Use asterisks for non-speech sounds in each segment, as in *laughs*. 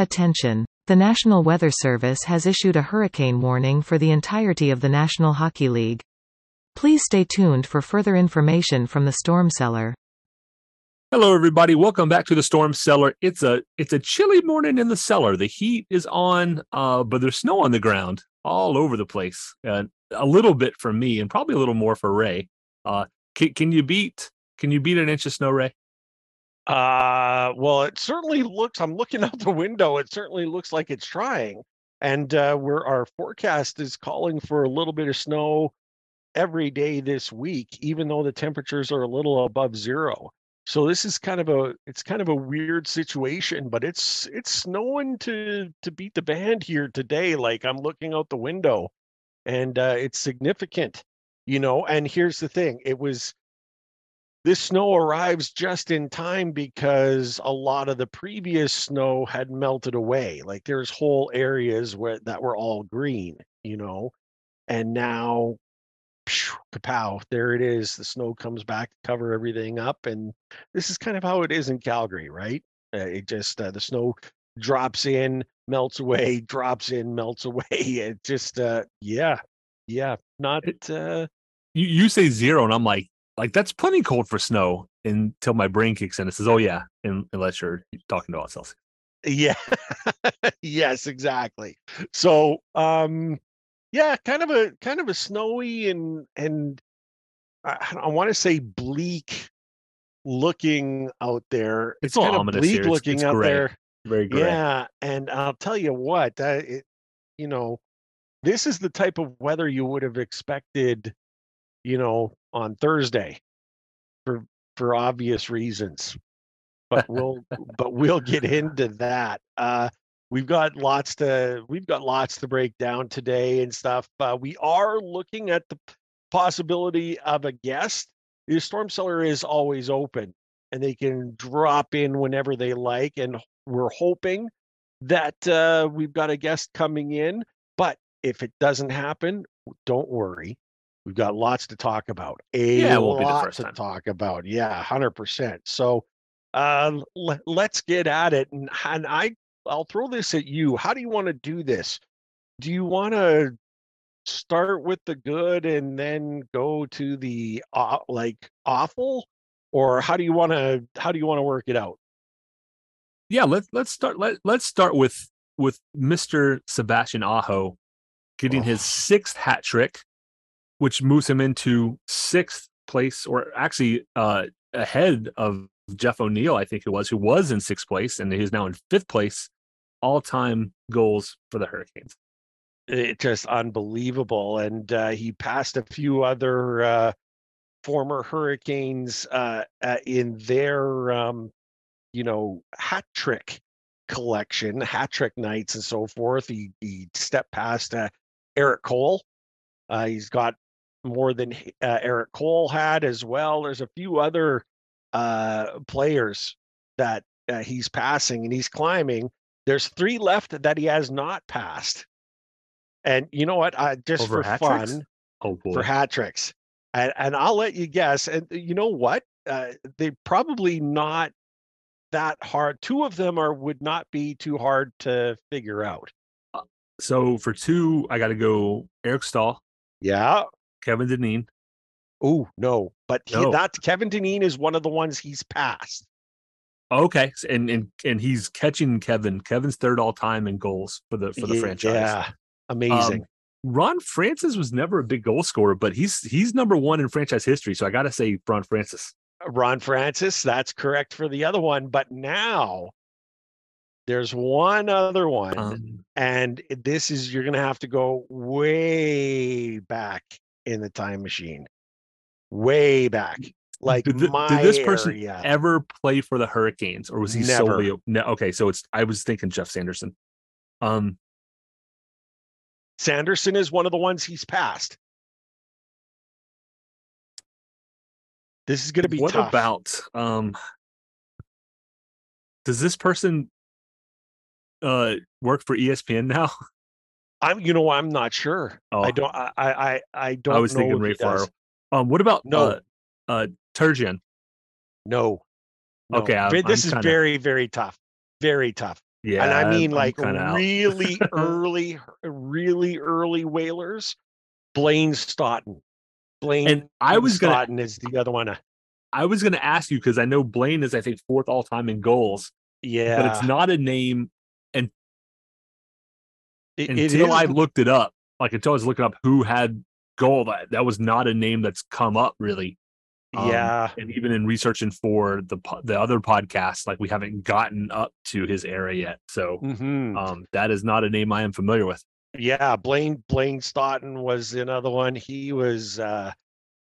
Attention! The National Weather Service has issued a hurricane warning for the entirety of the National Hockey League. Please stay tuned for further information from the storm cellar. Hello, everybody. Welcome back to the Storm Cellar. It's a it's a chilly morning in the cellar. The heat is on, uh, but there's snow on the ground all over the place. Uh, a little bit for me, and probably a little more for Ray. Uh, can, can you beat can you beat an inch of snow, Ray? Uh, well, it certainly looks. I'm looking *laughs* out the window. It certainly looks like it's trying, and uh, where our forecast is calling for a little bit of snow every day this week, even though the temperatures are a little above zero. So this is kind of a it's kind of a weird situation, but it's it's snowing to to beat the band here today. Like I'm looking out the window, and uh, it's significant, you know. And here's the thing: it was this snow arrives just in time because a lot of the previous snow had melted away. Like there's whole areas where that were all green, you know, and now phew, kapow, there it is. The snow comes back to cover everything up. And this is kind of how it is in Calgary, right? Uh, it just, uh, the snow drops in, melts away, *laughs* drops in, melts away. It just, uh, yeah, yeah, not, uh, You you say zero, and I'm like like that's plenty cold for snow until my brain kicks in and says, "Oh yeah," unless you're talking about Celsius. yeah, *laughs* yes, exactly. So, um, yeah, kind of a kind of a snowy and and I, I want to say bleak looking out there. It's It's, kind of ominous bleak here. It's- looking it's out gray. there. Very gray. Yeah, and I'll tell you what, that it, you know, this is the type of weather you would have expected, you know, on Thursday for for obvious reasons. But we'll *laughs* but we'll get into that. Uh we've got lots to we've got lots to break down today and stuff. Uh, we are looking at the possibility of a guest. The storm cellar is always open and they can drop in whenever they like and we're hoping that uh, we've got a guest coming in. But if it doesn't happen, don't worry. We've got lots to talk about. A Yeah, won't be the first to time. talk about. Yeah, hundred percent. So uh, le- let's get at it. And, and I, I'll throw this at you. How do you want to do this? Do you want to start with the good and then go to the uh, like awful, or how do you want to? How do you want to work it out? yeah let's let's start let, let's start with with mr sebastian aho getting his Oh. sixth hat trick which moves him into sixth place or actually uh ahead of jeff o'neill i think it was who was in sixth place and he's now in fifth place all-time goals for the hurricanes it just unbelievable. And uh, he passed a few other uh, former Hurricanes uh, uh, in their, um, you know, hat trick collection, hat trick nights, and so forth. He he stepped past uh, Erik Cole. Uh, he's got more than uh, Erik Cole had as well. There's a few other uh, players that uh, he's passing and he's climbing. There's three left that he has not passed. And you know what? I just Over for hat fun oh boy for hat tricks, and and I'll let you guess. And you know what? Uh, they probably not that hard. Two of them are would not be too hard to figure out. so for two i gotta go eric staal Yeah. Kevin dineen Oh no, but he, No. that Kevin Dineen is one of the ones he's passed. okay and and and he's catching kevin kevin's third all-time in goals for the for the Ye- franchise Yeah, amazing. Um, Ron Francis was never a big goal scorer, but he's he's number one in franchise history. So I got to say, Ron Francis. Ron Francis, that's correct for the other one. But now there's one other one. Um, and this is you're gonna have to go way back in the time machine, way back, like did, did this person area. ever play for the Hurricanes, or was he Never. solely? No, okay, so it's I was thinking Geoff Sanderson. Um, Sanderson is one of the ones he's passed. This is gonna be what tough. about um? Does this person uh work for ESPN now? *laughs* I'm, you know, I'm not sure. Oh, I don't. I, I, I- I don't. I was thinking Ray. Ferraro. Um, what about No. uh, uh Turgeon? No. no. Okay, I'm- this I'm is kinda- very, very tough. Very tough. Yeah, and I mean I'm like really *laughs* early, really early whalers. Blaine Stoughton. Blaine And I was gonna Stoughton is the other one. I was gonna ask you because I know Blaine is I think fourth all time in goals, Yeah, but it's not a name it until is- I looked it up. Like until I was looking up who had goal, that that was not a name that's come up really. Um, yeah, and even in researching for the the other podcasts, like we haven't gotten up to his era yet. So mhm. um, that is not a name I am familiar with. yeah. Blaine Blaine Stoughton was another one. He was. uh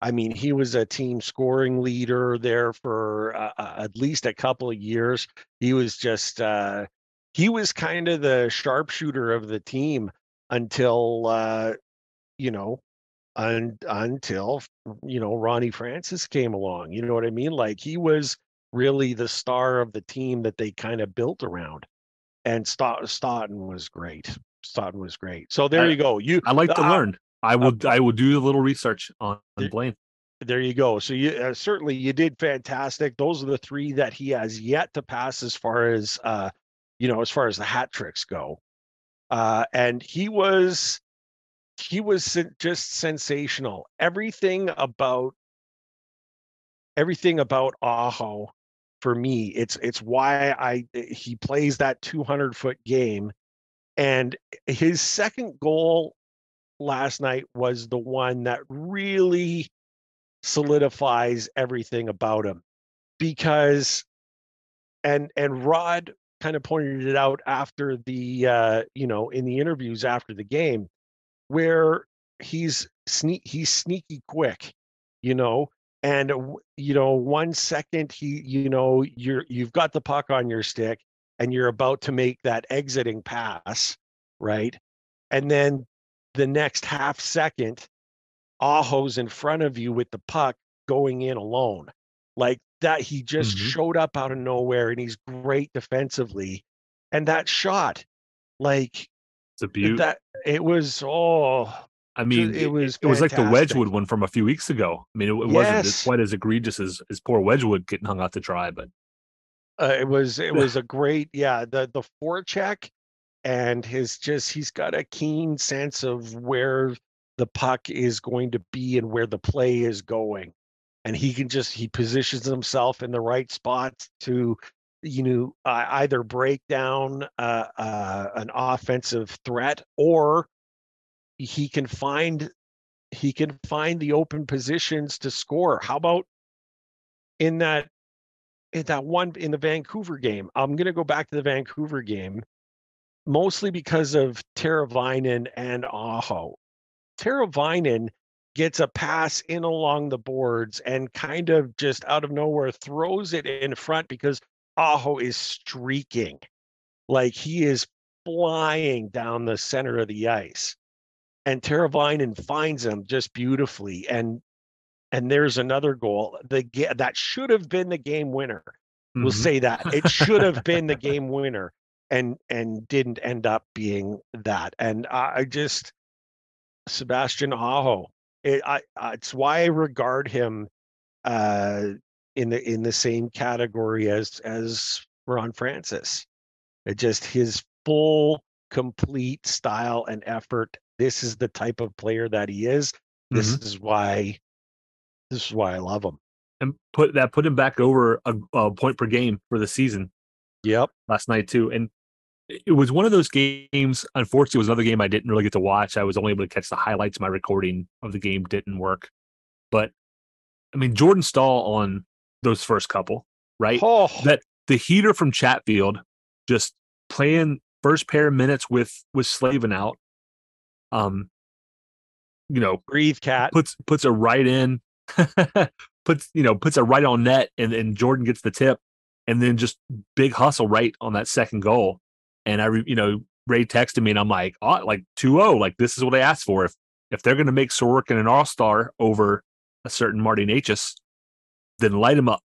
I mean, he was a team scoring leader there for uh, uh, at least a couple of years. He was just uh, he was kind of the sharpshooter of the team until uh, you know un- until you know Ronnie Francis came along. You know what I mean? Like he was really the star of the team that they kind of built around. And Stott- Stoughton was great. Stoughton was great. So there I- you go. You I like to uh, learn. I will I will do a little research on, on Blaine. there you go. So you uh, certainly you did fantastic. Those are the three that he has yet to pass as far as uh, you know, as far as the hat tricks go. Uh, and he was he was just sensational. Everything about everything about Aho for me, it's it's why I he plays that 200 foot game. And his second goal last night was the one that really solidifies everything about him because and and Rod kind of pointed it out after the uh you know in the interviews after the game where he's sneak he's sneaky quick you know and you know one second he you know you're you've got the puck on your stick and you're about to make that exiting pass right and then the next half second Aho's in front of you with the puck going in alone. Like that, he just Mhm. showed up out of nowhere and he's great defensively. And that shot, like It's a beaut. that, it was, oh, I mean, it was it was like the. Wedgewood one from a few weeks ago. I mean, it, it wasn't quite as egregious as, as poor Wedgewood getting hung out to dry, but uh, it was, it was a great, yeah, the, the forecheck and his just, he's got a keen sense of where the puck is going to be and where the play is going. And he can just he positions himself in the right spots to you know uh, either break down uh, uh, an offensive threat or he can find he can find the open positions to score. How about in that in that one in the Vancouver game? I'm going to go back to the Vancouver game mostly because of Teravainen and Aho. Teravainen gets a pass in along the boards and kind of just out of nowhere throws it in front because Aho is streaking. Like he is flying down the center of the ice. And Teravainen finds him just beautifully. And and there's another goal. The that should have been the game winner. We'll Mhm. say that. It should have been the *laughs* game winner and and didn't end up being that. And I, I just Sebastian Aho. It, I, it's why I regard him uh, in the in the same category as as Ron Francis. It just his full, complete style and effort. This is the type of player that he is. This Mhm. is why. This is why I love him. and put that put him back over a, a point per game for the season Yep. last night too. And it was one of those games. Unfortunately, it was another game I didn't really get to watch. I was only able to catch the highlights. My recording of the game didn't work. But I mean, Jordan Staal on those first couple, right? Oh, That the heater from Chatfield just playing first pair of minutes with with Slavin out. Um, you know, breathe, cat. puts puts a right in, *laughs* puts you know puts a right on net, and and Jordan gets the tip, and then just big hustle right on that second goal. And I, re- you know, Ray texted me, and I'm like, oh, like 2-0, like this is what I asked for. If if they're going to make Sorokin an All Star over a certain Marty Necas, then light him up,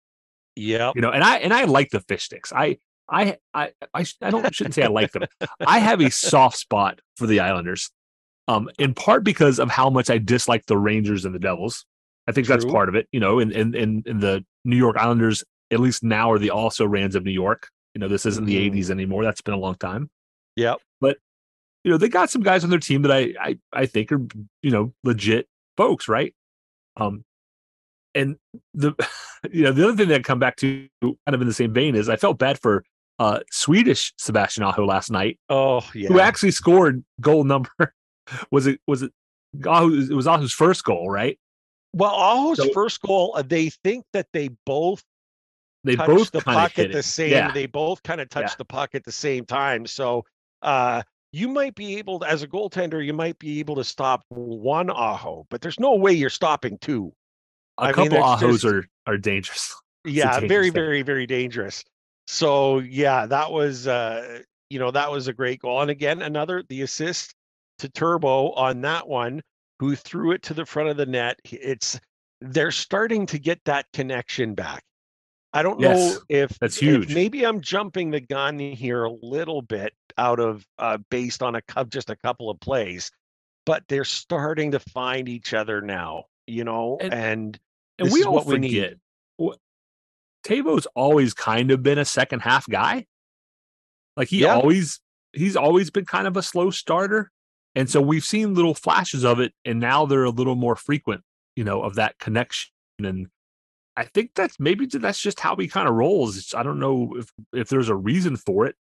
Yeah. you know. And I and I like the fish sticks. I I I I, I don't shouldn't say I like them. I have a soft spot for the Islanders, um, in part because of how much I dislike the Rangers and the Devils. I think that's part of it. You know, and and in, in the New York Islanders, at least now, are the also Rans of New York. You know, this isn't Mhm. the '80s anymore. That's been a long time. Yeah. But you know, they got some guys on their team that I I, I think are you know legit folks, right? Um, and the *laughs* you know the other thing that I come back to kind of in the same vein is I felt bad for uh Swedish Sebastian Aho last night Oh yeah. who actually scored goal number *laughs* was it was it Aho, it was Aho's first goal, right? well, Aho's So- first goal, uh, they think that they both They touched both the kind of puck hit at the same. Yeah. They both kind of touch Yeah. the puck at the same time. So uh, you might be able, to, as a goaltender, you might be able to stop one Aho, but there's no way you're stopping two. A I couple it's Ahos just- are are dangerous. *laughs* yeah dangerous very thing. very very dangerous so yeah that was uh you know that was a great goal and again another the assist to turbo on that one who threw it to the front of the net it's they're starting to get that connection back i don't know if that's if maybe i'm jumping the gun here a little bit out of uh based on a just a couple of plays but they're starting to find each other now you know And- and And we is all what we need. forget. Tavo's always kind of been a second half guy. Like he Yeah. always he's always been kind of a slow starter. And so we've seen little flashes of it, and now they're a little more frequent, you know, of that connection. And I think that's maybe that's just how he kind of rolls. It's, I don't know if if there's a reason for it,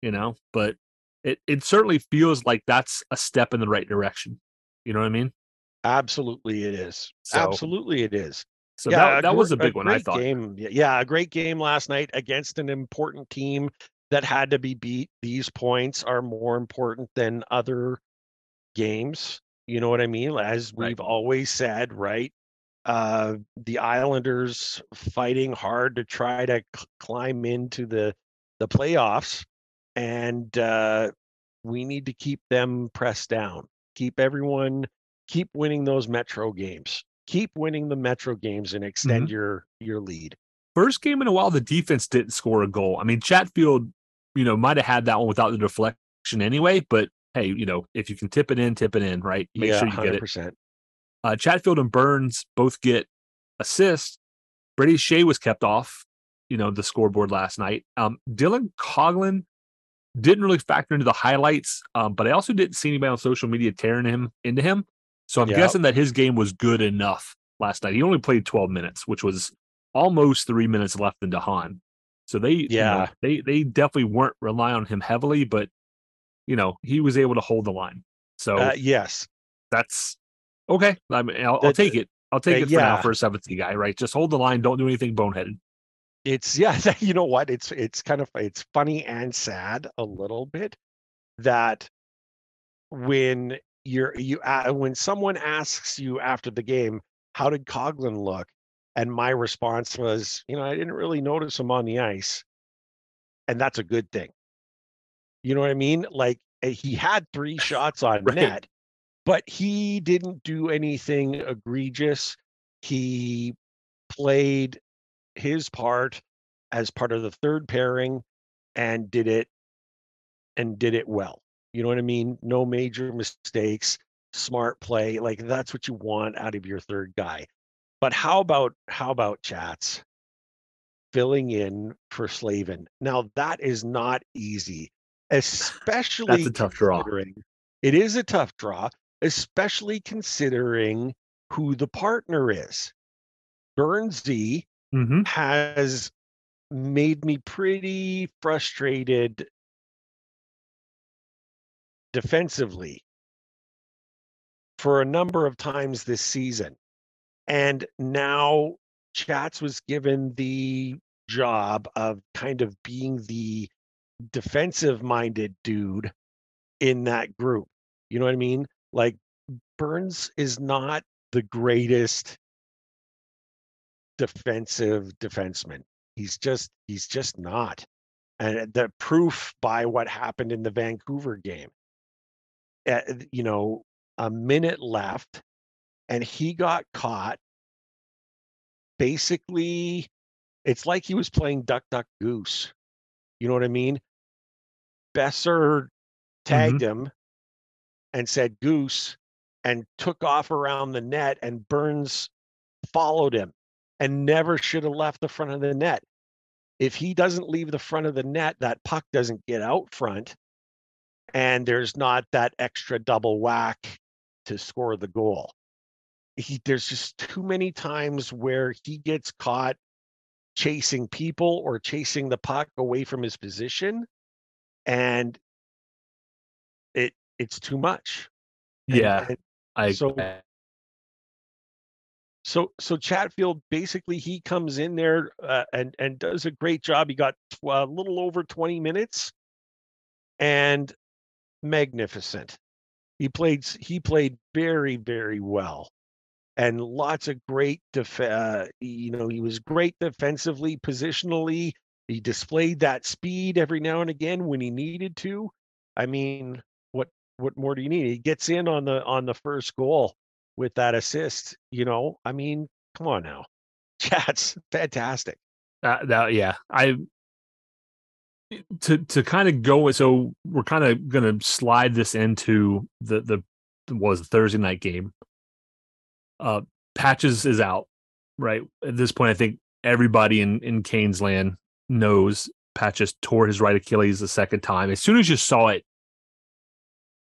you know, but it it certainly feels like that's a step in the right direction. You know what I mean? Absolutely, it is. So- Absolutely, it is. So that, that was a big one, I thought. Game. Yeah, a great game last night against an important team that had to be beat. These points are more important than other games. You know what I mean? As we've always said, right? Uh, the Islanders fighting hard to try to c- climb into the the playoffs, and uh, we need to keep them pressed down. Keep everyone keep winning those metro games keep winning the metro games and Mm-hmm. extend your your lead first game in a while the defense didn't score a goal. I mean, Chatfield, you know, might have had that one without the deflection anyway, but hey, you know, if you can tip it in, tip it in, right? Make yeah sure you get it. 100% Uh, Chatfield and Burns both get assists. Brady Skjei was kept off, you know, the scoreboard last night. Um, Dylan Coghlan didn't really factor into the highlights, um, but I also didn't see anybody on social media tearing him into him. So I'm Yep. guessing that his game was good enough last night. He only played 12 minutes, which was almost three minutes left in Dahan. So they, you know, Yeah. they they definitely weren't relying on him heavily, but you know, he was able to hold the line. So uh, yes that's okay. I mean, I'll, I'll take it. I'll take uh, it for now for a 70 guy, right? Just hold the line. Don't do anything boneheaded. it's *laughs* yeah you know what it's it's kind of it's funny and sad a little bit that when you're you uh, when someone asks you after the game how did coghlan look and my response was you know i didn't really notice him on the ice and that's a good thing you know what i mean like uh, he had three *laughs* shots on Right. net but he didn't do anything egregious he played his part as part of the third pairing and did it and did it well. You know what I mean? No major mistakes, smart play. Like that's what you want out of your third guy. But how about how about chats filling in for Slavin? Now that is not easy, especially that's a tough draw. It is a tough draw, especially considering who the partner is. Burnsy Mm-hmm. has made me pretty frustrated defensively for a number of times this season. And now Chats was given the job of kind of being the defensive minded dude in that group. You know what I mean? Like Burns is not the greatest defensive defenseman. He's just he's just not. And the proof by what happened in the Vancouver game. Uh, you know, a minute left and he got caught basically it's like he was playing duck duck goose. You know what I mean? Boeser tagged him and said goose and took off around the net and Burns followed him and never should have left the front of the net. if he doesn't leave the front of the net, that puck doesn't get out front, and there's not that extra double whack to score the goal. He there's just too many times where he gets caught chasing people or chasing the puck away from his position, and it's too much. Yeah, and I so so so Chatfield basically he comes in there uh, and and does a great job. He got tw- a little over 20 minutes and magnificent. He played he played very very well. And lots of great def- uh, you know, he was great defensively, positionally. He displayed that speed every now and again when he needed to. I mean, what more do you need? He gets in on the on the first goal with that assist. You know, I mean, come on now, *laughs* Chats, fantastic. that, that yeah i to to kind of go so we're kind of gonna slide this into the the was the thursday night game uh patches is out right at this point i think everybody in in kane's land knows patches tore his right achilles the second time as soon as you saw it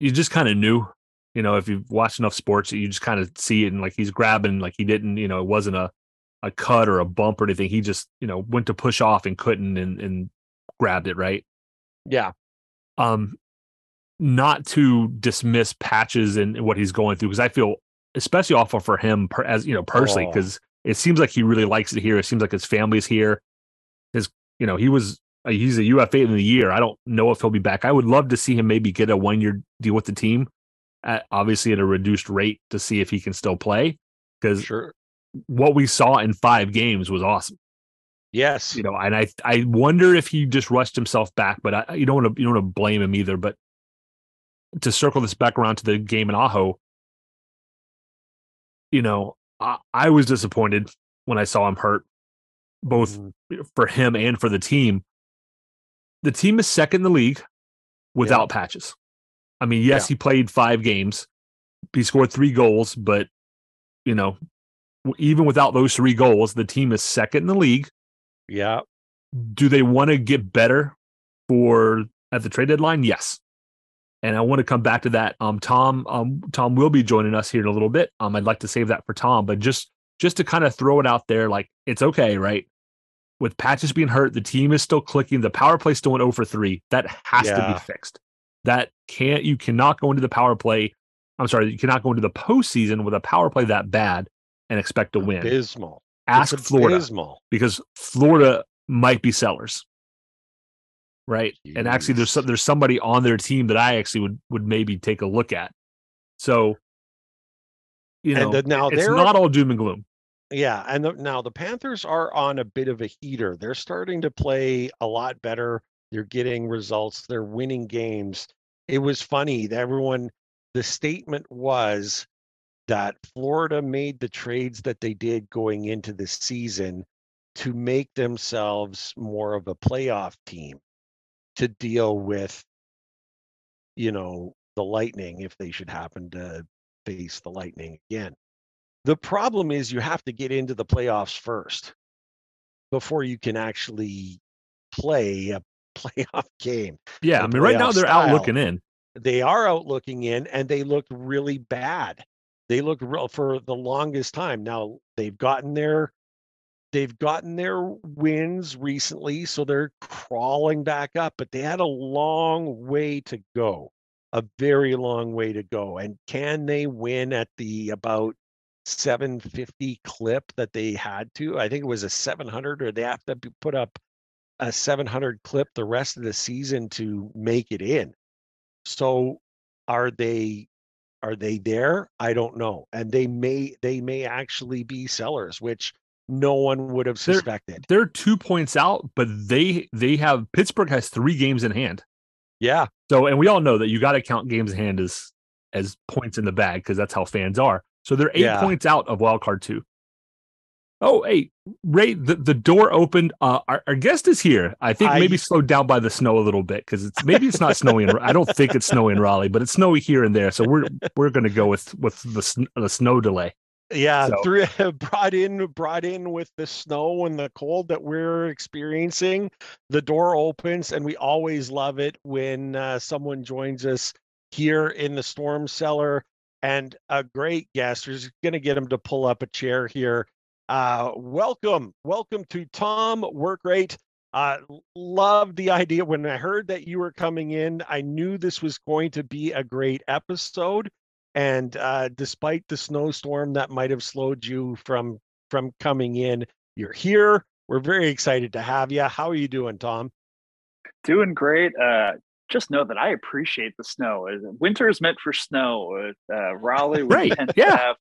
you just kind of knew you know if you've watched enough sports you just kind of see it and like he's grabbing like he didn't you know it wasn't a a cut or a bump or anything. He just, you know, went to push off and couldn't and, and grabbed it, right? Yeah, Um not to dismiss patches and what he's going through because I feel especially awful for him per, as you know personally Oh. because it seems like he really likes it here. It seems like his family's here. His, you know, he was he's a UFA in the year. I don't know if he'll be back. I would love to see him maybe get a one year deal with the team, at, obviously at a reduced rate to see if he can still play because sure. what we saw in five games was awesome. Yes, You know, and I I wonder if he just rushed himself back, but I, you don't want to you don't want to blame him either. But to circle this back around to the game in Aho, you know, I, I was disappointed when I saw him hurt, both Mhm. for him and for the team. The team is second in the league without patches. I mean, yes, he played five games. He scored three goals, but you know, even without those three goals, the team is second in the league. yeah, Do they want to get better for at the trade deadline? Yes. And I want to come back to that. Um, Tom, um, Tom will be joining us here in a little bit. Um, I'd like to save that for Tom, but just just to kind of throw it out there, like it's okay, right? With patches being hurt, the team is still clicking. The power play still went over three. That has to be fixed. That can't. You cannot go into the power play. I'm sorry, you cannot go into the postseason with a power play that bad and expect to win. abysmal. Ask It's Florida abysmal. because Florida might be sellers. Right. And actually there's some, there's somebody on their team that I actually would would maybe take a look at. So you know, And now it's not all doom and gloom. Yeah, and the, now the Panthers are on a bit of a heater. They're starting to play a lot better. They're getting results. They're winning games. It was funny that everyone. The statement was that Florida made the trades that they did going into the season to make themselves more of a playoff team to deal with, you know, the Lightning if they should happen to face the Lightning again. The problem is you have to get into the playoffs first before you can actually play a *laughs* playoff game. Yeah, I mean right now they're out looking in. They are out looking in and they looked really bad. They looked real for the longest time. Now they've gotten their they've gotten their wins recently, so they're crawling back up, but they had a long way to go. A very long way to go. And can they win at the about 750 clip that they had to? I think it was a 700 or they have to put up a 700 clip the rest of the season to make it in. So are they are they there? I don't know. And they may they may actually be sellers, which no one would have They're- suspected. They're two points out, but they they have Pittsburgh has three games in hand. Yeah. So and we all know that you got to count games in hand as as points in the bag because that's how fans are. So they're eight Yeah. points out of wild card two. Oh, hey, Ray, the, the door opened. Uh, our, our guest is here. I think I- maybe slowed down by the snow a little bit because it's maybe it's not snowing. in- I don't think it's snowing in Raleigh, but it's snowy here and there. So we're we're gonna go with with the the snow delay. Yeah, So- through *laughs* brought in brought in with the snow and the cold that we're experiencing, the door opens, and we always love it when uh, someone joins us here in the storm cellar. And a great guest. We're going to get him to pull up a chair here. Uh, welcome, welcome to Tom Workrate. Uh, loved the idea when I heard that you were coming in. I knew this was going to be a great episode and uh, despite the snowstorm that might have slowed you from from coming in you're here we're very excited to have you how are you doing tom Doing great. Uh, just know that I appreciate the snow. Winter is meant for snow. Uh, Raleigh, we Right, tend to yeah. have-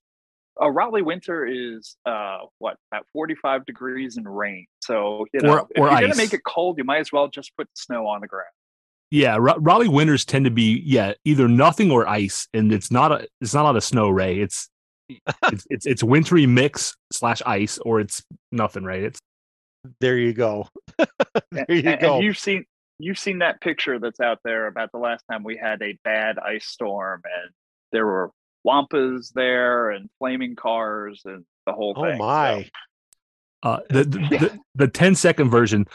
a Raleigh winter is uh, what at 45 degrees and rain. So you know, Or- if or you're gonna make it cold, you might as well just put snow on the ground. Yeah, Ra- Raleigh winters tend to be yeah either nothing or ice, and it's not a it's not a lot of snow, Ray. It's *laughs* it's it's, it's wintry mix slash ice, or it's nothing, right? It's there you go *laughs* there you and, go and you've seen you've seen that picture that's out there about the last time we had a bad ice storm, and there were wampas there and flaming cars and the whole oh thing. Oh my uh, the, the, *laughs* the the 10 second version.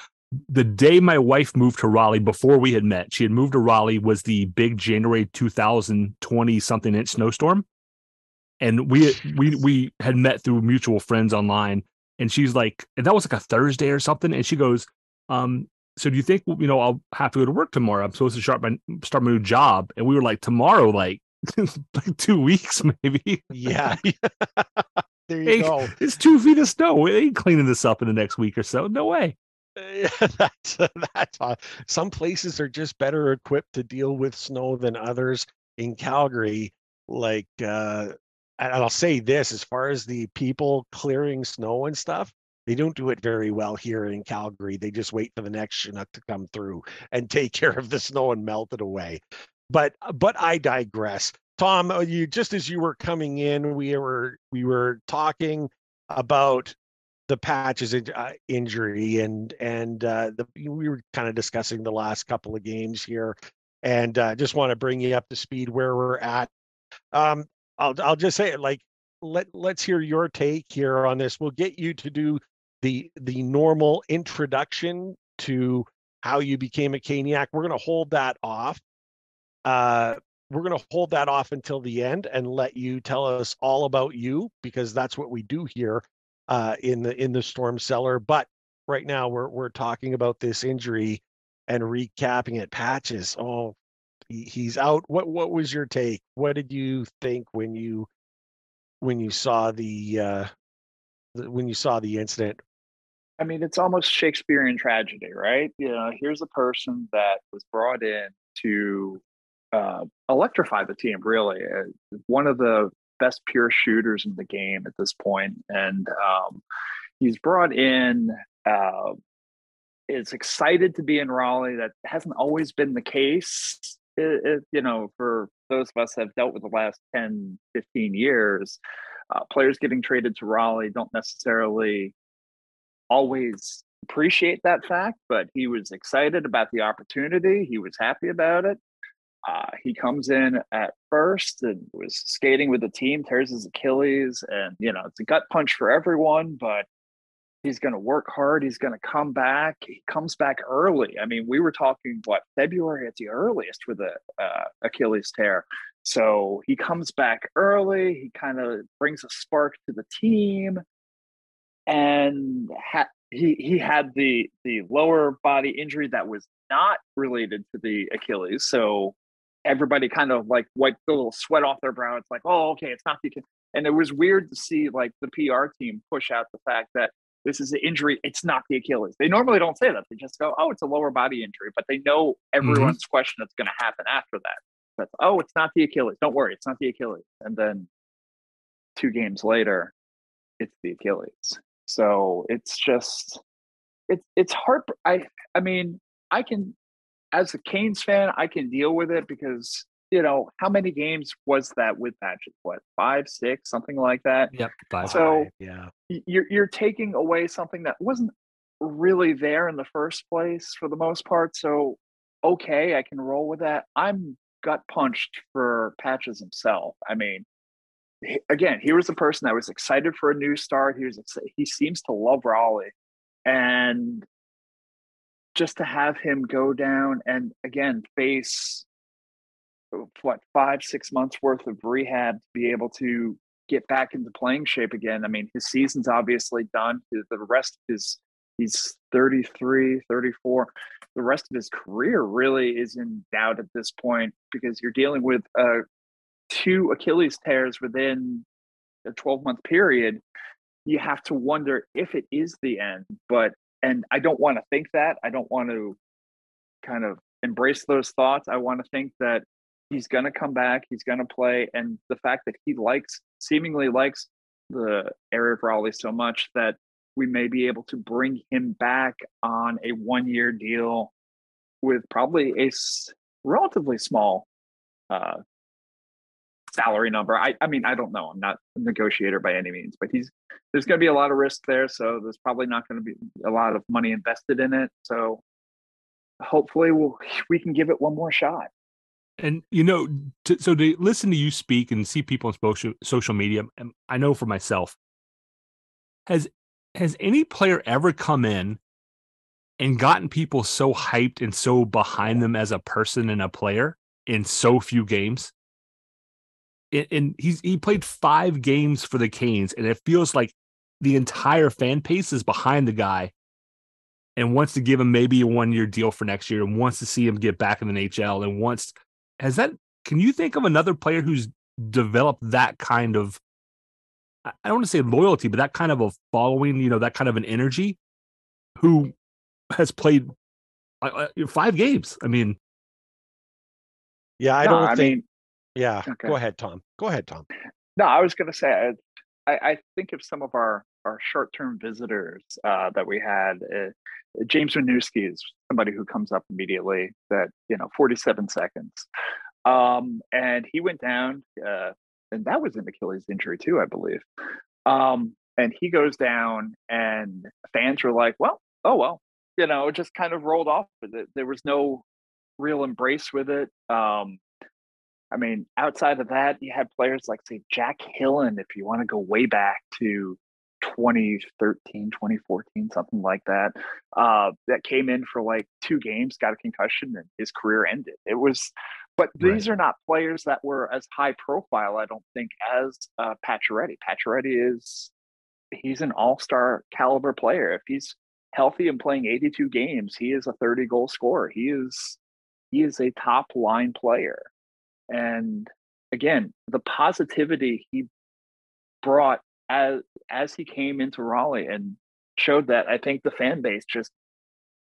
The day my wife moved to Raleigh before we had met, she had moved to Raleigh was the big January 2020 something inch snowstorm. And we we we had met through mutual friends online. And she's like, and that was like a Thursday or something. And she goes, um, so do you think you know I'll have to go to work tomorrow? I'm supposed to start my start my new job. And we were like, tomorrow, like *laughs* like two weeks, *laughs* maybe. yeah *laughs* there you Hey, go It's two feet of snow. We ain't cleaning this up in the next week or so. No way. Yeah, that's that's some places are just better equipped to deal with snow than others. In Calgary, like, uh, and I'll say this: as far as the people clearing snow and stuff, they don't do it very well here in Calgary. They just wait for the next Chinook to come through and take *laughs* care of the snow and melt it away. But but I digress. Tom, uh, you just as you were coming in, we were we were talking about the patches in, uh, injury and and uh, the we were kind of discussing the last couple of games here, and uh, just want to bring you up to speed where we're at. Um, I'll I'll just say it like let let's hear your take here on this. We'll get you to do the the normal introduction to how you became a Caniac. We're gonna hold that off. Uh, we're going to hold that off until the end and let you tell us all about you because that's what we do here uh, in the in the storm cellar. But right now we're we're talking about this injury and recapping it. Patches, oh, he, he's out. What what was your take? What did you think when you when you saw the uh, when you saw the incident? I mean, it's almost Shakespearean tragedy, right? You know, here's a person that was brought in to uh, electrify the team, really. Uh, one of the best pure shooters in the game at this point. And um, he's brought in, uh, is excited to be in Raleigh. That hasn't always been the case. It, it, you know, for those of us that have dealt with the last 10, 15 years, uh, players getting traded to Raleigh don't necessarily always appreciate that fact, but he was excited about the opportunity. He was happy about it. Uh, he comes in at first and was skating with the team, tears his Achilles, and you know it's a gut punch for everyone. But he's going to work hard. He's going to come back. He comes back early. I mean, we were talking what February at the earliest for the uh, Achilles tear. So he comes back early. He kind of brings a spark to the team, and ha- he he had the the lower body injury that was not related to the Achilles. So everybody kind of like wiped the little sweat off their brow. It's like, oh, okay, it's not the Achilles. And it was weird to see like the PR team push out the fact that this is an injury. It's not the Achilles. They normally don't say that. They just go, oh, it's a lower body injury. But they know mm-hmm. everyone's question that's going to happen after that. That's, oh, it's not the Achilles. Don't worry, it's not the Achilles. And then two games later, it's the Achilles. So it's just it's it's hard. I I mean, I can as a Canes fan, I can deal with it because you know how many games was that with Patches? What five, six, something like that. Yep. Five. So- Five, yeah, You're you're taking away something that wasn't really there in the first place for the most part. So okay, I can roll with that. I'm gut punched for Patches himself. I mean, again, he was a person that was excited for a new start. He was he seems to love Raleigh, and just to have him go down and again face what five six months worth of rehab to be able to get back into playing shape again. I mean, his season's obviously done. The rest his he's 33, 34. The rest of his career really is in doubt at this point because you're dealing with uh, two Achilles tears within a 12 month period. You have to wonder if it is the end. But, and I don't want to think that. I don't want to kind of embrace those thoughts. I want to think that he's going to come back, he's going to play. And the fact that he likes, seemingly likes the area of Raleigh so much that we may be able to bring him back on a one year deal with probably a relatively small uh, salary number. I, I mean, I don't know. I'm not a negotiator by any means, but he's there's going to be a lot of risk there. So there's probably not going to be a lot of money invested in it. So hopefully we'll, we can give it one more shot. And you know, to, so to listen to you speak and see people on social social media, I know for myself, has has any player ever come in and gotten people so hyped and so behind them as a person and a player in so few games? And he's he played five games for the Canes, and it feels like the entire fan base is behind the guy and wants to give him maybe a one year deal for next year and wants to see him get back in the NHL and wants has that can you think of another player who's developed that kind of I don't want to say loyalty, but that kind of a following, you know, that kind of an energy who has played uh, uh five games. I mean, yeah, I no, don't I think. Mean, yeah, okay. go ahead, Tom. Go ahead, Tom. No, I was going to say, I, I, think of some of our our short term visitors uh, that we had. Uh, James Wisniewski is somebody who comes up immediately. That you know, forty seven seconds, um, and he went down. Uh, and that was an Achilles injury too, I believe. Um, and he goes down, and fans were like, "Well, oh well," you know, it just kind of rolled off with it. There was no real embrace with it. Um, I mean, outside of that, you had players like say Jack Hillen, if you want to go way back to 2013, 2014, something like that, uh, that came in for like two games, got a concussion, and his career ended. It was but these right. are not players that were as high profile, I don't think, as uh, Pacioretty. Pacioretty is he's an all-star caliber player. If he's healthy and playing 82 games, he is a 30 goal scorer. He is he is a top line player. And again, the positivity he brought as as he came into Raleigh and showed that I think the fan base just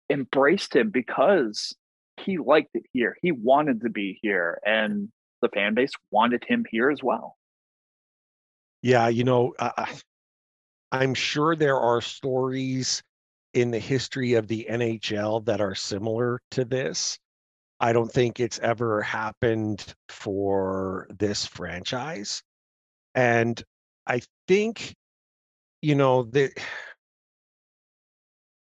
embraced him because he liked it here. He wanted to be here, and the fan base wanted him here as well. Yeah, you know, uh, I'm sure there are stories in the history of the NHL that are similar to this. I don't think it's ever happened for this franchise. And I think, you know, the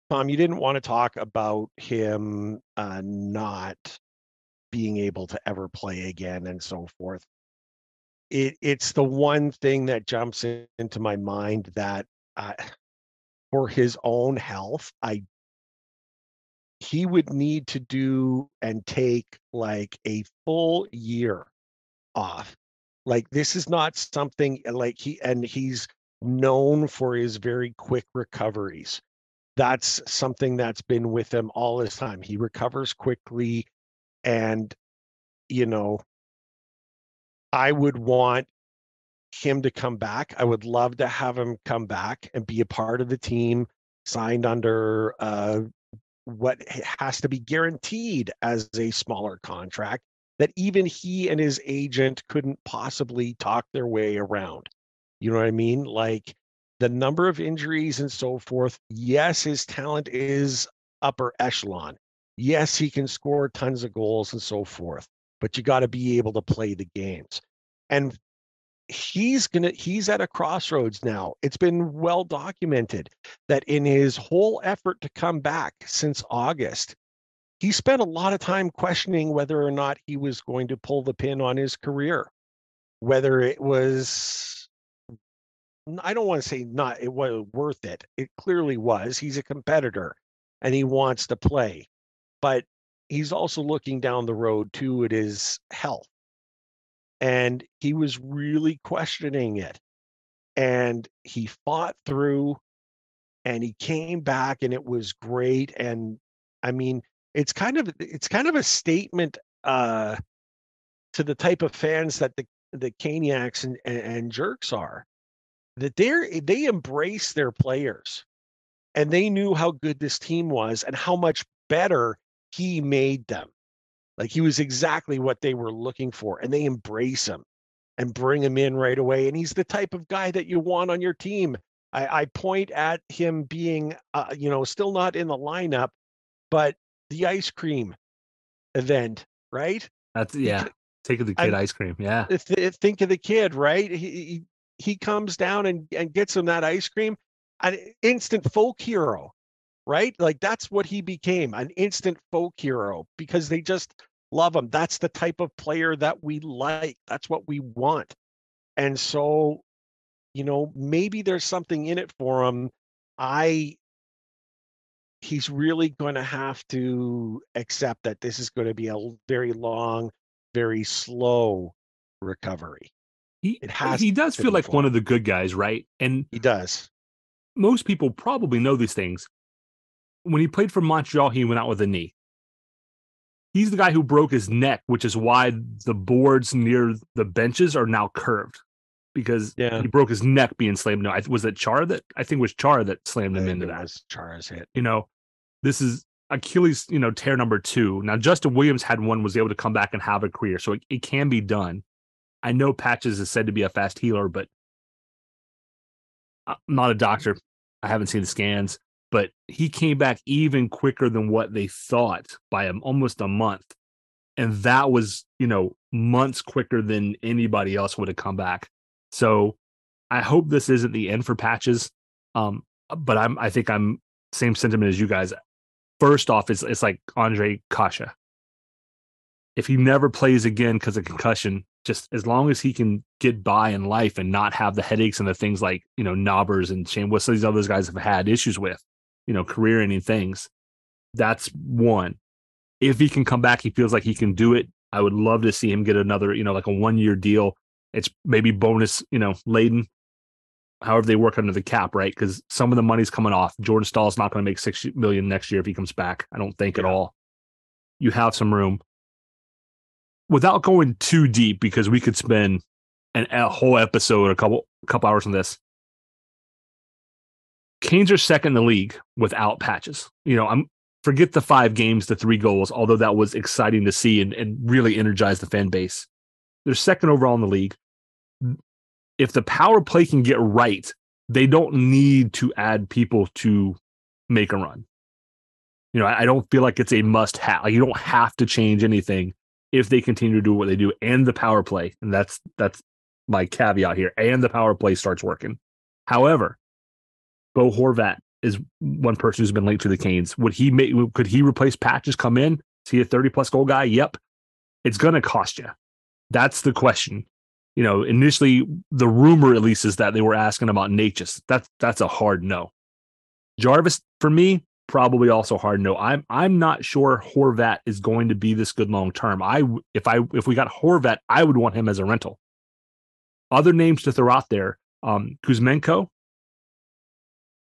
Tom, you didn't want to talk about him uh, not being able to ever play again and so forth. It it's the one thing that jumps in, into my mind that uh, *sighs* for his own health, I he would need to do and take like a full year off. Like this is not something like he and he's known for his very quick recoveries that's something that's been with him all his time. He recovers quickly. And, you know, I would want him to come back. I would love to have him come back and be a part of the team, signed under uh, what has to be guaranteed as a smaller contract that even he and his agent couldn't possibly talk their way around. You know what I mean? Like, the number of injuries and so forth. Yes, his talent is upper echelon. Yes, he can score tons of goals and so forth, but you got to be able to play the games. And he's going to he's at a crossroads now. It's been well documented that in his whole effort to come back since August, he spent a lot of time questioning whether or not he was going to pull the pin on his career. Whether it was I don't want to say not it was worth it. It clearly was. He's a competitor and he wants to play. But he's also looking down the road too at his health. And he was really questioning it. And he fought through and he came back and it was great. And I mean, it's kind of it's kind of a statement uh to the type of fans that the the Caniacs and, and, and jerks are that they're they embrace their players and they knew how good this team was and how much better he made them. Like he was exactly what they were looking for, and they embrace him and bring him in right away. And he's the type of guy that you want on your team. I, I point at him being, uh, you know, still not in the lineup, but the ice cream event, right? That's yeah. Take of the kid I, ice cream. Yeah. Think of the kid, right? He, he he comes down and, and gets him that ice cream, an instant folk hero right? Like that's what he became an instant folk hero because they just love him. That's the type of player that we like. That's what we want. And so, you know, maybe there's something in it for him. I, he's really going to have to accept that this is going to be a very long, very slow recovery. He, it has he does feel like one of the good guys, right? And he does. Most people probably know these things, when he played for Montreal, he went out with a knee. He's the guy who broke his neck, which is why the boards near the benches are now curved because yeah. he broke his neck being slammed. No, was it Char that I think was Char that slammed him into that. Chara's hit. You know, this is Achilles, you know, tear number two. Now Justin Williams had one, was able to come back and have a career, so it, it can be done. I know Patches is said to be a fast healer, but uh, I'm not a doctor. I haven't seen the scans but he came back even quicker than what they thought by almost a month. And that was, you know, months quicker than anybody else would have come back. So I hope this isn't the end for patches. Um, but I'm I think I'm same sentiment as you guys. First off, it's it's like Andre Kasha. If he never plays again because of concussion, just as long as he can get by in life and not have the headaches and the things like you know Knobbers and Shane, what these other guys have had issues with, you know, career ending things. That's one. If he can come back, he feels like he can do it. I would love to see him get another, you know, like a one year deal. It's maybe bonus, you know, laden, however they work under the cap, right? Because some of the money's coming off. Jordan Staal's not going to make six million next year if he comes back. I don't think yeah. at all. You have some room. Without going too deep, because we could spend an, a whole episode, a couple a couple hours on this. Canes are second in the league without patches. You know, I'm forget the five games, the three goals, although that was exciting to see and, and really energized the fan base. They're second overall in the league. If the power play can get right, they don't need to add people to make a run. You know, I, I don't feel like it's a must have. Like you don't have to change anything if they continue to do what they do and the power play. And that's that's my caveat here. And the power play starts working. However, Bo Horvat is one person who's been linked to the Canes. Would he make? Could he replace Patches? Come in? Is he a thirty plus goal guy? Yep. It's going to cost you. That's the question. You know, initially the rumor at least is that they were asking about Necas. That's that's a hard no. Jarvis for me probably also hard no. I'm I'm not sure Horvat is going to be this good long term. I if I if we got Horvat, I would want him as a rental. Other names to throw out there, um, Kuzmenko,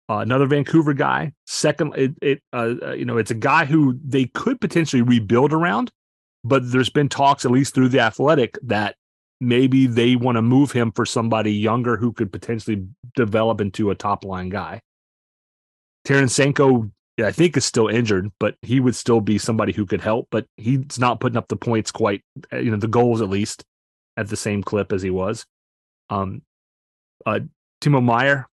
uh, another Vancouver guy. Second, it, it uh, uh, you know, it's a guy who they could potentially rebuild around, but there's been talks, at least through the Athletic, that maybe they want to move him for somebody younger who could potentially develop into a top line guy. Tarasenko, I think, is still injured, but he would still be somebody who could help. But he's not putting up the points quite, uh, you know, the goals at least at the same clip as he was. Um, uh, Timo Meyer,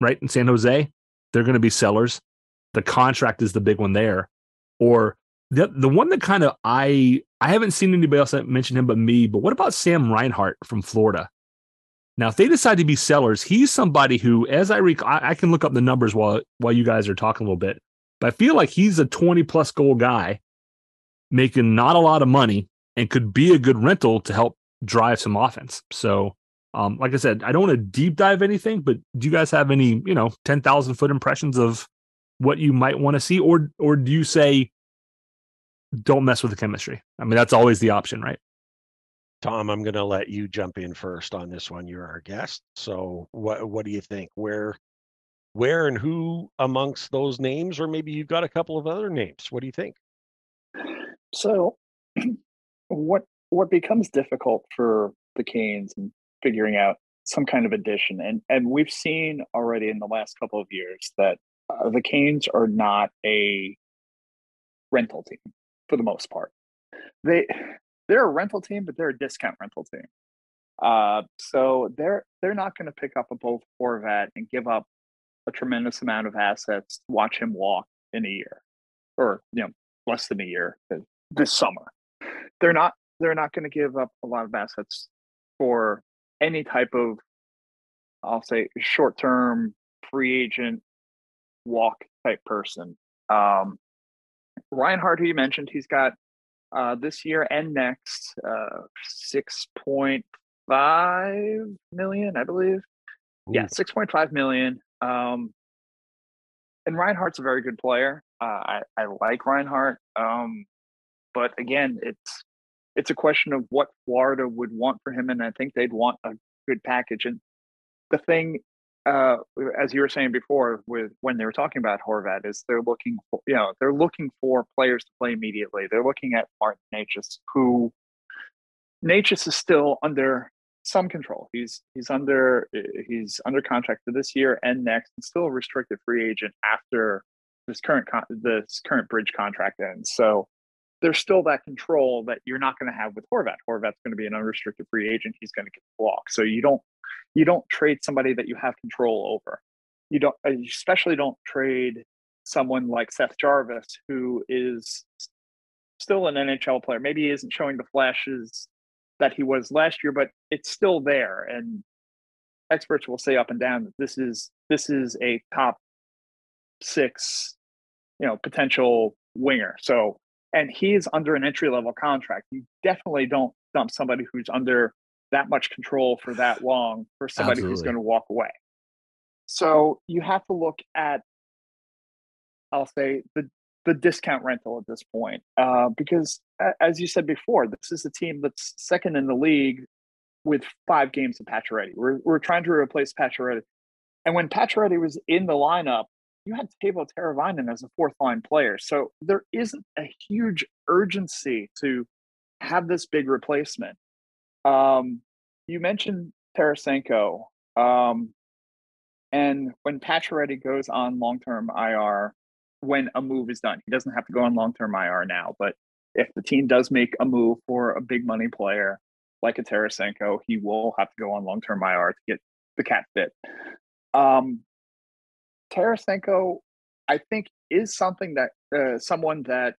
right in San Jose, they're going to be sellers. The contract is the big one there. Or the the one that kind of I I haven't seen anybody else that mention him but me. But what about Sam Reinhart from Florida? Now, if they decide to be sellers, he's somebody who, as I recall, I, I can look up the numbers while while you guys are talking a little bit. But I feel like he's a 20 plus goal guy, making not a lot of money, and could be a good rental to help drive some offense. So Um, like I said, I don't want to deep dive anything, but do you guys have any, you know, 10,000 foot impressions of what you might want to see? Or, or do you say, don't mess with the chemistry? I mean, that's always the option, right? Tom, I'm going to let you jump in first on this one. You're our guest. So what, what do you think? Where, where and who amongst those names, or maybe you've got a couple of other names. What do you think? So *clears throat* what, what becomes difficult for the Canes and figuring out some kind of addition. And and we've seen already in the last couple of years that uh, the Canes are not a rental team for the most part. They they're a rental team, but they're a discount rental team. Uh, so they're they're not going to pick up a Bo Horvat and give up a tremendous amount of assets watch him walk in a year, or you know less than a year uh, this summer. They're not they're not going to give up a lot of assets for any type of, I'll say, short term free agent walk type person. Um, Hart, who you mentioned, he's got uh, this year and next uh, 6.5 million, I believe. Ooh. Yeah, 6.5 million. Um, and Hart's a very good player. Uh, I, I like Reinhart. Um, but again, it's it's a question of what Florida would want for him, and I think they'd want a good package. And the thing, uh, as you were saying before, with when they were talking about Horvat, is they're looking, for, you know, they're looking for players to play immediately. They're looking at Martin Necas, who Necas is still under some control. He's he's under he's under contract for this year and next, and still a restricted free agent after this current con- this current bridge contract ends. So there's still that control that you're not going to have with Horvat. Horvat's going to be an unrestricted free agent. He's going to get blocked. So you don't you don't trade somebody that you have control over. You don't uh, especially don't trade someone like Seth Jarvis who is still an NHL player. Maybe he isn't showing the flashes that he was last year, but it's still there. And experts will say up and down that this is this is a top six, you know, potential winger. So and he's under an entry level contract. You definitely don't dump somebody who's under that much control for that long for somebody Absolutely. who's going to walk away. So you have to look at, I'll say the the discount rental at this point, uh, because as you said before, this is a team that's second in the league with five games of Pacioretty. We're we're trying to replace Pacioretty, and when Pacioretty was in the lineup, you had Teuvo Teravainen as a fourth line player. So there isn't a huge urgency to have this big replacement. Um, you mentioned Tarasenko. Um, and when Pacioretty goes on long term IR, when a move is done, he doesn't have to go on long term IR now. But if the team does make a move for a big money player like a Tarasenko, he will have to go on long term IR to get the cap fit. Um, Tarasenko, I think, is something that uh, someone that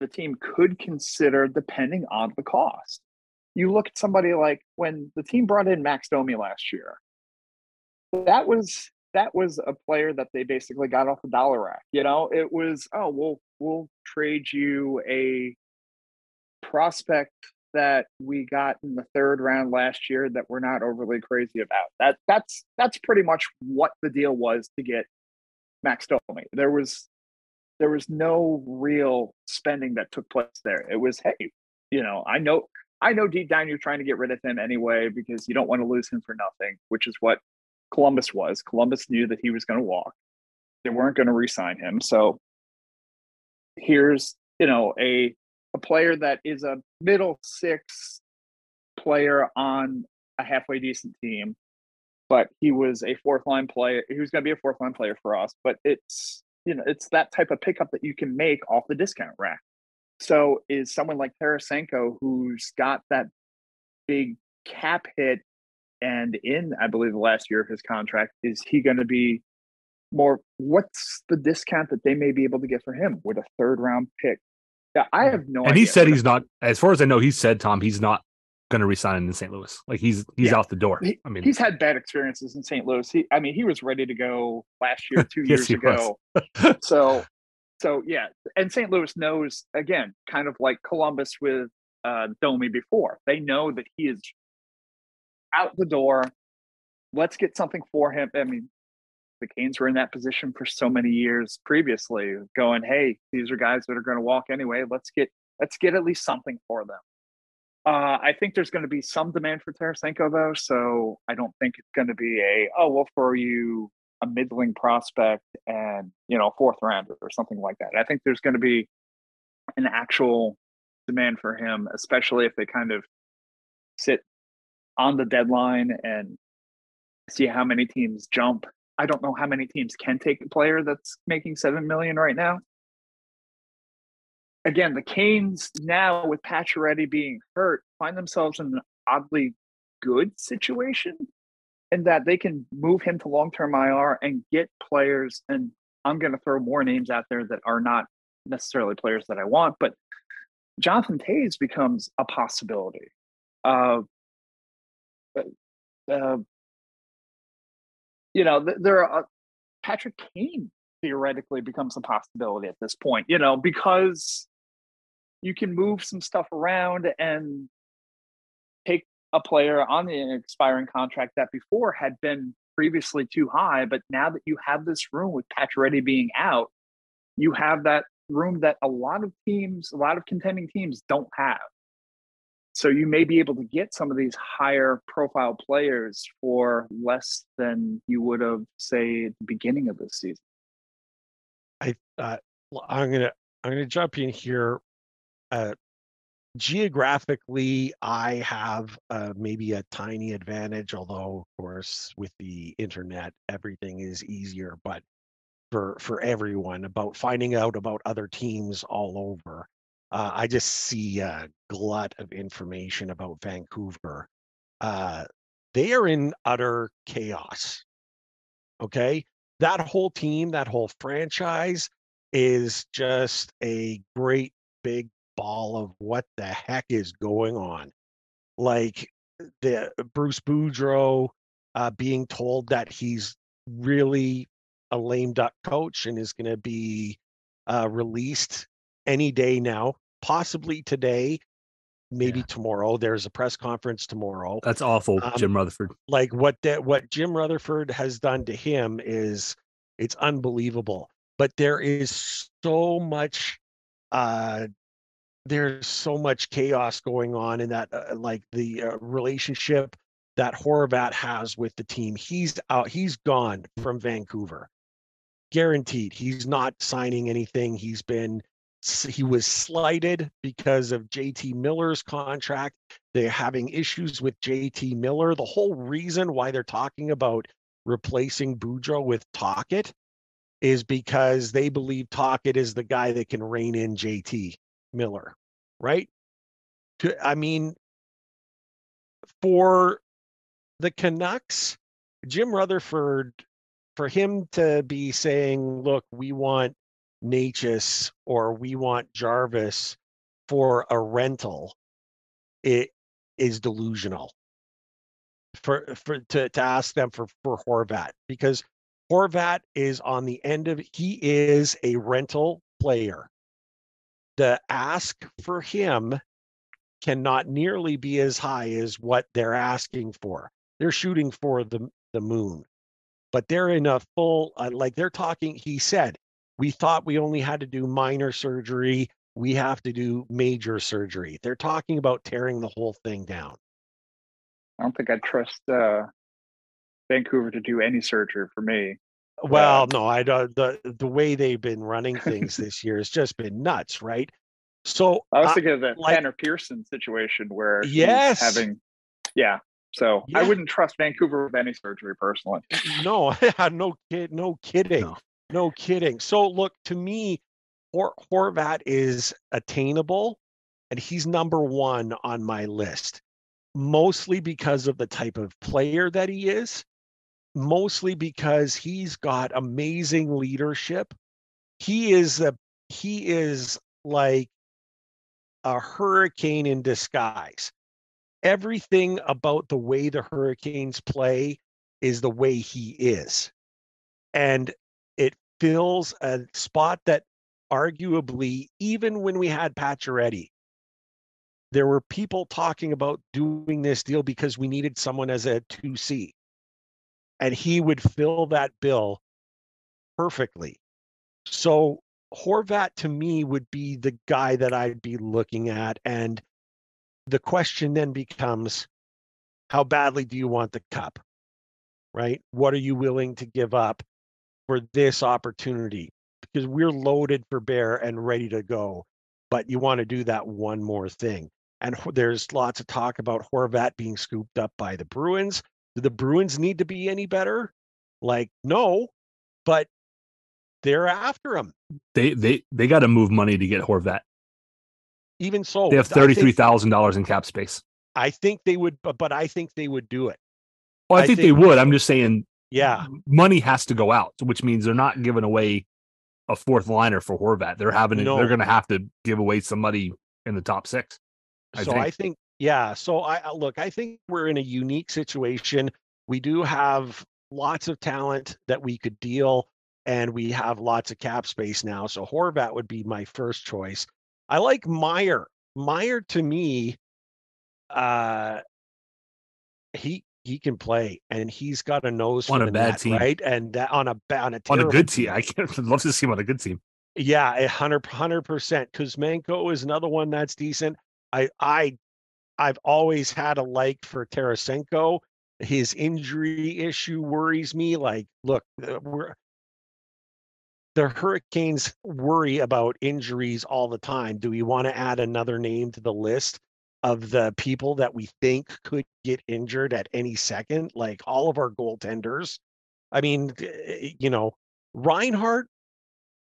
the team could consider depending on the cost. You look at somebody like when the team brought in Max Domi last year. That was that was a player that they basically got off the dollar rack. You know, it was oh we'll we'll trade you a prospect that we got in the third round last year that we're not overly crazy about. That that's that's pretty much what the deal was to get Max Domi. There was there was no real spending that took place there. It was hey, you know, I know I know deep down you're trying to get rid of him anyway because you don't want to lose him for nothing, which is what Columbus was. Columbus knew that he was going to walk. They weren't going to re-sign him. So here's, you know, a a player that is a middle six player on a halfway decent team, but he was a fourth line player. He was going to be a fourth line player for us, but it's you know it's that type of pickup that you can make off the discount rack. So is someone like Tarasenko who's got that big cap hit and in I believe the last year of his contract, is he going to be more? What's the discount that they may be able to get for him with a third round pick yeah, I have no. And he said he's not. As far as I know, he said Tom, he's not going to resign in St. Louis. Like he's he's yeah. out the door. I mean, he's had bad experiences in St. Louis. He, I mean, he was ready to go last year, *laughs* two yes, years ago. *laughs* so, so yeah, and St. Louis knows again, kind of like Columbus with uh, Domi before. They know that he is out the door. Let's get something for him. I mean, the Canes were in that position for so many years previously, going, "Hey, these are guys that are going to walk anyway. Let's get let's get at least something for them." Uh, I think there's going to be some demand for Tarasenko though, so I don't think it's going to be a oh we'll throw you a middling prospect and you know fourth rounder or something like that. I think there's going to be an actual demand for him, especially if they kind of sit on the deadline and see how many teams jump. I don't know how many teams can take a player that's making seven million right now. Again, the Canes now with Pacioretty being hurt find themselves in an oddly good situation in that they can move him to long-term IR and get players. And I'm going to throw more names out there that are not necessarily players that I want, but Jonathan Toews becomes a possibility. Uh, uh, you know, there are uh, Patrick Kane theoretically becomes a possibility at this point. You know, because you can move some stuff around and take a player on the expiring contract that before had been previously too high, but now that you have this room with Pacioretty being out, you have that room that a lot of teams, a lot of contending teams don't have. So you may be able to get some of these higher profile players for less than you would have, say, at the beginning of this season. I uh, I'm gonna I'm gonna jump in here. Uh, geographically, I have uh, maybe a tiny advantage, although, of course, with the internet, everything is easier. But for for everyone about finding out about other teams all over. Uh, I just see a glut of information about Vancouver. Uh, they are in utter chaos. Okay, that whole team, that whole franchise, is just a great big ball of what the heck is going on. Like the Bruce Boudreau uh, being told that he's really a lame duck coach and is going to be uh, released any day now, possibly today, maybe yeah. tomorrow. There's a press conference tomorrow. That's awful, um, Jim Rutherford. Like what that what Jim Rutherford has done to him is it's unbelievable. But there is so much uh there's so much chaos going on in that uh, like the uh, relationship that Horvat has with the team. He's out he's gone from Vancouver guaranteed he's not signing anything. He's been he was slighted because of JT Miller's contract. They're having issues with JT Miller. The whole reason why they're talking about replacing Boudreau with Tocchet is because they believe Tocchet is the guy that can rein in JT Miller, right? I mean, for the Canucks, Jim Rutherford for him to be saying, look, we want Necas or we want Jarvis for a rental, it is delusional. For for to, to ask them for for Horvat because Horvat is on the end of he is a rental player. The ask for him cannot nearly be as high as what they're asking for. They're shooting for the the moon but they're in a full uh, like they're talking he said we thought we only had to do minor surgery we have to do major surgery they're talking about tearing the whole thing down i don't think I'd trust uh, vancouver to do any surgery for me well no i don't the the way they've been running things *laughs* this year has just been nuts right so i was thinking of the like, tanner pearson situation where yes having yeah so yeah. I wouldn't trust Vancouver with any surgery personally. No, *laughs* no kid, no kidding, no. No. kidding. So look, to me, Hor- Horvat is attainable, and he's number one on my list, mostly because of the type of player that he is, mostly because he's got amazing leadership. He is a he is like a hurricane in disguise everything about the way the Hurricanes play is the way he is. And fills a spot that arguably, even when we had Pacioretty, there were people talking about doing this deal because we needed someone as a 2C. And he would fill that bill perfectly. So Horvat to me would be the guy that I'd be looking at. And the question then becomes how badly do you want the cup? Right? What are you willing to give up for this opportunity? Because we're loaded for bear and ready to go, but you want to do that one more thing. And there's lots of talk about Horvat being scooped up by the Bruins. Do the Bruins need to be any better? Like, no, but they're after him. They they they got to move money to get Horvat. Even so, They have thirty three thousand dollars in cap space. I think they would, but, but I think they would do it. Well, I, I think, they would. I'm just saying Yeah, money has to go out, which means they're not giving away a fourth liner for Horvat. They're having to, No. they're going to have to give away somebody in the top six. I so think. I think, yeah. So I I- look, I think we're in a unique situation. We do have lots of talent that we could deal, and we have lots of cap space now. So Horvat would be my first choice. I like Meier. Meier to me, uh, he he can play, and he's got a nose On for a the bad net, team. right? And that on a on a on a good team, I can't *laughs* I'd love to see him on a good team. Yeah, a hundred hundred percent. Kuzmenko is another one that's decent. I I I've always had a like for Tarasenko. His injury issue worries me. Like, look, we're the Hurricanes worry about injuries all the time. Do we want to add another name to the list of the people that we think could get injured at any second? Like all of our goaltenders. I mean, eh, you know, Reinhart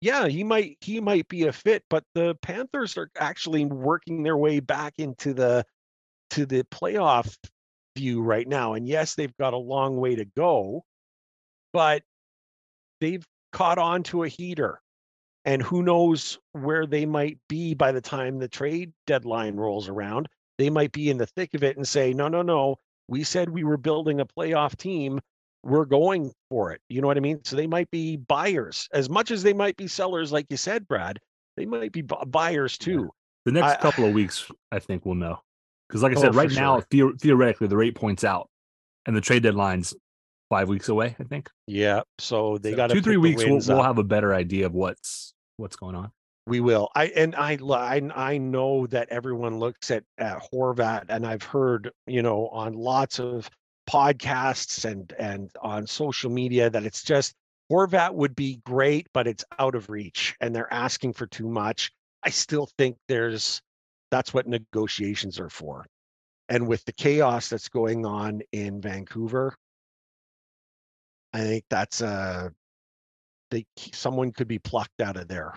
yeah, he might he might be a fit, but the Panthers are actually working their way back into the to the playoff view right now. And yes, they've got a long way to go, but they've caught on to a heater. And who knows where they might be by the time the trade deadline rolls around. They might be in the thick of it and say, no, no, no. We said we were building a playoff team we're going for it. You know what I mean? So they might be buyers as much as they might be sellers, like you said, Brad. They might be bu- buyers Yeah. too. The next I- couple of weeks, I think we'll know. Because, like I Oh, said, right now, sure. theo- theoretically, the rate points out, and the trade deadline's five weeks away. I think. Yeah. So they So got two, three weeks. We'll, we'll have a better idea of what's what's going on. We will. I and I I I know that everyone looks at at Horvat, and I've heard you know on lots of podcasts and and on social media that it's just Horvat would be great, but it's out of reach, and they're asking for too much. I still think there's that's what negotiations are for, and with the chaos that's going on in Vancouver, I think that's uh they someone could be plucked out of there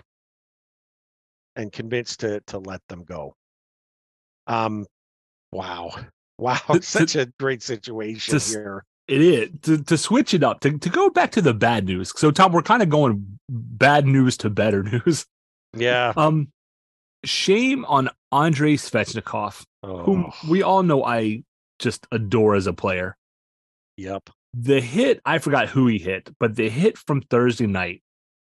and convinced to to let them go. Um, wow, *laughs* wow, To- to- such a great situation s- here. It is to, to switch it up to, to go back to the bad news. So Tom, we're kind of going bad news to better *laughs* news. Yeah. Um, shame on Andrei Svechnikov, whom Oh, we all know I just adore as a player. yep. The hit, I forgot who he hit, but the hit from Thursday night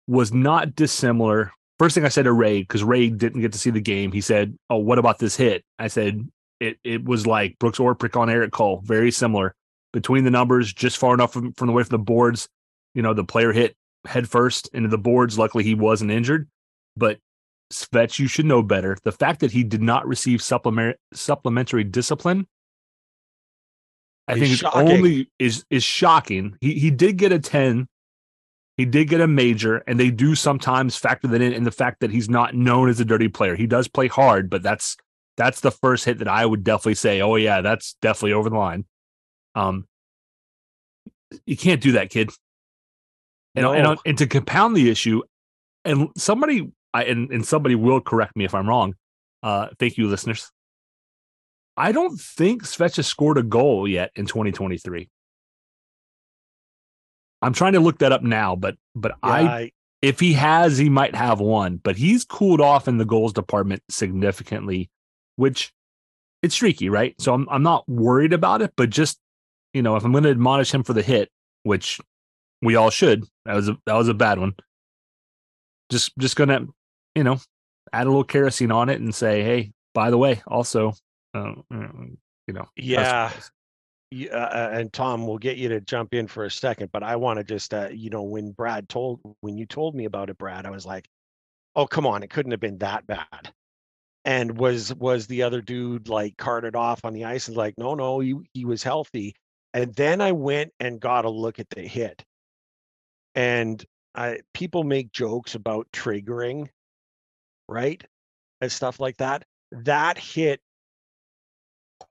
was not dissimilar. First thing I said to Ray, because Ray didn't get to see the game, he said, Oh, what about this hit? I said, It it was like Brooks Orpik on Erik Cole, very similar. Between the numbers, just far enough from, from the way from the boards. You know, the player hit head first into the boards. Luckily, he wasn't injured. But Svech, you should know better. The fact that he did not receive supplement, supplementary discipline I think it's shocking. only is is shocking. He he did get a 10. He did get a major, and they do sometimes factor that in in the fact that he's not known as a dirty player. He does play hard, but that's that's the first hit that I would definitely say, oh yeah, that's definitely over the line. Um you can't do that, kid. And, and, and to compound the issue, and somebody I and, and somebody will correct me if I'm wrong. Uh thank you, listeners. I don't think Svech has scored a goal yet in 2023. I'm trying to look that up now, but but Yeah, I I, if he has, he might have one, but he's cooled off in the goals department significantly, which it's streaky, right? So I'm I'm not worried about it, but just you know, if I'm going to admonish him for the hit, which we all should, that was a that was a bad one. Just just gonna, you know, add a little kerosene on it and say, hey, by the way, also, uh, you know, yeah. Yeah, uh, and Tom, we'll get you to jump in for a second, but I want to just, uh, you know, when Brad told, when you told me about it, Brad, I was like, oh, come on, it couldn't have been that bad. And was was the other dude like carted off on the ice? And like, no, no, he he was healthy. And then I went and got a look at the hit, and I people make jokes about triggering, right, and stuff like that. That hit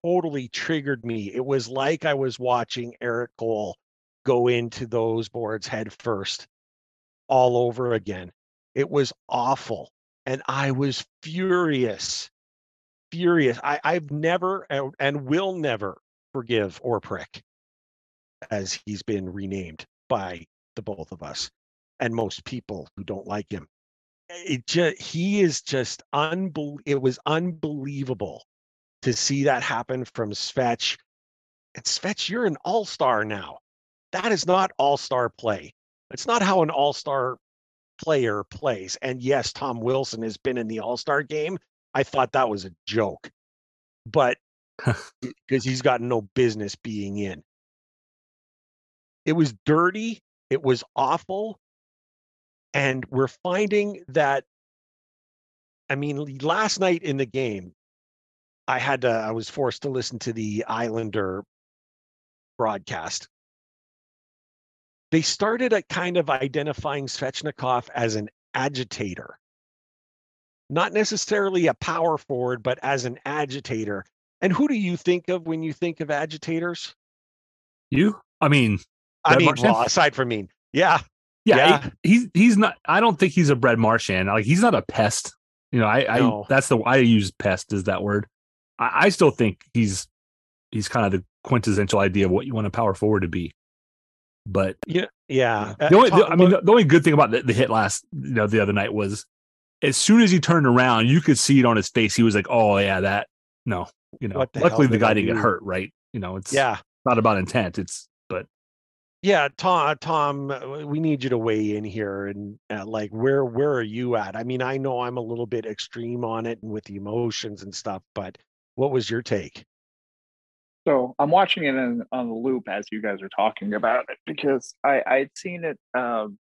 totally triggered me. It was like I was watching Erik Cole go into those boards head first all over again. It was awful. And I was furious, furious. I, I've never and will never forgive or prick as he's been renamed by the both of us and most people who don't like him. It just he is just unbel- it was unbelievable to see that happen from Svech. And Svech, you're an all-star now. That is not all-star play. It's not how an all-star player plays. And yes, Tom Wilson has been in the All Star game. I thought that was a joke, but *laughs* because he's got no business being in. It was dirty. It was awful. And we're finding that, I mean, last night in the game, I had to, I was forced to listen to the Islander broadcast they started at kind of identifying Svechnikov as an agitator, not necessarily a power forward, but as an agitator. And who do you think of when you think of agitators? You? I mean, I mean, well, aside from me, yeah, yeah, yeah. He, he's he's not. I don't think he's a Brad Marchand. Like he's not a pest. You know, I, no. I that's the I use pest is that word. I, I still think he's he's kind of the quintessential idea of what you want a power forward to be. But yeah, yeah. The only, the, I mean, the, only good thing about the, the, hit last, you know, the other night was as soon as he turned around, you could see it on his face. He was like, "Oh yeah, that no." You know, the luckily the guy didn't get hurt, right? You know, it's yeah, not about intent. It's but yeah, Tom. Tom, uh, we need you to weigh in here and uh, like where where are you at? I mean, I know I'm a little bit extreme on it and with the emotions and stuff, but what was your take? So I'm watching it in, on the loop as you guys are talking about it because I I'd seen it. Um,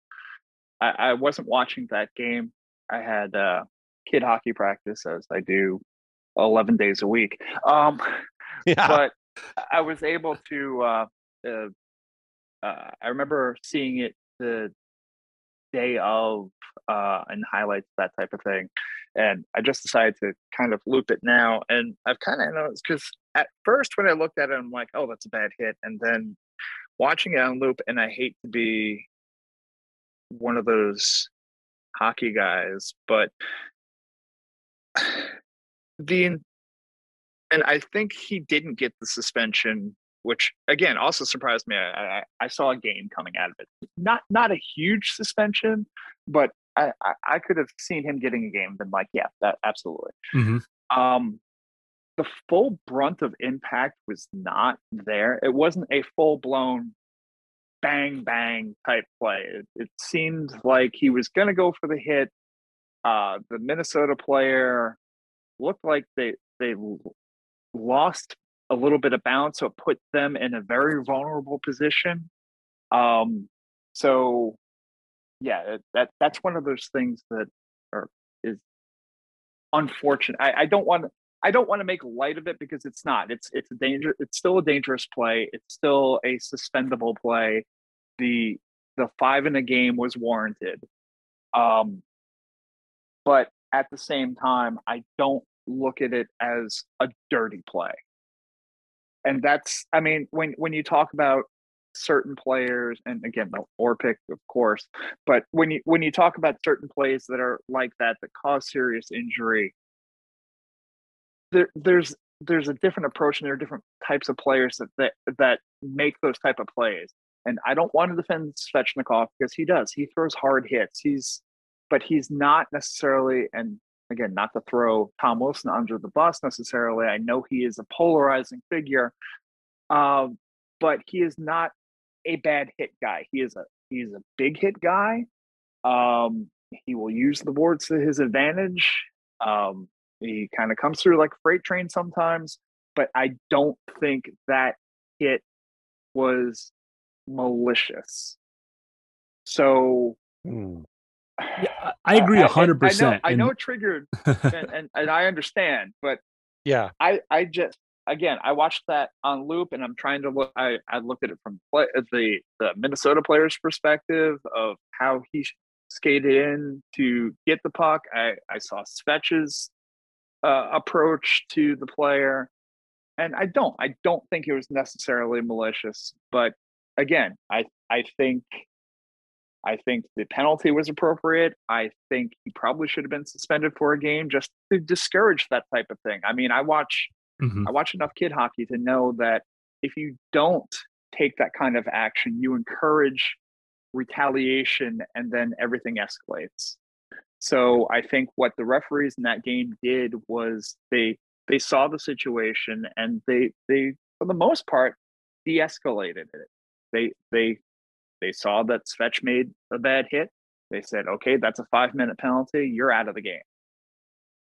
I, I wasn't watching that game. I had uh, kid hockey practice as I do 11 days a week. Um, *laughs* yeah. But I was able to. Uh, uh, uh, I remember seeing it the day of uh, and highlights that type of thing, and I just decided to kind of loop it now. And I've kind of noticed because at first when I looked at it, I'm like, oh, that's a bad hit. And then watching it on loop, and I hate to be one of those hockey guys, but the and I think he didn't get the suspension, which again also surprised me. I, I, I saw a game coming out of it, not not a huge suspension, but I, I, I could have seen him getting a game. Been like, yeah, that absolutely. Mm-hmm. Um, the full brunt of impact was not there. It wasn't a full blown bang bang type play. It, it seemed like he was going to go for the hit. Uh, the Minnesota player looked like they they lost a little bit of balance, so it put them in a very vulnerable position. Um, so yeah, that that's one of those things that are is unfortunate. I, I don't want I don't want to make light of it because it's not. It's it's a danger. It's still a dangerous play. It's still a suspendable play. The the five in a game was warranted. Um, but at the same time, I don't look at it as a dirty play. And that's, I mean, when when you talk about certain players, and again, the Orpik, of course, but when you when you talk about certain plays that are like that that cause serious injury, there, there's there's a different approach and there are different types of players that that, that make those type of plays. And I don't want to defend Svechnikov because he does. He throws hard hits. He's but he's not necessarily and again, not to throw Tom Wilson under the bus necessarily. I know he is a polarizing figure, um, but he is not a bad hit guy. He is a he's a big hit guy. Um, he will use the boards to his advantage. Um, he kind of comes through like freight train sometimes, but I don't think that hit was malicious. So mm. *sighs* yeah, I agree hundred percent. I know, I know it triggered, *laughs* and, and, and I understand, but yeah, I I just again I watched that on loop, and I'm trying to look. I I looked at it from play, the the Minnesota player's perspective of how he skated in to get the puck. I I saw Svech's uh, approach to the player, and I don't I don't think it was necessarily malicious, but again, I I think I think the penalty was appropriate. I think he probably should have been suspended for a game just to discourage that type of thing. I mean, I watch mm-hmm. I watch enough kid hockey to know that if you don't take that kind of action, you encourage retaliation and then everything escalates. So I think what the referees in that game did was they they saw the situation and they they for the most part de-escalated it. They they they saw that Svech made a bad hit. They said, "Okay, that's a five minute penalty. You're out of the game."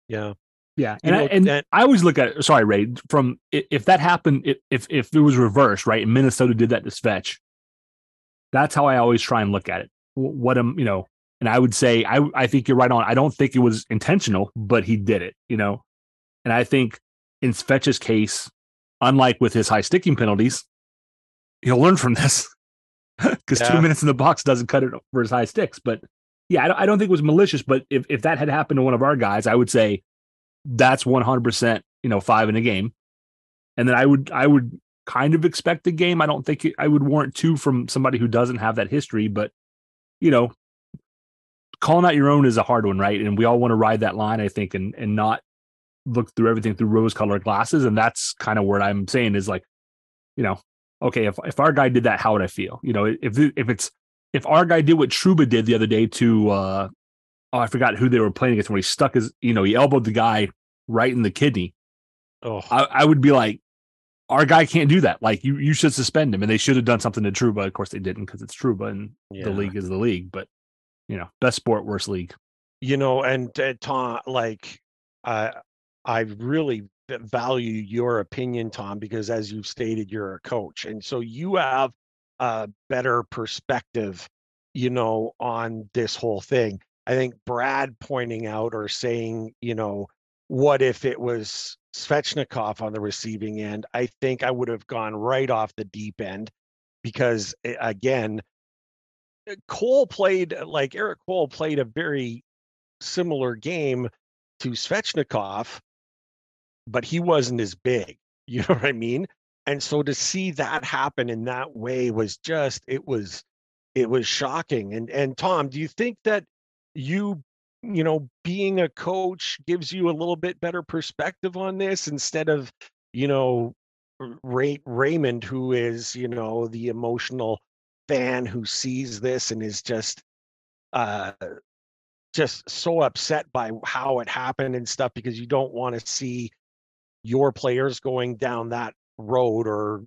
Yeah, yeah, and know, I, and that, I always look at sorry, Ray. From if that happened, if if it was reversed, right, and Minnesota did that to Svech, that's how I always try and look at it. What am you know? And I would say I I think you're right on. I don't think it was intentional, but he did it. You know, and I think in Svech's case, unlike with his high sticking penalties, he'll learn from this *laughs* because yeah. two minutes in the box doesn't cut it for his high sticks. But yeah, I don't, I don't think it was malicious. But if, if that had happened to one of our guys, I would say that's 100%, you know, five in a game. And then I would, I would kind of expect a game. I don't think I would warrant two from somebody who doesn't have that history, but you know, calling out your own is a hard one, right? And we all want to ride that line, I think, and and not look through everything through rose colored glasses. And that's kind of what I'm saying is like, you know, okay, if if our guy did that, how would I feel? You know, if if it's if our guy did what Trouba did the other day to uh oh I forgot who they were playing against when he stuck his you know he elbowed the guy right in the kidney. Oh, I, I would be like, our guy can't do that. Like you you should suspend him, and they should have done something to Trouba. Of course they didn't because it's Trouba, and yeah. the league is the league. But you know, best sport, worst league. You know, and uh, Tom, like, uh, I really value your opinion, Tom, because as you've stated, you're a coach. And so you have a better perspective, you know, on this whole thing. I think Brad pointing out or saying, you know, what if it was Svechnikov on the receiving end? I think I would have gone right off the deep end because, again, uh, Cole played like Erik Cole played a very similar game to Svechnikov but he wasn't as big. *laughs* You know what I mean? And so to see that happen in that way was just it was it was shocking. And and Tom, do you think that you you know being a coach gives you a little bit better perspective on this instead of you know Ray, Raymond who is you know the emotional fan who sees this and is just uh just so upset by how it happened and stuff because you don't want to see your players going down that road or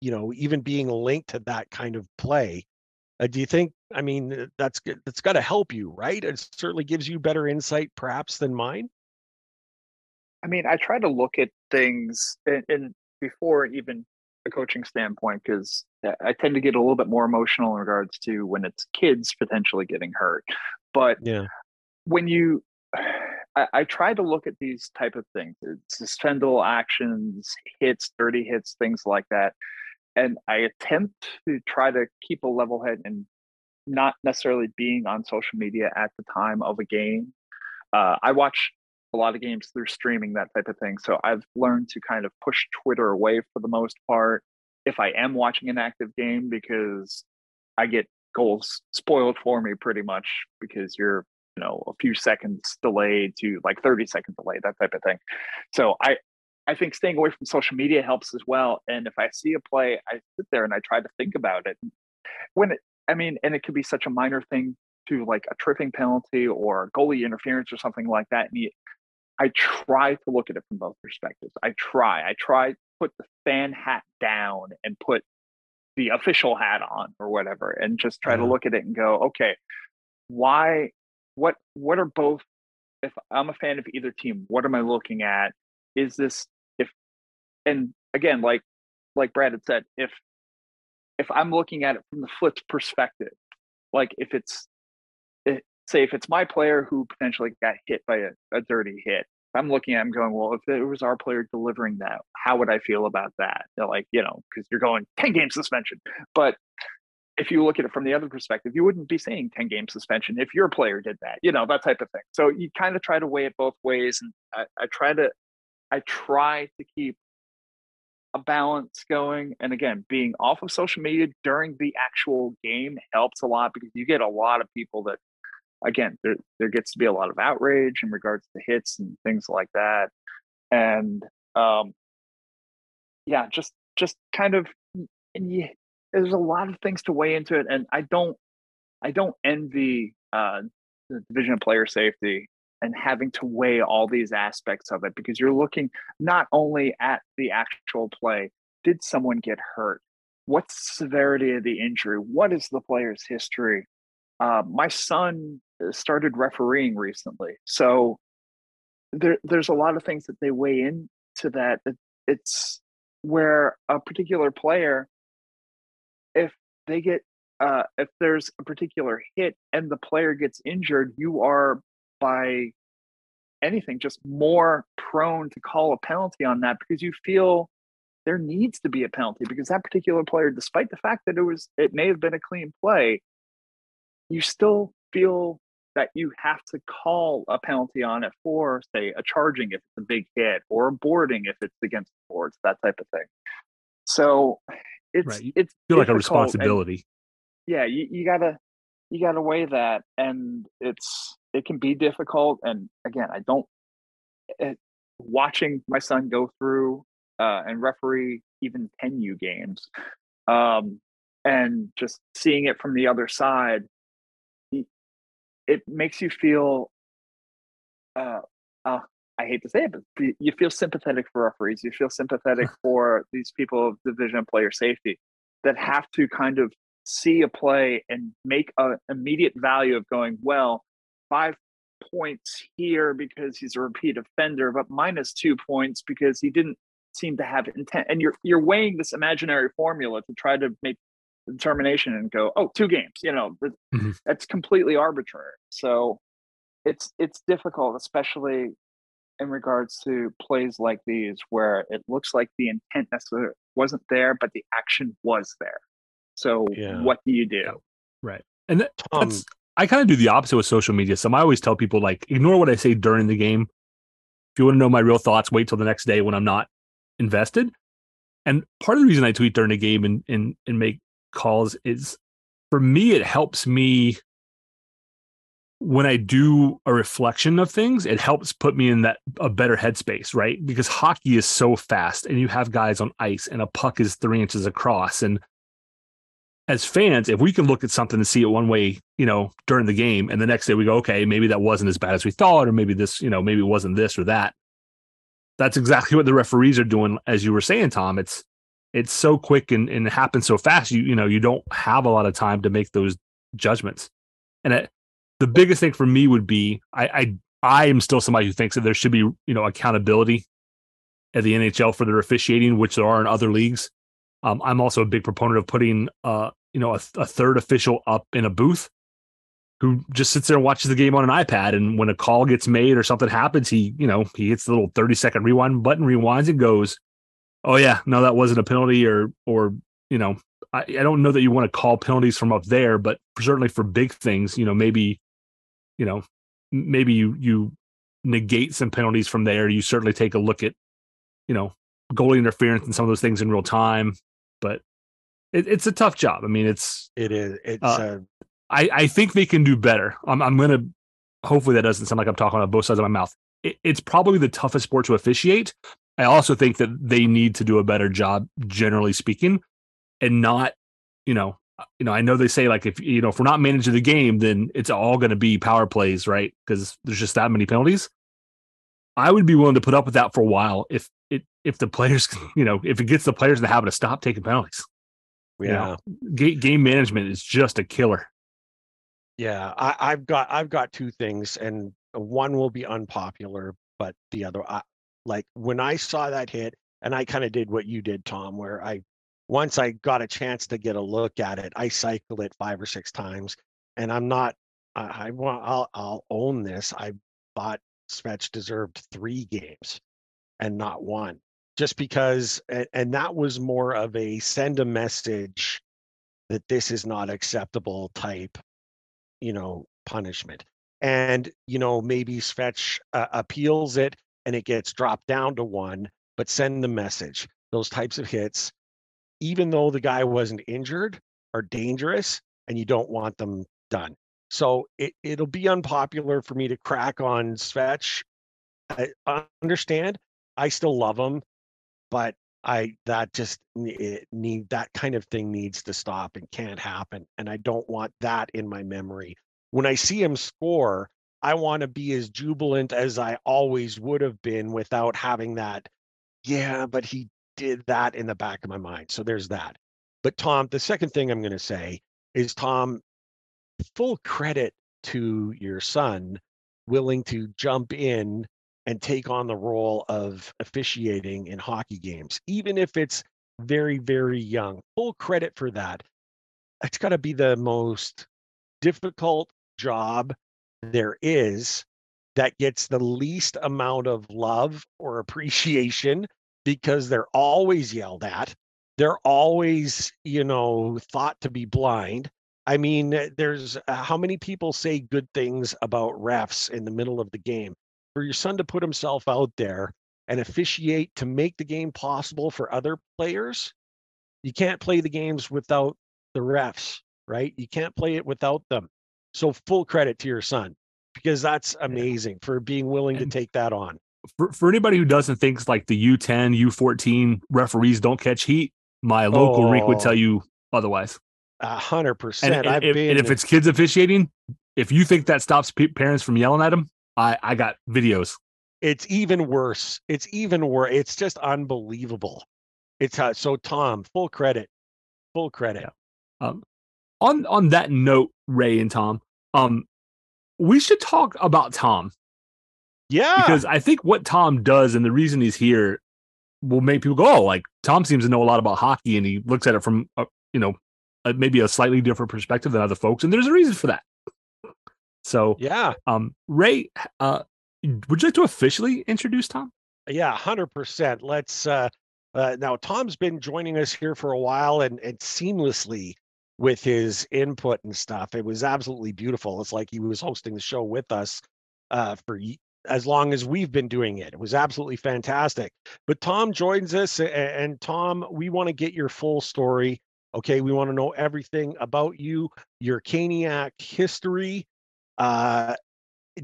you know even being linked to that kind of play uh, do you think i mean uh, that's good that's got to help you right? It certainly gives you better insight perhaps than mine. I mean i try to look at things and, before even a coaching standpoint because i tend to get a little bit more emotional in regards to when it's kids potentially getting hurt. But yeah. when you *sighs* I, I try to look at these type of things, suspendable actions, hits, dirty hits, things like that, and I attempt to try to keep a level head and not necessarily being on social media at the time of a game. Uh, I watch a lot of games through streaming, that type of thing. So I've learned to kind of push Twitter away for the most part if I am watching an active game because I get goals spoiled for me pretty much because you're you know a few seconds delayed to like 30 seconds delayed that type of thing so i i think staying away from social media helps as well and if i see a play i sit there and i try to think about it. When it i mean and it could be such a minor thing to like a tripping penalty or goalie interference or something like that and i try to look at it from both perspectives. I try i try to put the fan hat down and put the official hat on or whatever and just try to mm-hmm. look at it and go okay why what what are both if I'm a fan of either team, what am I looking at? Is this and again, like like Brad had said, if if I'm looking at it from the flip perspective, like if it's it, say if it's my player who potentially got hit by a, a dirty hit, I'm looking at him going, well, if it was our player delivering that, how would I feel about that? They're like, you know, because you're going 10 game suspension. But if you look at it from the other perspective, you wouldn't be saying 10 game suspension if your player did that, you know, that type of thing. So you kind of try to weigh it both ways. And I, I try to, I try to keep a balance going. And again, being off of social media during the actual game helps a lot because you get a lot of people that, again, there, there gets to be a lot of outrage in regards to hits and things like that. And, um, yeah, just, just kind of, and you, there's a lot of things to weigh into it, and I don't I don't envy uh, the division of player safety and having to weigh all these aspects of it because you're looking not only at the actual play, did someone get hurt? What's the severity of the injury? What is the player's history? Uh, my son started refereeing recently, so there, there's a lot of things that they weigh into that. It's where a particular player if they get uh, if there's a particular hit and the player gets injured, you are by anything just more prone to call a penalty on that because you feel there needs to be a penalty because that particular player, despite the fact that it was it may have been a clean play, you still feel that you have to call a penalty on it for, say, a charging if it's a big hit or a boarding if it's against the boards, that type of thing. So it's right. it's feel like a responsibility. And, yeah, you, you gotta you gotta weigh that, and it's it can be difficult. And again, I don't it, eh, watching my son go through uh, and referee even 10U games, um, and just seeing it from the other side, it makes you feel uh, uh, I hate to say it, but you feel sympathetic for referees. You feel sympathetic *laughs* for these people of division player safety that have to kind of see a play and make an immediate value of going, well, five points here because he's a repeat offender, but minus two points because he didn't seem to have intent. And you're you're weighing this imaginary formula to try to make determination and go, oh, two games. You know, mm-hmm. that's completely arbitrary. So it's it's difficult, especially in regards to plays like these where it looks like the intent necessarily wasn't there, but the action was there. So yeah. what do you do? Right. And that, Tom, that's, I kind of do the opposite with social media. So I always tell people like, ignore what I say during the game. If you want to know my real thoughts, wait till the next day when I'm not invested. And part of the reason I tweet during the game and, and, and make calls is for me, it helps me when I do a reflection of things, it helps put me in that a better headspace, right? Because hockey is so fast and you have guys on ice and a puck is three inches across. And as fans, if we can look at something and see it one way, you know, during the game, and the next day we go, okay, maybe that wasn't as bad as we thought, or maybe this, you know, maybe it wasn't this or that. That's exactly what the referees are doing, as you were saying, Tom. It's it's so quick and, and it happens so fast. You you know, you don't have a lot of time to make those judgments. And it, the biggest thing for me would be I, I I am still somebody who thinks that there should be you know accountability at the NHL for their officiating, which there are in other leagues. Um, I'm also a big proponent of putting uh you know a, a, third official up in a booth who just sits there and watches the game on an iPad, and when a call gets made or something happens, he you know he hits the little 30 second rewind button, rewinds and goes, oh yeah, no, that wasn't a penalty, or or you know I, I don't know that you want to call penalties from up there, but certainly for big things, you know maybe you know, maybe you you negate some penalties from there. You certainly take a look at, you know, goalie interference and some of those things in real time. But it, it's a tough job. I mean, it's it is. It's. Uh, uh, I I think they can do better. I'm I'm gonna. Hopefully, that doesn't sound like I'm talking on both sides of my mouth. It, it's probably the toughest sport to officiate. I also think that they need to do a better job, generally speaking, and not, you know, you know, I know they say like if you know if we're not managing the game, then it's all going to be power plays, right? Because there's just that many penalties. I would be willing to put up with that for a while if if the players, *laughs* you know, if it gets the players in the habit of stop taking penalties. Yeah, you know, game, game management is just a killer. Yeah, I, I've got I've got two things, and one will be unpopular, but the other, I, like when I saw that hit, and I kind of did what you did, Tom, where I once I got a chance to get a look at it, I cycled it five or six times, and I'm not. I, I want. I'll, I'll own this. I thought Svech deserved three games, and not one, just because. And, that was more of a send a message that this is not acceptable type, you know, punishment. And you know, maybe Svech uh, appeals it, and it gets dropped down to one, but send the message. Those types of hits even though the guy wasn't injured, are dangerous and you don't want them done. So it, it'll be unpopular for me to crack on Svech. I understand. I still love him, but I that just it need that kind of thing needs to stop and can't happen. And I don't want that in my memory. When I see him score, I want to be as jubilant as I always would have been without having that. Yeah, but he did that in the back of my mind. So there's that. But Tom, the second thing I'm going to say is Tom, full credit to your son willing to jump in and take on the role of officiating in hockey games, even if it's very, very young. Full credit for that. It's got to be the most difficult job there is that gets the least amount of love or appreciation because they're always yelled at. They're always, you know, thought to be blind. I mean, there's uh, how many people say good things about refs in the middle of the game? For your son to put himself out there and officiate to make the game possible for other players, you can't play the games without the refs, right? You can't play it without them. So full credit to your son because that's amazing for being willing to take that on for, for anybody who doesn't think like the U10, U14 referees don't catch heat, my local oh, rink would tell oh. you otherwise. A hundred percent. And, if, and if it's kids officiating, if you think that stops parents from yelling at them, I I got videos. It's even worse. It's even worse. It's just unbelievable. It's uh, so Tom, full credit, full credit. Um, on on that note, Ray and Tom, um, we should talk about Tom yeah. Because I think what Tom does and the reason he's here will make people go, oh, like Tom seems to know a lot about hockey and he looks at it from, a, you know, a, maybe a slightly different perspective than other folks. And there's a reason for that. So, yeah. Um, Ray, uh, would you like to officially introduce Tom? Yeah, 100%. Let's, uh, uh, now Tom's been joining us here for a while and, and seamlessly with his input and stuff. It was absolutely beautiful. It's like he was hosting the show with us uh, for as long as we've been doing it. It was absolutely fantastic. But Tom joins us, and Tom, we want to get your full story. Okay, we want to know everything about you, your Caniac history. Uh,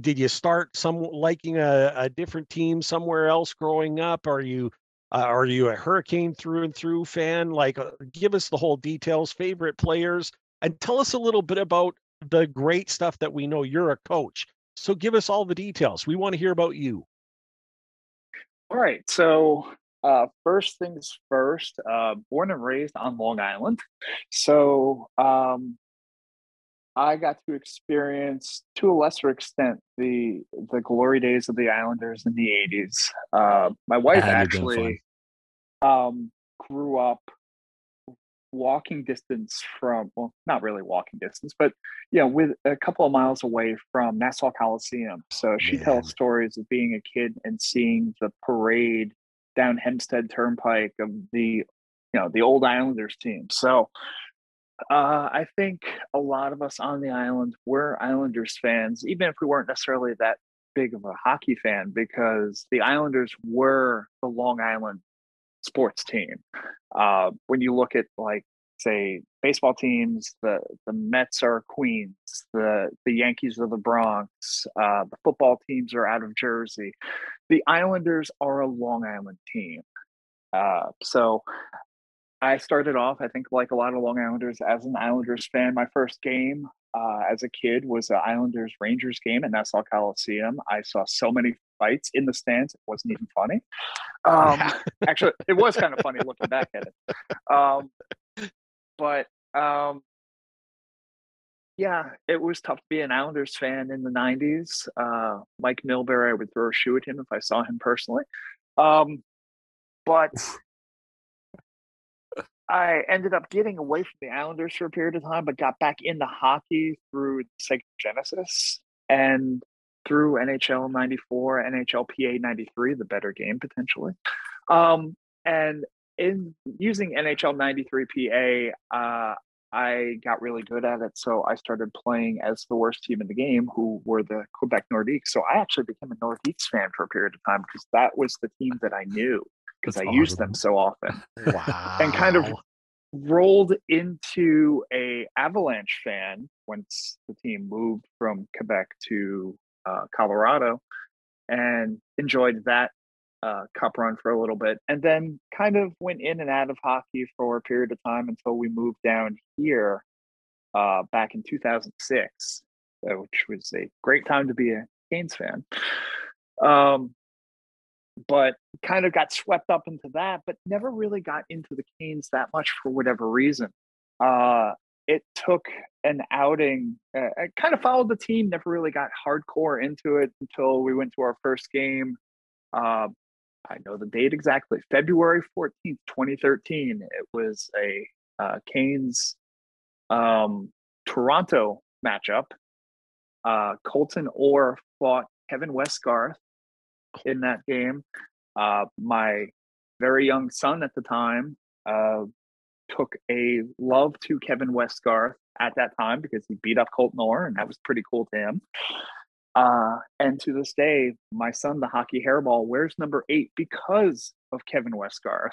did you start some liking a, a different team somewhere else growing up? Are you uh, are you a Hurricane through and through fan? Like, uh, give us the whole details, favorite players, and tell us a little bit about the great stuff that we know. You're a coach. So give us all the details. We want to hear about you. All right. So uh, first things first, uh, born and raised on Long Island. So um, I got to experience, to a lesser extent, the the glory days of the Islanders in the '80s. Uh, my wife actually um, grew up walking distance from well not really walking distance but you know with a couple of miles away from nassau coliseum so she Man. tells stories of being a kid and seeing the parade down hempstead turnpike of the you know the old islanders team so uh, I think a lot of us on the island were Islanders fans, even if we weren't necessarily that big of a hockey fan, because the Islanders were the Long Island sports team. Uh, when you look at like say baseball teams, the the Mets are Queens, the the Yankees are the Bronx, uh, the football teams are out of Jersey. The Islanders are a Long Island team. Uh, so I started off, I think, like a lot of Long Islanders, as an Islanders fan. My first game uh, as a kid was an Islanders Rangers game at Nassau Coliseum. I saw so many fights in the stands; it wasn't even funny. Um, *laughs* actually, it was kind of funny looking back at it. Um, but um, yeah, it was tough to be an Islanders fan in the '90s. Uh, Mike Milbury, I would throw a shoe at him if I saw him personally. Um, but I ended up getting away from the Islanders for a period of time, but got back into hockey through Sega Genesis and through NHL 94, NHLPA 93, the better game potentially. Um, and in using NHL 93 PA, uh, I got really good at it. So I started playing as the worst team in the game, who were the Quebec Nordiques. So I actually became a Nordiques fan for a period of time because that was the team that I knew because I awesome. used them so often. Wow. and kind of rolled into a Avalanche fan once the team moved from Quebec to uh, Colorado and enjoyed that uh, cup run for a little bit, and then kind of went in and out of hockey for a period of time until we moved down here uh, back in 2006, uh, which was a great time to be a Canes fan. Um, but kind of got swept up into that, but never really got into the Canes that much for whatever reason. Uh, it took an outing. Uh, I kind of followed the team, never really got hardcore into it until we went to our first game. Uh, I know the date exactly, February 14th, 2013. It was a uh, Canes um, Toronto matchup. Uh, Colton Orr fought Kevin Westgarth in that game. Uh, my very young son at the time uh, took a love to Kevin Westgarth at that time because he beat up Colt Orr, and that was pretty cool to him. Uh, and to this day, my son, the hockey hairball, wears number eight because of Kevin Westgarth.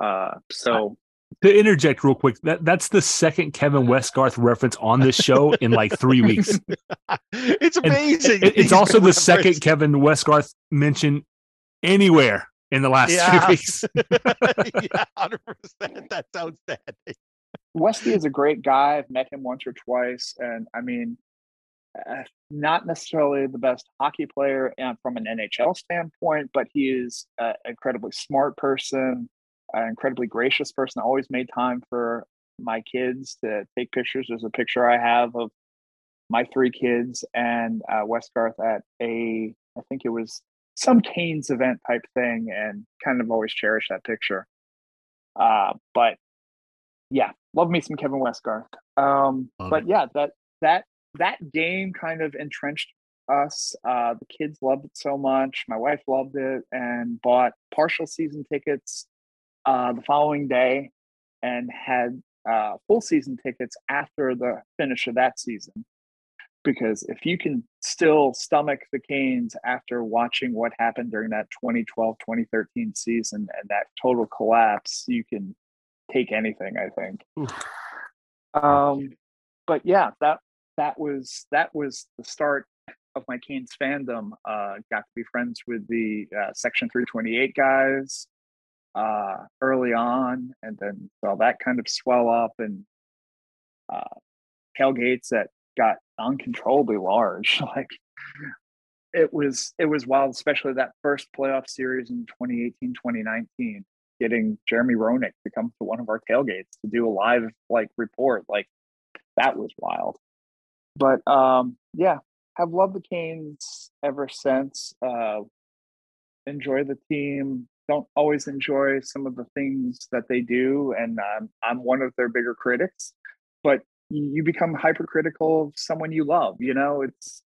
Uh, so to interject real quick, that that's the second Kevin Westgarth reference on this show in like three weeks. *laughs* it's amazing. It, it's also the reference. second Kevin Westgarth mention anywhere in the last yeah. few weeks. *laughs* yeah, hundred percent. That's outstanding. Westy is a great guy. I've met him once or twice, and I mean, uh, not necessarily the best hockey player and from an NHL standpoint, but he is an incredibly smart person, an incredibly gracious person. Always made time for my kids to take pictures. There's a picture I have of my three kids and uh, Westgarth at a, I think it was some Canes event type thing, and kind of always cherish that picture. Uh, but yeah, love me some Kevin Westgarth. Um, but yeah, that that that game kind of entrenched us. Uh, the kids loved it so much. My wife loved it and bought partial season tickets uh, the following day and had uh, full season tickets after the finish of that season. Because if you can still stomach the Canes after watching what happened during that 2012 2013 season and that total collapse, you can take anything, I think. Um, but yeah, that that was that was the start of my Canes fandom. Uh, got to be friends with the uh, Section 328 guys uh, early on, and then saw that kind of swell up and uh, tailgates that got uncontrollably large. *laughs* like it was it was wild, especially that first playoff series in 2018, 2019. Getting Jeremy Roenick to come to one of our tailgates to do a live like report, like that was wild but um, yeah, have loved the Canes ever since. Uh, enjoy the team. Don't always enjoy some of the things that they do, and um, I'm one of their bigger critics. But you become hypercritical of someone you love. You know, it's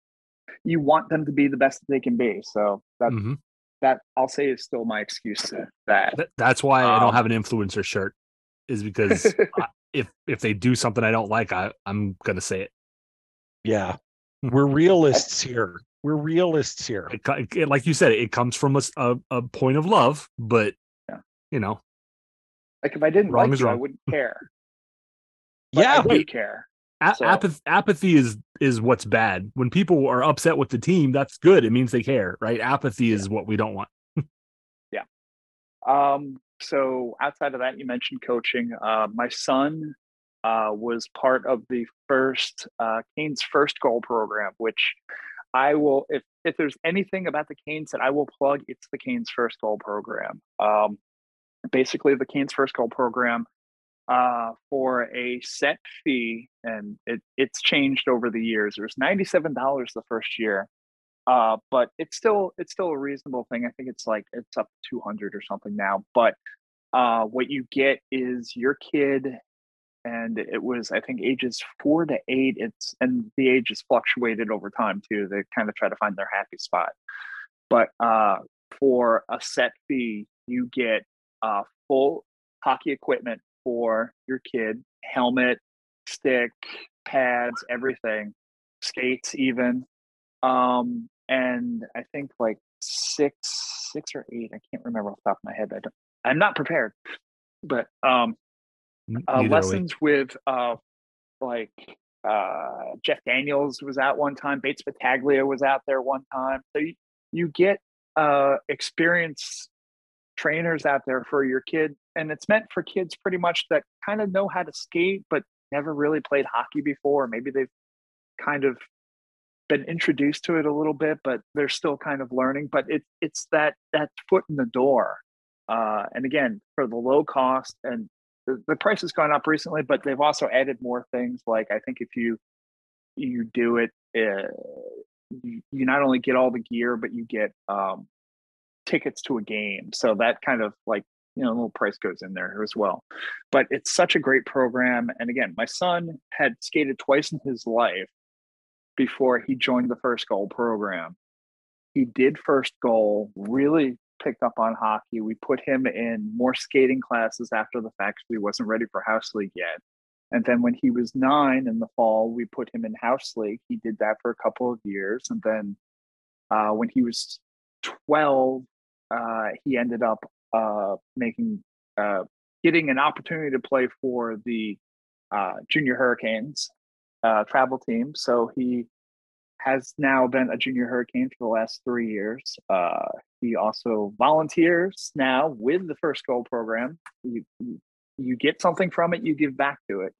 you want them to be the best that they can be. So that mm-hmm. that I'll say is still my excuse to that. That's why um, I don't um, have an influencer shirt, is because *laughs* I, if if they do something I don't like, I I'm gonna say it. Yeah. We're realists *laughs* here. We're realists here. It, it, like you said, it comes from a, a, a point of love, but yeah. you know, like if I didn't wrong like you, wrong. I wouldn't care. *laughs* But yeah, I do care. A- so. apathy, apathy is is what's bad. When people are upset with the team, that's good. It means they care, right? Apathy yeah. is what we don't want. *laughs* yeah. Um. So outside of that, you mentioned coaching. Uh, my son uh, was part of the first uh, Canes First Goal program, which I will, if, if there's anything about the Canes that I will plug, it's the Canes First Goal program. Um, basically, the Canes First Goal program uh, for a set fee, and it, it's changed over the years. It was ninety-seven dollars the first year, uh, but it's still it's still a reasonable thing. I think it's like it's up two hundred or something now. But uh, what you get is your kid, and it was I think ages four to eight. It's and the ages fluctuated over time too. They kind of try to find their happy spot. But uh, for a set fee, you get uh, full hockey equipment for your kid helmet, stick, pads, everything, skates, even. Um, and I think like six, six or eight, I can't remember off the top of my head. I don't, I'm not prepared, but um, uh, lessons with uh, like uh, Jeff Daniels was out one time, Bates Battaglia was out there one time. So you, you get uh, experience trainers out there for your kid and it's meant for kids pretty much that kind of know how to skate but never really played hockey before. Maybe they've kind of been introduced to it a little bit but they're still kind of learning but it, it's that that foot in the door. Uh, and again for the low cost and the, the price has gone up recently but they've also added more things like i think if you you do it uh, you, not only get all the gear but you get um, tickets to a game. So that kind of like, you know, a little price goes in there as well. But it's such a great program. And again, my son had skated twice in his life before he joined the first goal program. He did first goal, really picked up on hockey. We put him in more skating classes after the fact. He wasn't ready for house league yet. And then when he was nine in the fall, we put him in house league. He did that for a couple of years. And then uh, when he was 12, uh, he ended up uh, making uh, getting an opportunity to play for the uh, Junior Hurricanes uh, travel team. So he has now been a Junior Hurricane for the last three years. Uh, he also volunteers now with the First Goal program. You, you get something from it, you give back to it.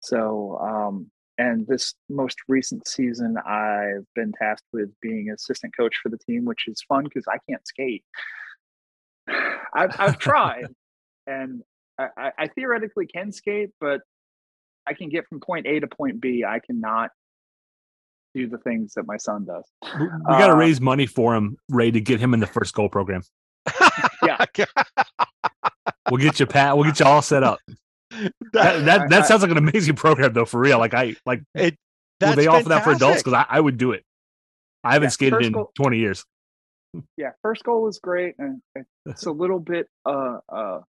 So um, and this most recent season, I've been tasked with being assistant coach for the team, which is fun because I can't skate. *sighs* I've, I've tried, *laughs* and I, I, theoretically can skate, but I can get from point A to point B. I cannot do the things that my son does. We got to uh, raise money for him, Ray, to get him in the first goal program. yeah, *laughs* we'll get you Pat. We'll get you all set up *laughs* that that, that sounds like an amazing program though for real like i like it will they offer that for adults because I, I would do it i haven't yeah, skated in goal, 20 years yeah first goal was great and it's a *laughs* little bit uh uh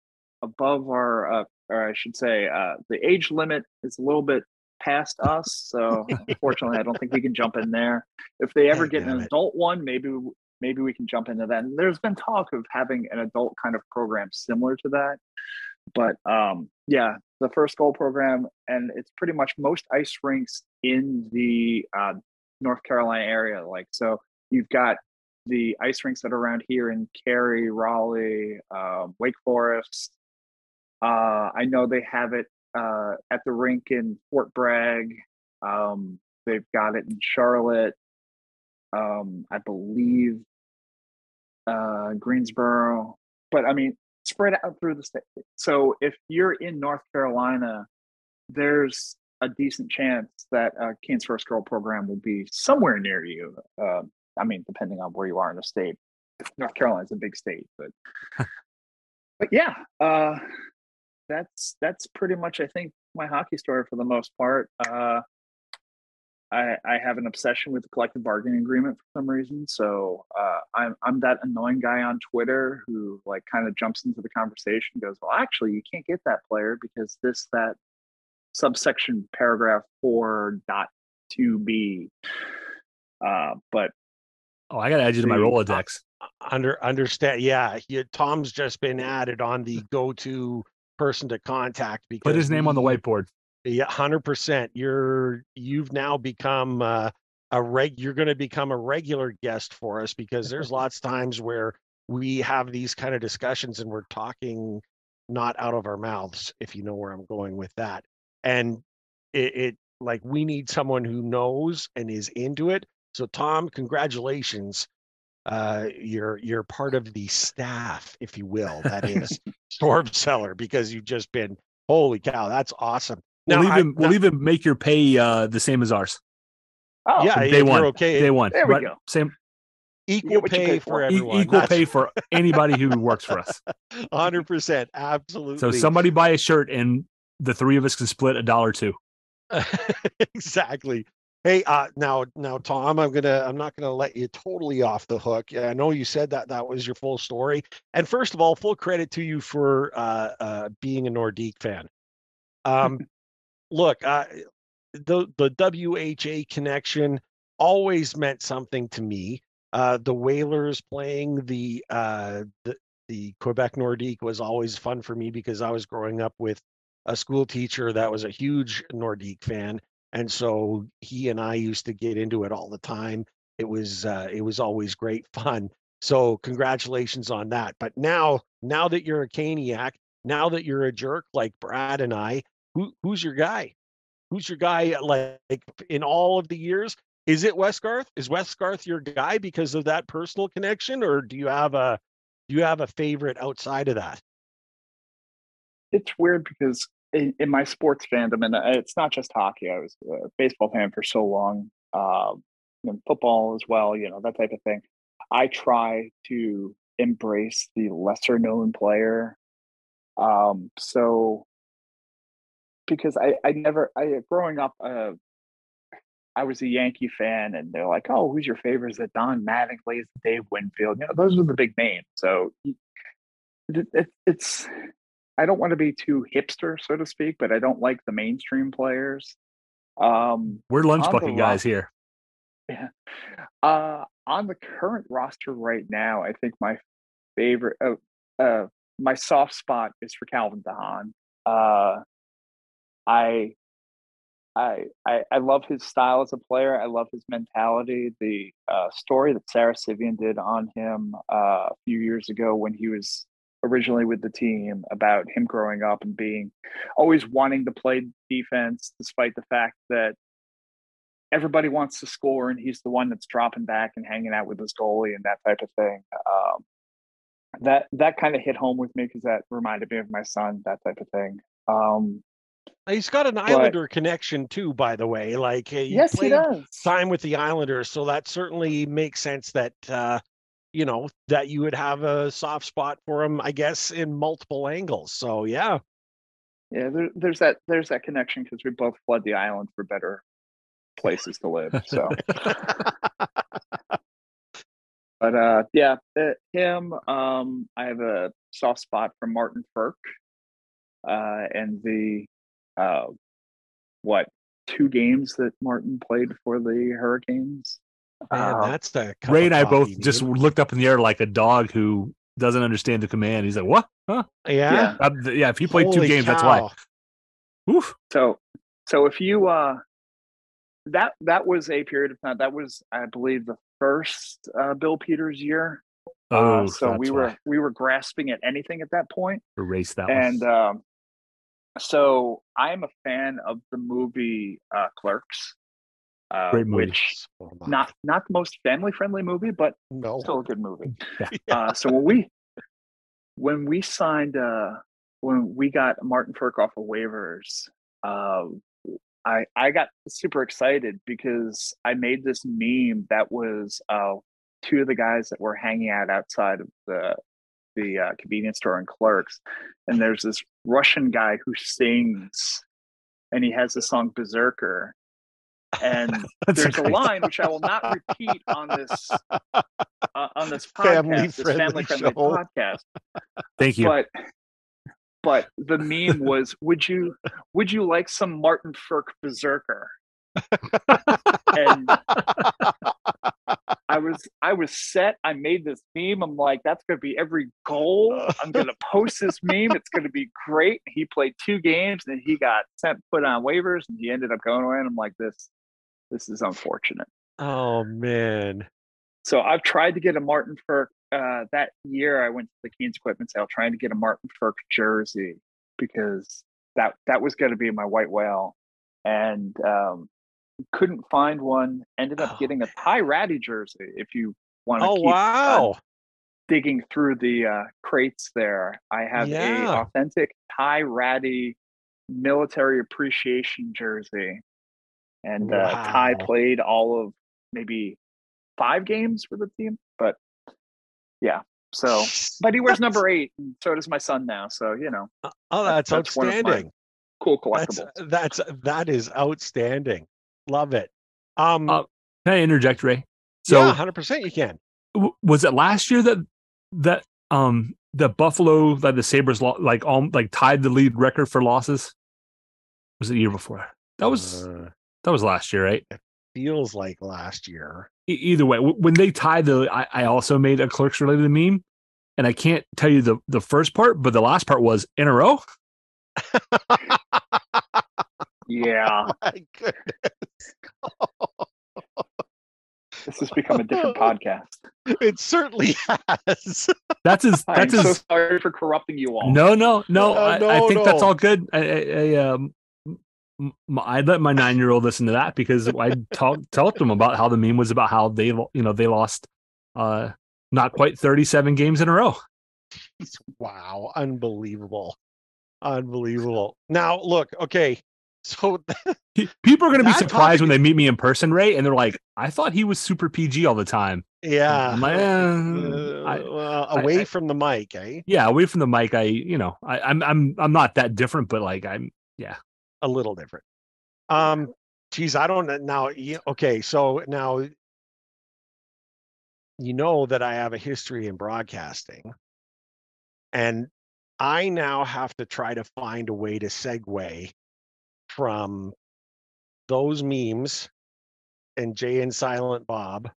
above our uh or i should say uh the age limit is a little bit past us so *laughs* unfortunately i don't think we can jump in there if they ever get an it. adult one maybe maybe we can jump into that and there's been talk of having an adult kind of program similar to that but um, yeah, the first goal program, and it's pretty much most ice rinks in the uh, North Carolina area. Like, so you've got the ice rinks that are around here in Cary, Raleigh, uh, Wake Forest. Uh, I know they have it uh, at the rink in Fort Bragg. Um, they've got it in Charlotte. Um, I believe uh, Greensboro. But I mean, spread out through the state. So if you're in North Carolina, there's a decent chance that uh, Canes First Goal program will be somewhere near you. Uh, I mean, depending on where you are in the state. North Carolina is a big state, but *laughs* but yeah, uh, that's that's pretty much I think my hockey story for the most part. Uh, I, I have an obsession with the collective bargaining agreement for some reason. So uh, I'm I'm that annoying guy on Twitter who like kind of jumps into the conversation, goes, "Well, actually, you can't get that player because this that subsection paragraph four dot two b." Uh, but oh, I got to add you to my Rolodex. Under understand, yeah. He, Tom's just been added on the go-to person to contact because put his name on the whiteboard. Yeah, hundred percent. You're you've now become uh, a reg. You're going to become a regular guest for us because there's *laughs* lots of times where we have these kind of discussions and we're talking not out of our mouths, if you know where I'm going with that. And it, it like we need someone who knows and is into it. So Tom, congratulations. Uh, you're you're part of the staff, if you will, that is *laughs* Storm Cellar, because you've just been Holy cow, that's awesome. We'll Now, I- even we'll now- even make your pay uh, the same as ours. Oh, yeah, From if day one. okay. Day one. There we Right? go. Same equal pay pay for for. e- everyone. equal pay for anybody who works for us. *laughs* Hundred percent, absolutely. So somebody buy a shirt and the three of us can split a dollar two. *laughs* exactly. Hey, uh, now, now, Tom, I'm gonna, I'm not gonna let you totally off the hook. I know you said that that was your full story, and first of all, full credit to you for uh, uh, being a Nordique fan. Um, *laughs* look, uh, the the WHA connection always meant something to me. Uh, the Whalers playing the uh, the the Quebec Nordique was always fun for me because I was growing up with a school teacher that was a huge Nordique fan, and so he and I used to get into it all the time. It was uh, it was always great *laughs* fun. So congratulations on that. But now, now that you're a Caniac, now that you're a jerk like Brad and I, who who's your guy? Who's your guy? Like in all of the years, is it Westgarth? Is Westgarth your guy because of that personal connection, or do you have a do you have a favorite outside of that? it's weird because in, in my sports fandom, and uh, it's not just hockey. I was a baseball fan for so long, um, and football as well. You know that type of thing. I try to embrace the lesser known player. Um, so because I I never I growing up. Uh, I was a Yankee fan, and they're like, "Oh, who's your favorite? Is it Don Mattingly? Is it Dave Winfield? You know, those are the big names." So it, it, it's I don't want to be too hipster, so to speak, but I don't like the mainstream players. Um, We're lunch bucket guys here. *laughs* uh, on the current roster right now, I think my favorite, uh, uh, my soft spot is for Calvin de Haan. Uh, I, I, I, I love his style as a player. I love his mentality. The uh, story that Sara Civian did on him uh, a few years ago when he was originally with the team about him growing up and being always wanting to play defense despite the fact that everybody wants to score and he's the one that's dropping back and hanging out with his goalie and that type of thing um, that that kind of hit home with me because that reminded me of my son that type of thing um, He's got an Islander connection too, by the way. Like he yes he does time with the Islanders, so that certainly makes sense that uh, you know that you would have a soft spot for him, I guess, in multiple angles. So yeah, yeah there, there's that there's that connection because we both fled the island for better places to live so but uh yeah him um i have a soft spot for martin Frk, uh and the uh what two games that martin played for the hurricanes man, Uh, that's the cup Ray and I both coffee, just looked up in the air like a dog who doesn't understand the command. He's like, "What? Huh? yeah. yeah. Uh, yeah, if he played two Holy games, that's why." Oof. So, so if you uh, that that was a period of time. That was, I believe, the first uh, Bill Peters year. Oh, uh, so we were why. we were grasping at anything at that point, erase that and one. um, so I'm a fan of the movie uh, Clerks, uh, Great movie. which Oh not not the most family friendly movie, but no. still a good movie. *laughs* Yeah. Uh, so when we when we signed uh, when we got Martin Frk off of waivers, uh, I I got super excited because I made this meme that was uh, two of the guys that were hanging out outside of the the uh, convenience store and Clerks, and there's this Russian guy who sings, and he has the song Berserker. And *laughs* there's a line which I will not repeat on this *laughs* uh, on this podcast, Family this friendly family friendly podcast. Thank you. But but the meme was, would you would you like some Martin Frk Berserker? and I was I was set. I made this meme. I'm like, that's gonna be every goal. I'm gonna post this meme. It's gonna be great. He played two games and he got sent put on waivers and he ended up going away. And I'm like, this this is unfortunate. Oh man. So I've tried to get a Martin Frk. Uh, that year I went to the Canes equipment sale trying to get a Martin Frk jersey because that that was going to be my white whale, and um, couldn't find one. Ended up Oh, getting a Ty Rattie jersey. If you want to Oh keep uh, wow. digging through the uh, crates there, I have Yeah. a authentic Ty Rattie military appreciation jersey, and uh, Ty played all of maybe five games for the team. But yeah, so *laughs* but he wears number eight, and so does my son now. So you know, Oh, that's, That's one of my outstanding. cool That's collectibles. that's that is outstanding. Love it. Um, Uh, Can I interject, Ray? So yeah, hundred percent. You can. w- was it last year that that um the Buffalo that the Sabres lo- like all like tied the lead record for losses? Was it the year before? That was Uh, that was last year, right? It feels like last year. E- either way, w- when they tied the, I, I also made a clerks related meme, and I can't tell you the the first part, but the last part was in a row. *laughs* Yeah, My goodness. *laughs* this has become a different podcast. It certainly has. That's his. I'm That's so sorry for corrupting you all. No, no, no. Uh, I, I no, think that's all good. I, I, I um, m- m- I let my nine year old listen to that because I talked to him about how the meme was about how they you know they lost uh not quite thirty seven games in a row. wow, unbelievable, unbelievable. Now look, okay, *laughs* so People are going to be surprised when they meet me in person, Ray, and they're like, "I thought he was super PG all the time." yeah, uh, eh, I- well, away I- from the mic, eh? yeah, away from the mic, I you know, I, I'm I'm I'm not that different, but like I'm a little different. Um, geez, I don't know now. Okay, so now you know that I have a history in broadcasting, and I now have to try to find a way to segue from those memes and Jay and Silent Bob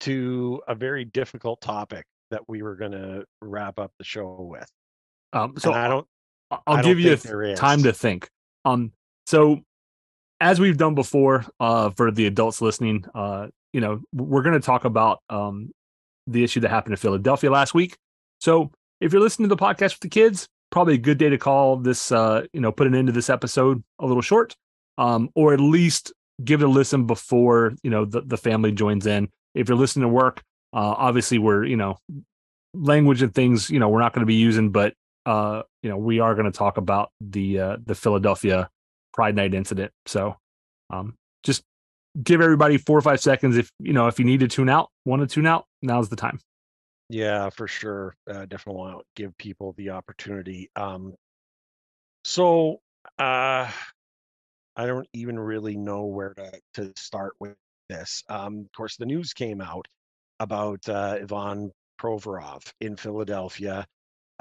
to a very difficult topic that we were going to wrap up the show with. um. So So I don't. I'll give you think there th- is. time to think. Um, so as we've done before, uh, for the adults listening, uh, you know, we're going to talk about um the issue that happened in Philadelphia last week. So if you're listening to the podcast with the kids, probably a good day to call this. Uh, you know, put an end to this episode a little short, um, or at least give it a listen before you know the the family joins in. If you're listening to work, uh, obviously we're you know language and things you know we're not going to be using, but uh, you know, we are going to talk about the uh, the Philadelphia Pride Night incident. So, um, just give everybody four or five seconds. If you know, if you need to tune out, want to tune out, now's the time. Yeah, for sure. Uh, definitely want to give people the opportunity. Um, so uh, I don't even really know where to to start with this. Um, of course, the news came out about uh, Ivan Provorov in Philadelphia.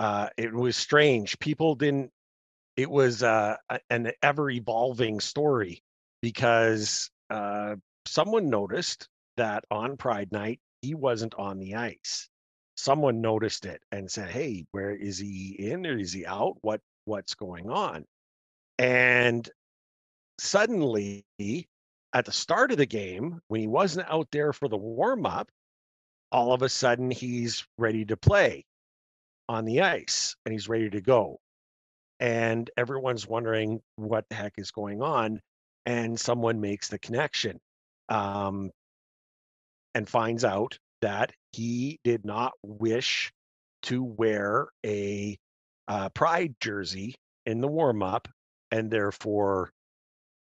Uh, it was strange. People didn't. It was uh, an ever evolving story because uh, someone noticed that on Pride Night he wasn't on the ice someone noticed it and said, "Hey, where is he in or is he out? What what's going on?" And suddenly, at the start of the game, when he wasn't out there for the warm up, all of a sudden he's ready to play on the ice and he's ready to go. And everyone's wondering what the heck is going on. And someone makes the connection um, and finds out that he did not wish to wear a uh, pride jersey in the warm up and therefore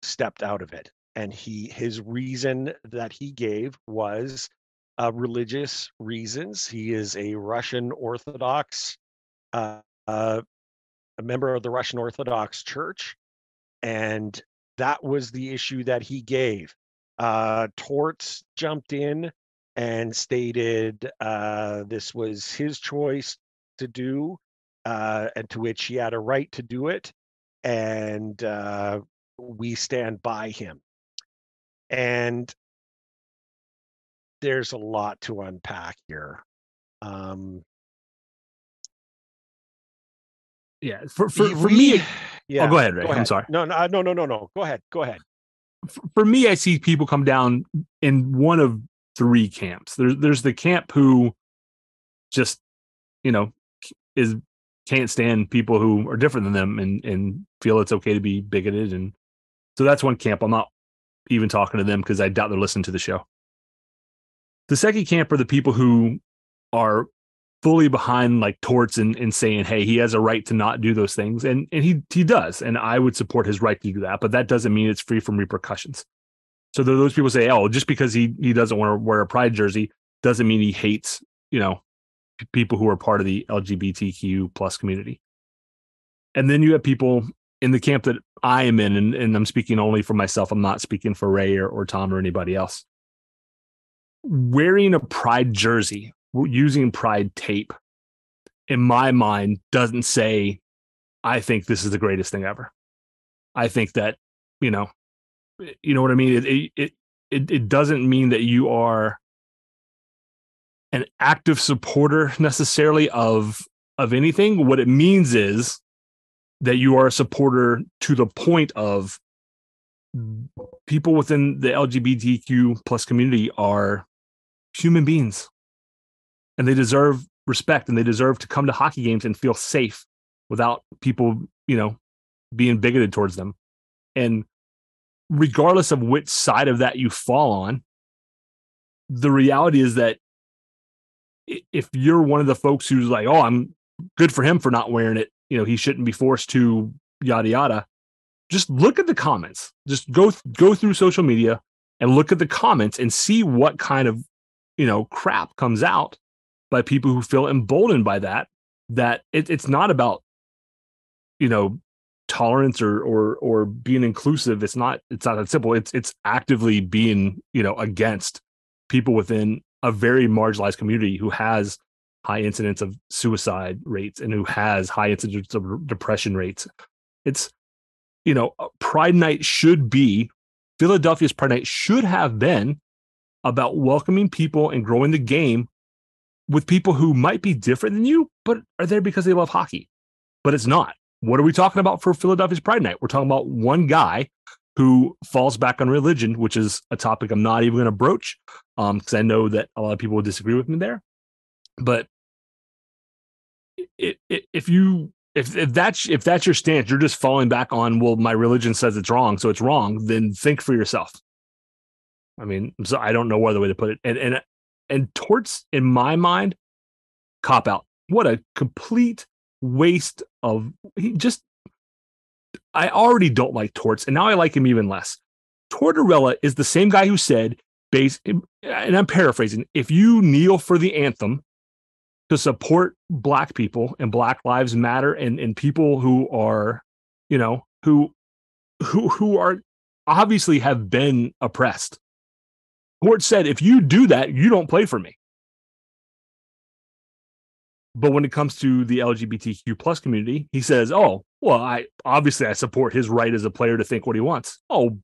stepped out of it. And he his reason that he gave was uh, religious reasons. He is a Russian Orthodox, uh, uh, a member of the Russian Orthodox Church, and that was the issue that he gave. Uh, Torts jumped in and stated uh, this was his choice to do, uh, and to which he had a right to do it, and we stand by him. And there's a lot to unpack here. Um, Yeah, for for, for we- me, yeah. oh, go ahead, Ray. go I'm sorry. No, no, no, no, no, no. Go ahead. Go ahead. For, for me, I see people come down in one of three camps. There's there's the camp who just you know is can't stand people who are different than them and and feel it's okay to be bigoted and so that's one camp. I'm not even talking to them because I doubt they're listening to the show. The second camp are the people who are fully behind like Torts and, and saying, hey, he has a right to not do those things. And and he he does. And I would support his right to do that, but that doesn't mean it's free from repercussions. So those people say, oh, just because he he doesn't want to wear a pride jersey doesn't mean he hates, you know, people who are part of the LGBTQ plus community. And then you have people in the camp that I am in, and, and I'm speaking only for myself. I'm not speaking for Ray or, or Tom or anybody else. Wearing a pride jersey, using pride tape, in my mind, doesn't say, I think this is the greatest thing ever. I think that, you know, you know what I mean? It, it, it, it doesn't mean that you are an active supporter necessarily of of anything. What it means is that you are a supporter to the point of people within the LGBTQ plus community are human beings and they deserve respect and they deserve to come to hockey games and feel safe without people, you know, being bigoted towards them. And regardless of which side of that you fall on, the reality is that if you're one of the folks who's like, oh, I'm good for him for not wearing it, you know, he shouldn't be forced to yada yada. Just look at the comments. Just go go through social media and look at the comments and see what kind of, you know, crap comes out by people who feel emboldened by that. That it, it's not about, you know, tolerance or or or being inclusive. It's not it's not that simple. It's it's actively being, you know, against people within a very marginalized community who has high incidence of suicide rates and who has high incidence of depression rates. It's, you know, Pride Night should be, Philadelphia's Pride Night should have been about welcoming people and growing the game with people who might be different than you, but are there because they love hockey. But it's not. What are we talking about for Philadelphia's Pride Night? We're talking about one guy who falls back on religion, which is a topic I'm not even going to broach because um, I know that a lot of people will disagree with me there. But if you if if that's if that's your stance, you're just falling back on well, my religion says it's wrong, so it's wrong. Then think for yourself. I mean, so I don't know what other way to put it. And and and torts, in my mind, cop out. What a complete waste of he just. I already don't like Torts, and now I like him even less. Tortorella is the same guy who said, "Base," and I'm paraphrasing. If you kneel for the anthem, to support black people and black lives matter and, and people who are you know who who who are obviously have been oppressed court said if you do that you don't play for me but when it comes to the lgbtq plus community he says oh well i obviously i support his right as a player to think what he wants oh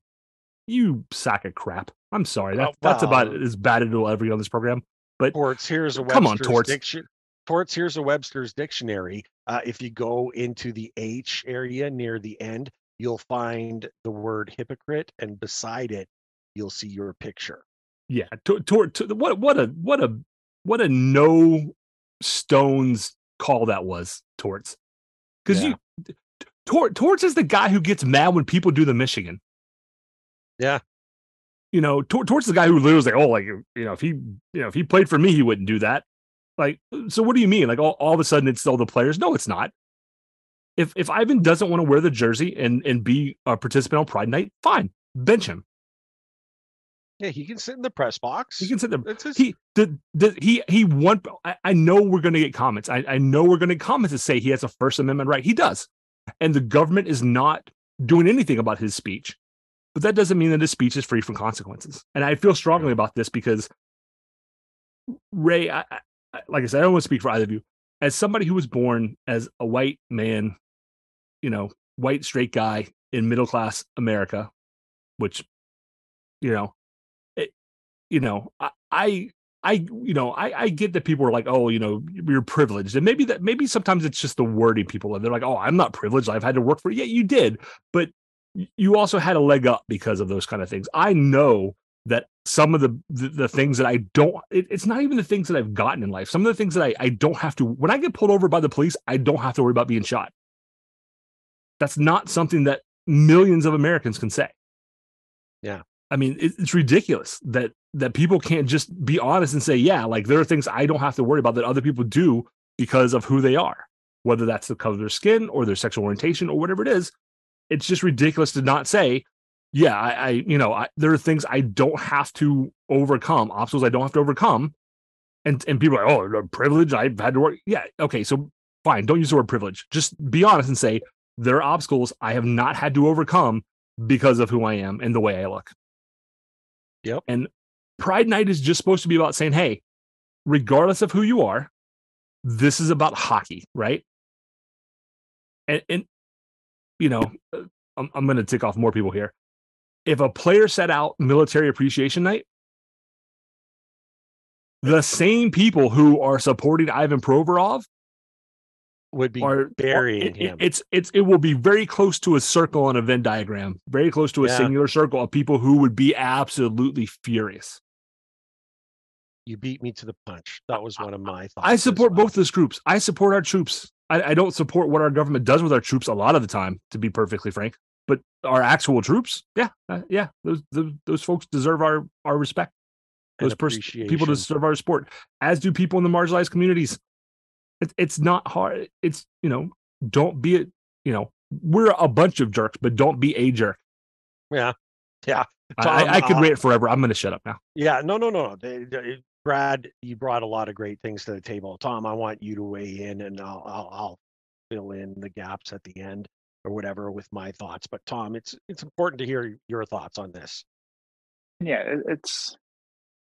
you sack of crap i'm sorry that, oh, wow. that's about as bad as it'll ever get on this program but Torts, here's a Webster's come on, Torts. Diction, Torts, here's a Webster's dictionary. Uh, if you go into the H area near the end, you'll find the word hypocrite, and beside it, you'll see your picture. Yeah, to, to, to, what what a what a what a no stones call that was, Torts. Because yeah. you Tor, Torts is the guy who gets mad when people do the Michigan. Yeah. You know, Tor, Torts is the guy who literally was like, oh, like you know, if he you know if he played for me, he wouldn't do that. Like, uh, so what do you mean? Like all, all of a sudden it's all the players? No, it's not. If if Ivan doesn't want to wear the jersey and and be a participant on Pride Night, fine, bench him. Yeah, he can sit in the press box. He can sit there. His... He did. He he want. I, I know we're going to get comments. I, I know we're going to get comments that say he has a First Amendment right. He does, and the government is not doing anything about his speech. But that doesn't mean that his speech is free from consequences. And I feel strongly about this because Ray, I, like I said, I don't want to speak for either of you. As somebody who was born as a white man, you know, white straight guy in middle class America, which, you know, you know, I, I, I, you know, I, I get that people are like, oh, you know, you're privileged, and maybe that, maybe sometimes it's just the wording people. And they're like, oh, I'm not privileged. I've had to work for it. Yeah, you did, but you also had a leg up because of those kind of things. I know that some of the, the, the things that I don't it, it's not even the things that I've gotten in life. Some of the things that I, I don't have to when I get pulled over by the police, I don't have to worry about being shot. That's not something that millions of Americans can say. Yeah. I mean, it, it's ridiculous that that people can't just be honest and say, yeah, like there are things I don't have to worry about that other people do because of who they are, whether that's the color of their skin or their sexual orientation or whatever it is. It's just ridiculous to not say, yeah, I, I you know, I, there are things I don't have to overcome, obstacles I don't have to overcome. And and people are like, oh, privilege, I've had to work. Yeah, okay, so fine, don't use the word privilege. Just be honest and say there are obstacles I have not had to overcome because of who I am and the way I look. Yep. And Pride Night is just supposed to be about saying, hey, regardless of who you are, this is about hockey, right? And, and you know, uh, I'm, I'm going to tick off more people here. If a player set out military appreciation night, the same people who are supporting Ivan Provorov would be are burying it, him. It's it's it will be very close to a circle on a Venn diagram, very close to a Yeah. singular circle of people who would be absolutely furious. you beat me to the punch. That was one of my thoughts. I support well. both those groups. I support our troops. I, I don't support what our government does with our troops a lot of the time, to be perfectly frank. But our actual troops, yeah, uh, yeah, those, those those folks deserve our our respect. Those pers- people deserve our support, as do people in the marginalized communities. It, it's not hard. It's you know, don't be a you know, we're a bunch of jerks, but don't be a jerk. Yeah. Yeah. I, Tom, I, I could uh, rant forever. I'm going to shut up now. Yeah, no, no, no. They, they- Brad, you brought a lot of great things to the table. Tom, I want you to weigh in, and I'll, I'll, I'll fill in the gaps at the end or whatever with my thoughts. But Tom, it's it's important to hear your thoughts on this. yeah it's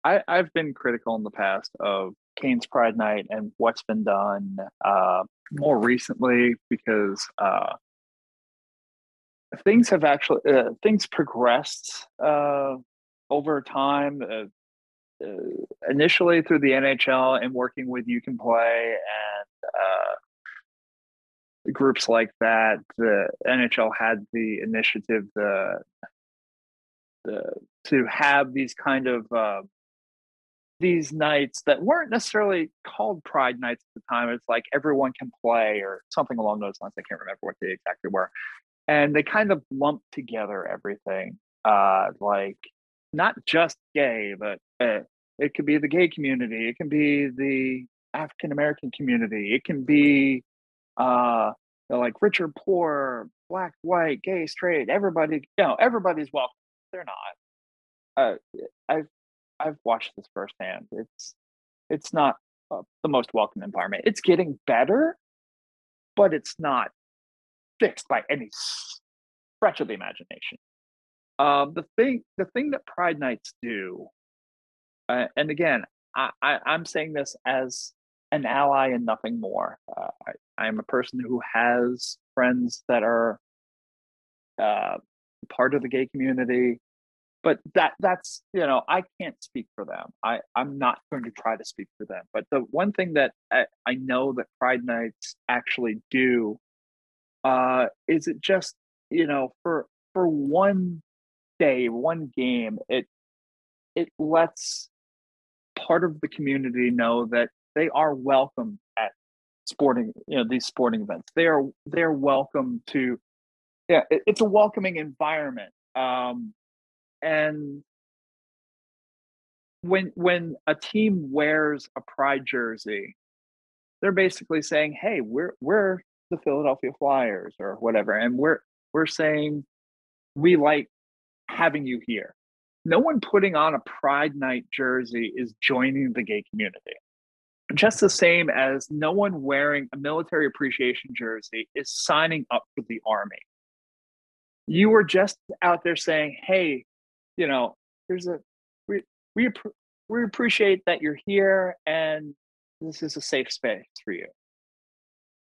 I, i've been critical in the past of Canes pride night and what's been done uh more recently because uh things have actually uh, things progressed uh over time uh, uh, initially through the nhl and working with you can play and groups like that the nhl had the initiative the the to have these kind of these nights that weren't necessarily called pride nights at the time it's like everyone can play or something along those lines i can't remember what they exactly were. And they kind of lumped together everything uh like not just gay but uh, it could be the gay community it can be the african american community it can be uh like rich or poor black white gay straight everybody you know everybody's welcome. They're not. Uh, I've I've watched this firsthand. It's it's not uh, the most welcome environment. It's getting better, but it's not fixed by any stretch of the imagination. Um, the thing the thing that Pride Nights do, uh, and again, I, I I'm saying this as an ally and nothing more. Uh, I, I am a person who has friends that are uh, part of the gay community but that that's you know i can't speak for them. I i'm not going to try to speak for them. But the one thing that i, I know that pride nights actually do uh is it just you know for for one day one game it it lets part of the community know that they are welcome at sporting you know these sporting events. They are they're welcome to yeah it, it's a welcoming environment. Um and when when a team wears a pride jersey they're basically saying hey we're we're the philadelphia flyers or whatever and we're we're saying we like having you here. No one putting on a pride night jersey is joining the gay community. Just the same as no one wearing a military appreciation jersey is signing up for the army. You were just out there saying hey you know, there's a we we we appreciate that you're here and this is a safe space for you.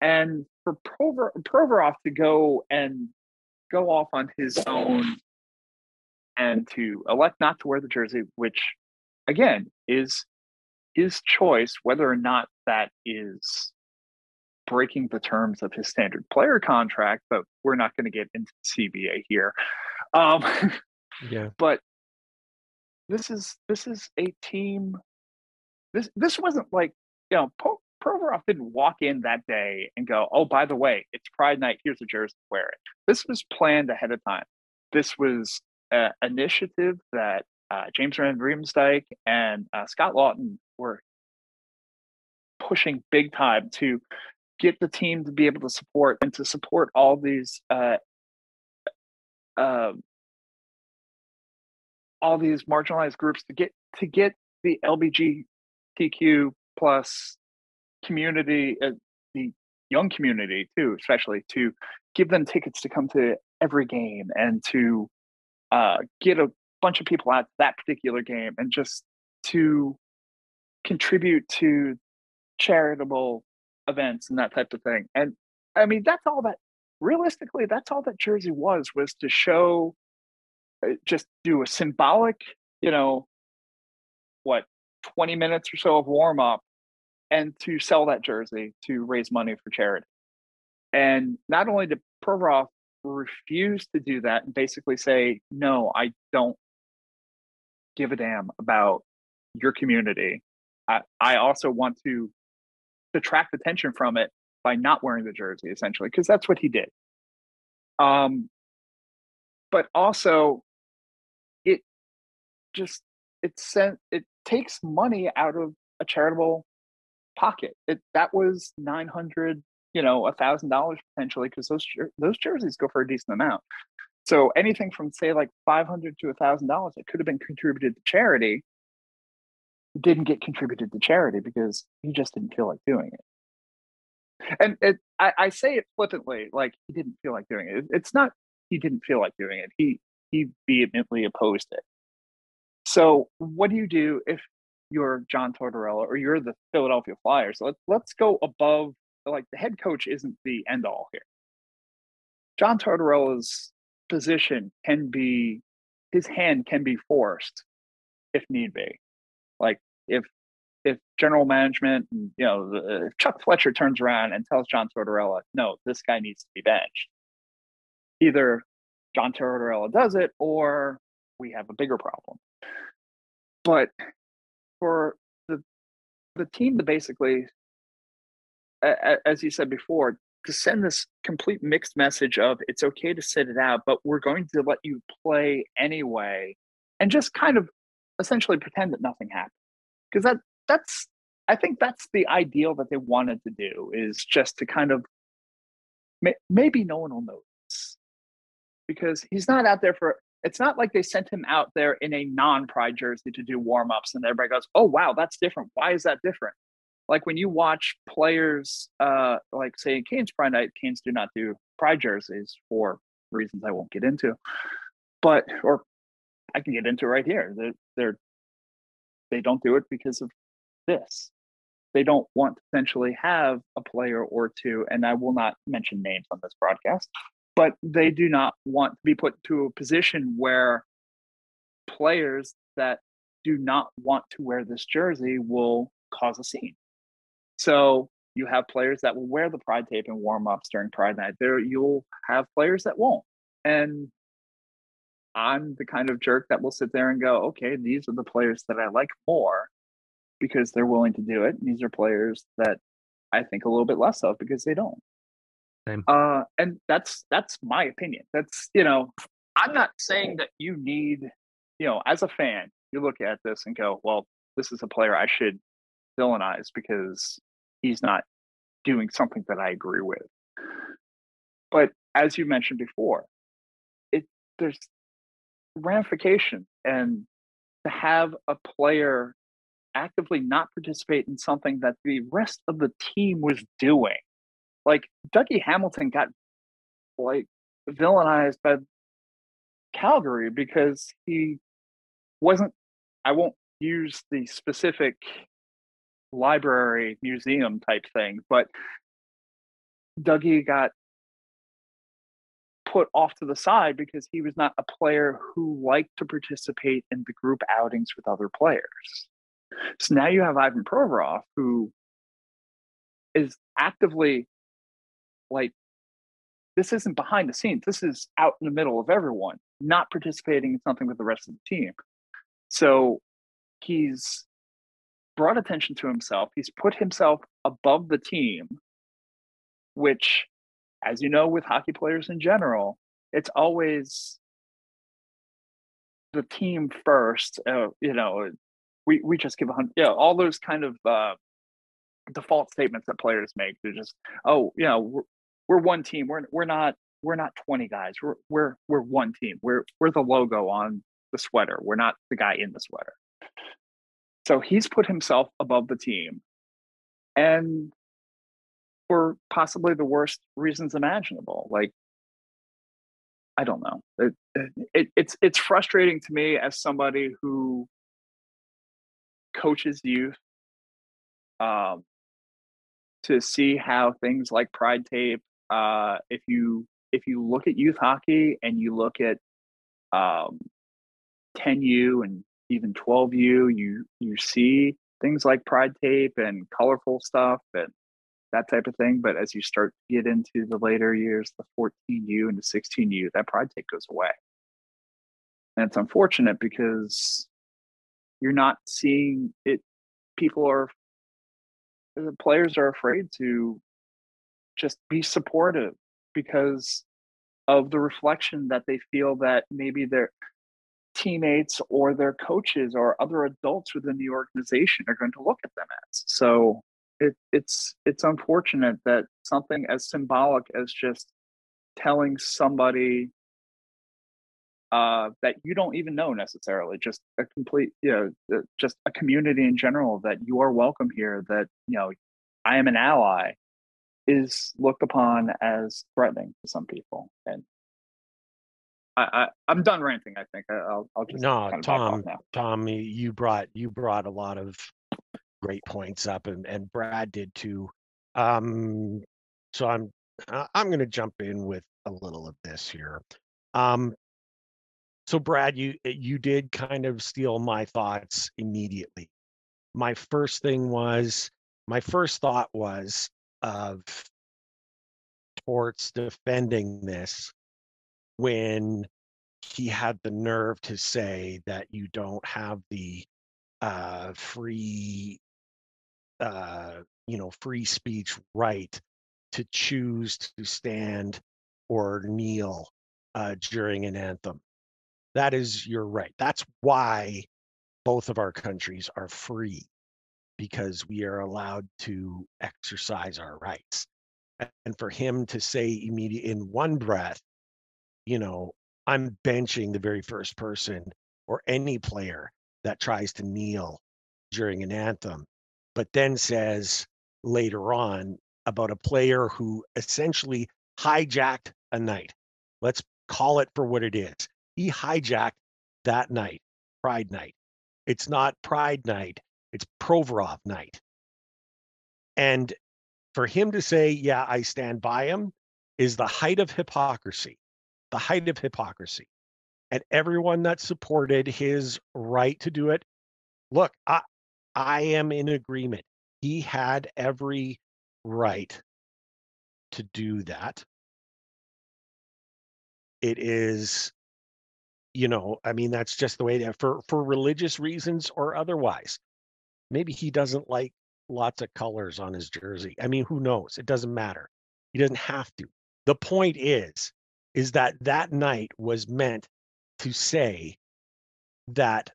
And for Provorov, to go and go off on his own and to elect not to wear the jersey, which again is his choice, whether or not that is breaking the terms of his standard player contract, but we're not going to get into CBA here. Um, *laughs* Yeah. but this is this is a team this this wasn't like you know po- Provorov didn't walk in that day and go oh by the way it's pride night here's a jersey wear it this was planned ahead of time this was an initiative that uh, James Van Riemsdyk and uh, Scott Laughton were pushing big time to get the team to be able to support and to support all these uh, uh, all these marginalized groups to get to get the LBGTQ plus community, uh, the young community too, especially to give them tickets to come to every game and to uh, get a bunch of people at that particular game and just to contribute to charitable events and that type of thing. And I mean, that's all that realistically, that's all that Jersey was, was to show, just do a symbolic, you know, what, 20 minutes or so of warm up and to sell that jersey to raise money for charity. And not only did Provorov refuse to do that and basically say, no, I don't give a damn about your community. I, I also want to detract attention from it by not wearing the jersey, essentially, because that's what he did. Um, but also, just it sent it takes money out of a charitable pocket. It that was nine hundred, you know, a thousand dollars potentially because those those jerseys go for a decent amount. So anything from say like five hundred to a thousand dollars that could have been contributed to charity didn't get contributed to charity because he just didn't feel like doing it. And it, I, I say it flippantly, like he didn't feel like doing it. It's not he didn't feel like doing it. He he vehemently opposed it. So what do you do if you're John Tortorella or you're the Philadelphia Flyers? Let's let's go above like the head coach isn't the end all here. John Tortorella's position can be his hand can be forced if need be. Like if if general management, you know, uh, if Chuck Fletcher turns around and tells John Tortorella, no, this guy needs to be benched, either John Tortorella does it or we have a bigger problem. But for the the team to basically, as you said before, to send this complete mixed message of it's okay to sit it out, but we're going to let you play anyway, and just kind of essentially pretend that nothing happened, because that that's I think that's the ideal that they wanted to do is just to kind of maybe no one will notice because he's not out there for it's not like they sent him out there in a non-pride jersey to do warm-ups and everybody goes oh wow that's different. Why is that different? Like when you watch players uh like say in Canes pride night Canes do not do pride jerseys for reasons i won't get into but or i can get into right here. They're, they're they don't do it because of this. They don't want to essentially have a player or two and i will not mention names on this broadcast but they do not want to be put to a position where players that do not want to wear this jersey will cause a scene. So you have players that will wear the pride tape in warm-ups during Pride Night. There you'll have players that won't. And I'm the kind of jerk that will sit there and go, okay, these are the players that I like more because they're willing to do it. And these are players that I think a little bit less of because they don't. Same. Uh, and that's that's my opinion. That's you know, I'm not saying that you need, you know, as a fan, you look at this and go, well, this is a player I should villainize because he's not doing something that I agree with. But as you mentioned before, it there's ramification and to have a player actively not participate in something that the rest of the team was doing like Dougie Hamilton got like villainized by Calgary because he wasn't I won't use the specific library museum type thing, but Dougie got put off to the side because he was not a player who liked to participate in the group outings with other players. So now you have Ivan Provorov who is actively like this isn't behind the scenes. This is out in the middle of everyone, not participating in something with the rest of the team. So he's brought attention to himself. He's put himself above the team, which, as you know, with hockey players in general, it's always the team first. Uh, you know, we we just give a hundred. Yeah, all those kind of uh, default statements that players make. They're just, oh, you know, we're, one team. We're we're not we're not 20 guys. We're we're we're one team. We're we're the logo on the sweater. We're not the guy in the sweater. So he's put himself above the team. And for possibly the worst reasons imaginable. Like I don't know. It, it, it's it's frustrating to me as somebody who coaches youth um, to see how things like Pride Tape. Uh, if you if you look at youth hockey and you look at um, 10U and even 12U, you you see things like Pride Tape and colorful stuff and that type of thing. But as you start to get into the later years, the 14U and the 16U, that Pride Tape goes away. And it's unfortunate because you're not seeing it. People are, the players are afraid to just be supportive because of the reflection that they feel that maybe their teammates or their coaches or other adults within the organization are going to look at them as. So it, it's it's unfortunate that something as symbolic as just telling somebody uh, that you don't even know necessarily, just a complete, you know, just a community in general that you are welcome here, that, you know, I am an ally, is looked upon as threatening to some people. And I, I am done ranting. I think I'll I'll just no kind of Tom Tom you brought you brought a lot of great points up, and and Brad did too. Um, so I'm I'm going to jump in with a little of this here. Um, so Brad, you you did kind of steal my thoughts immediately. My first thing was my first thought was of Torts defending this when he had the nerve to say that you don't have the uh, free uh, you know, free speech right to choose to stand or kneel uh, during an anthem. That is your right. That's why both of our countries are free because we are allowed to exercise our rights. And for him to say immediate in one breath, you know, I'm benching the very first person or any player that tries to kneel during an anthem but then says later on about a player who essentially hijacked a night. Let's call it for what it is. He hijacked that night, Pride Night. It's not Pride Night, it's Provorov Night. And for him to say, Yeah, I stand by him, is the height of hypocrisy. The height of hypocrisy. And everyone that supported his right to do it, look, I, I am in agreement. He had every right to do that. It is, you know, I mean, that's just the way that for for religious reasons or otherwise. Maybe he doesn't like lots of colors on his jersey. I mean, who knows? It doesn't matter. He doesn't have to. The point is, is that that night was meant to say that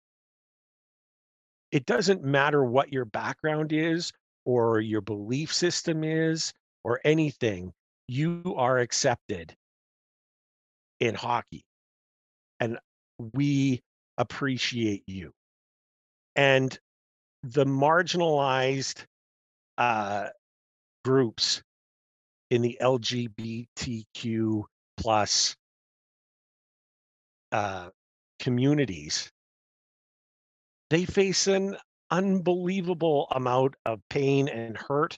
it doesn't matter what your background is or your belief system is or anything, you are accepted in hockey. And we appreciate you. And the marginalized uh, groups in the LGBTQ plus uh, communities they face an unbelievable amount of pain and hurt.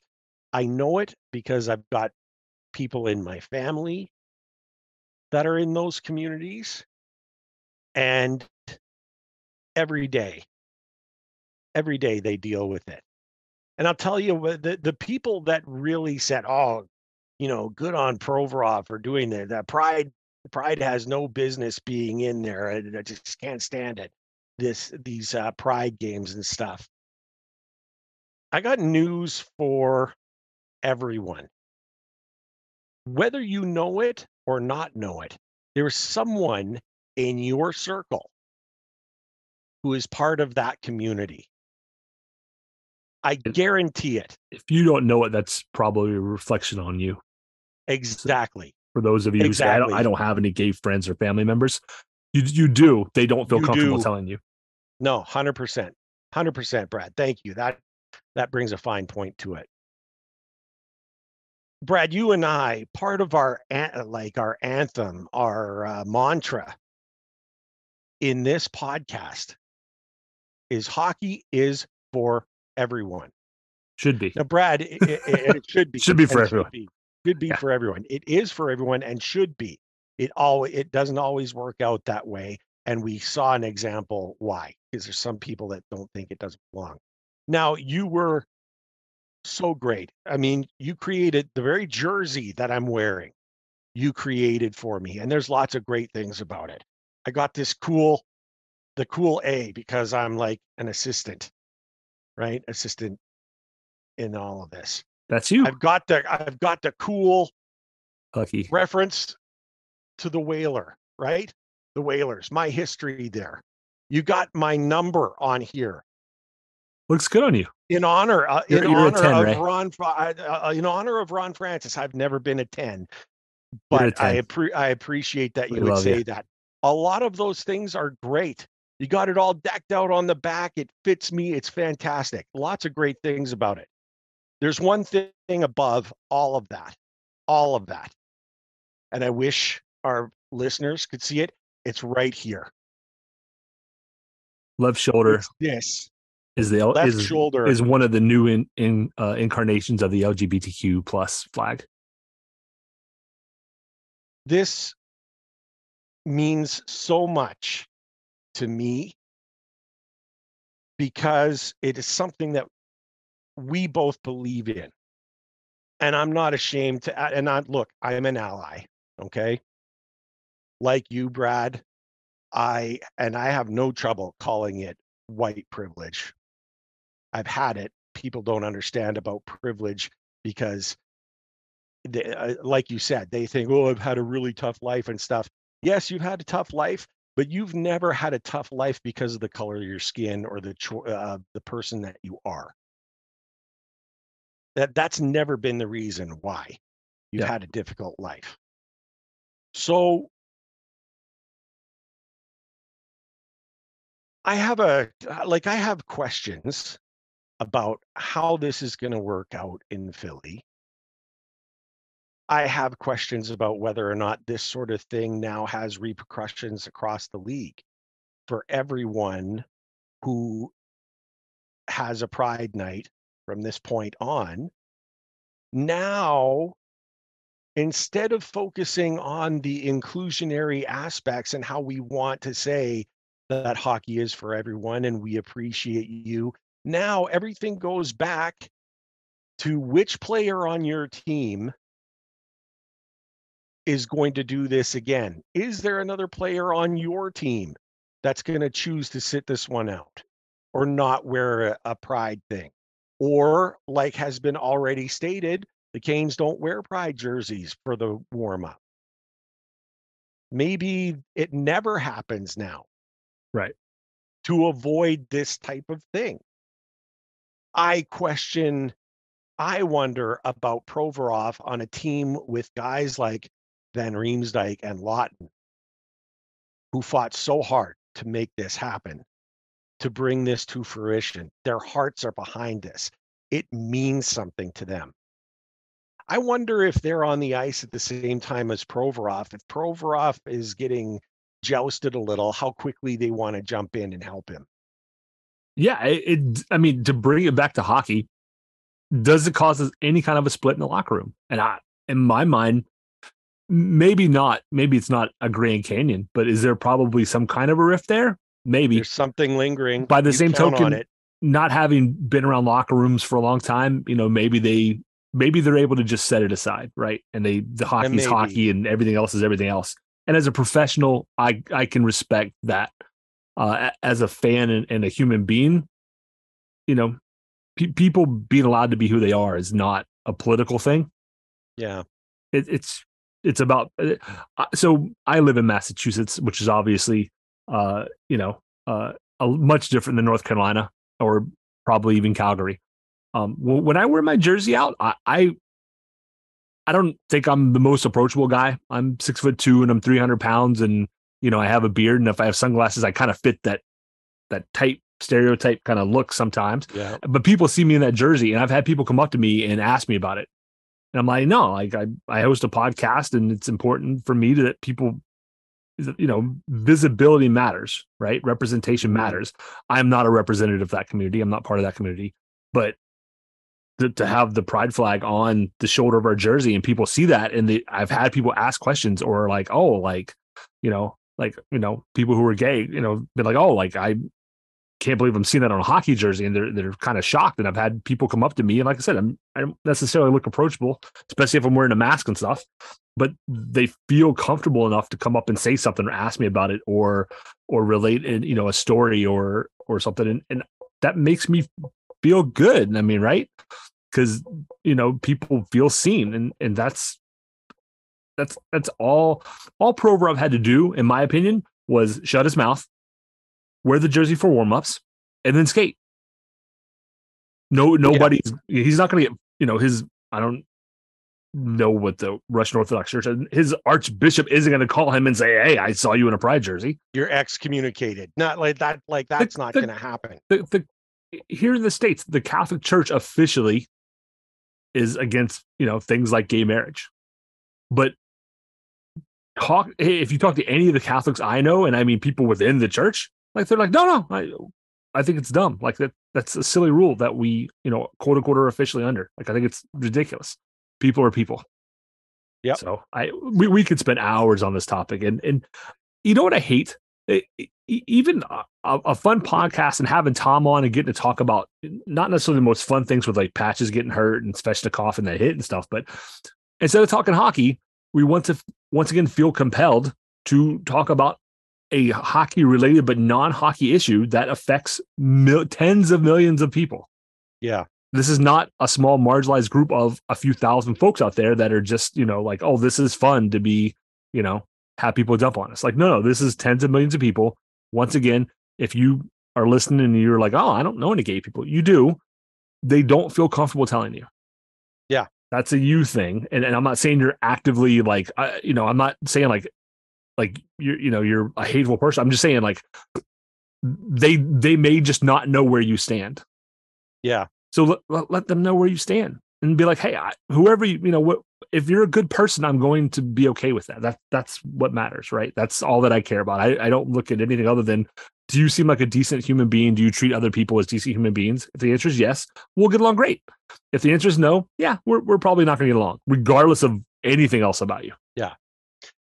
I know it because I've got people in my family that are in those communities. And every day, every day they deal with it. And I'll tell you, the, the people that really said, oh, you know, good on Provorov for doing that. That pride, pride has no business being in there. I, I just can't stand it this these uh, pride games and stuff. I got news for everyone. Whether you know it or not know it, there's someone in your circle who is part of that community. I guarantee it. If you don't know it, that's probably a reflection on you. Exactly. For those of you who say, I don't, I don't have any gay friends or family members, you you do. They don't feel You comfortable do. telling you. No, hundred percent, hundred percent, Brad. Thank you. That that brings a fine point to it. Brad, you and I, part of our like our anthem, our uh, mantra in this podcast is hockey is for everyone. Should be. Now, Brad, it, it, it should be Should be for everyone. Should be, should be Yeah. for everyone. It is for everyone and should be. It all it doesn't always work out that way, and we saw an example why. Because there's some people that don't think it doesn't belong. Now, you were so great. I mean, you created the very jersey that I'm wearing. You created for me, and there's lots of great things about it. I got this cool, the cool A because I'm like an assistant, right? Assistant in all of this. That's you, I've got the I've got the cool Lucky. reference to the whaler, right? The whalers, my history there. You got my number on here Looks good on you. in honor uh, in You're- honor 10, of Ray. Ron uh, in honor of Ron Francis. I've never been a 10. You're a But I appre- I appreciate that We you would say that. A lot of those things are great. You got it all decked out on the back. It fits me. It's fantastic. Lots of great things about it. There's one thing above all of that, all of that. And I wish our listeners could see it. It's right here. Left shoulder It's this is the left is shoulder. is one of the new in, in uh, incarnations of the LGBTQ plus flag. this means so much to me because it is something that we both believe in. And I'm not ashamed to, and I look, I am an ally. Okay. Like you, Brad, I, and I have no trouble calling it white privilege. I've had it. People don't understand about privilege because they, uh, like you said, they think, oh, I've had a really tough life and stuff. Yes, you've had a tough life, but you've never had a tough life because of the color of your skin or the cho- uh, the person that you are. That that's never been the reason why you've Yeah. had a difficult life. So I have a like I have questions about how this is going to work out in Philly. I have questions about whether or not this sort of thing now has repercussions across the league for everyone who has a pride night from this point on. Now, instead of focusing on the inclusionary aspects and how we want to say that hockey is for everyone and we appreciate you, now everything goes back to which player on your team is going to do this again? Is there another player on your team that's going to choose to sit this one out or not wear a, a pride thing? Or, like has been already stated, the Canes don't wear pride jerseys for the warm up. Maybe it never happens now. Right. To avoid this type of thing. I question, I wonder about Provorov on a team with guys like Van Riemsdyk and Laughton, who fought so hard to make this happen, to bring this to fruition. Their hearts are behind this. It means something to them. I wonder if they're on the ice at the same time as Provorov. If Provorov is getting jousted a little, how quickly they want to jump in and help him. Yeah, it, it. I mean, to bring it back to hockey, does it cause us any kind of a split in the locker room? And I, in my mind, maybe not. Maybe it's not a Grand Canyon, but is there probably some kind of a rift there? Maybe. There's something lingering. By the You same token, not having been around locker rooms for a long time, you know, maybe they maybe they're able to just set it aside, right? And they the hockey's maybe. hockey and everything else is everything else. And as a professional, I I can respect that. Uh, as a fan and, and a human being, you know, pe- people being allowed to be who they are is not a political thing. Yeah. It, it's it's about uh, uh, so I live in Massachusetts, which is obviously uh, you know uh, a much different than North Carolina or probably even Calgary. Um, when I wear my jersey out, I, I I don't think I'm the most approachable guy. I'm six foot two and I'm 300 pounds, and you know I have a beard, and if I have sunglasses, I kind of fit that that type stereotype kind of look sometimes. Yeah. But people see me in that jersey, and I've had people come up to me and ask me about it, and I'm like, no, like I I host a podcast, and it's important for me to, that people you know visibility matters right? Representation Mm-hmm. matters. I'm not a representative of that community. I'm not part of that community. But to, to have the pride flag on the shoulder of our jersey and people see that and they, i've had people ask questions or like oh like you know like you know people who are gay you know been like oh like i can't believe i'm seeing that on a hockey jersey and they're they're kind of shocked and i've had people come up to me and like i said i'm i don't necessarily look approachable especially if i'm wearing a mask and stuff but they feel comfortable enough to come up and say something or ask me about it or or relate in you know a story or or something and, and that makes me feel good i mean right? Because you know people feel seen and and that's that's that's all all Provorov had to do in my opinion was shut his mouth wear the jersey for warm-ups and then skate no nobody's he's not going to get you know his i don't know what the russian orthodox church his archbishop isn't going to call him and say hey i saw you in a pride jersey You're excommunicated. Not like that. Like that's not going to happen. the, the here in the states the catholic church officially is against you know things like gay marriage but talk if you talk to any of the catholics i know and i mean people within the church like they're like no no i i think it's dumb. Like that that's a silly rule that we you know quote unquote are officially under. Like i think it's ridiculous. People are people. Yeah. so i we, we could spend hours on this topic. And and you know what i hate? E- e- even a, a fun podcast and having Tom on and getting to talk about not necessarily the most fun things with like patches getting hurt and Svechnikov and that hit and stuff, but instead of talking hockey, we want to once again feel compelled to talk about a hockey related but non hockey issue that affects mil- tens of millions of people. Yeah. This is not a small marginalized group of a few thousand folks out there that are just, you know, like, oh, this is fun to be, you know, have people jump on us. Like, no, no, this is tens of millions of people. Once again, if you are listening and you're like, oh, I don't know any gay people, you do. They don't feel comfortable telling you. Yeah. That's a you thing. And, and I'm not saying you're actively like, I, you know, I'm not saying like, like you're, you know, you're a hateful person. I'm just saying like, they, they may just not know where you stand. Yeah. So let, let, let them know where you stand and be like, hey, I, whoever you, you know, what, if you're a good person, I'm going to be okay with that. That that's what matters, right? That's all that I care about. I, I don't look at anything other than do you seem like a decent human being? Do you treat other people as decent human beings? If the answer is yes, we'll get along great. If the answer is no, yeah, we're we're probably not going to get along, regardless of anything else about you.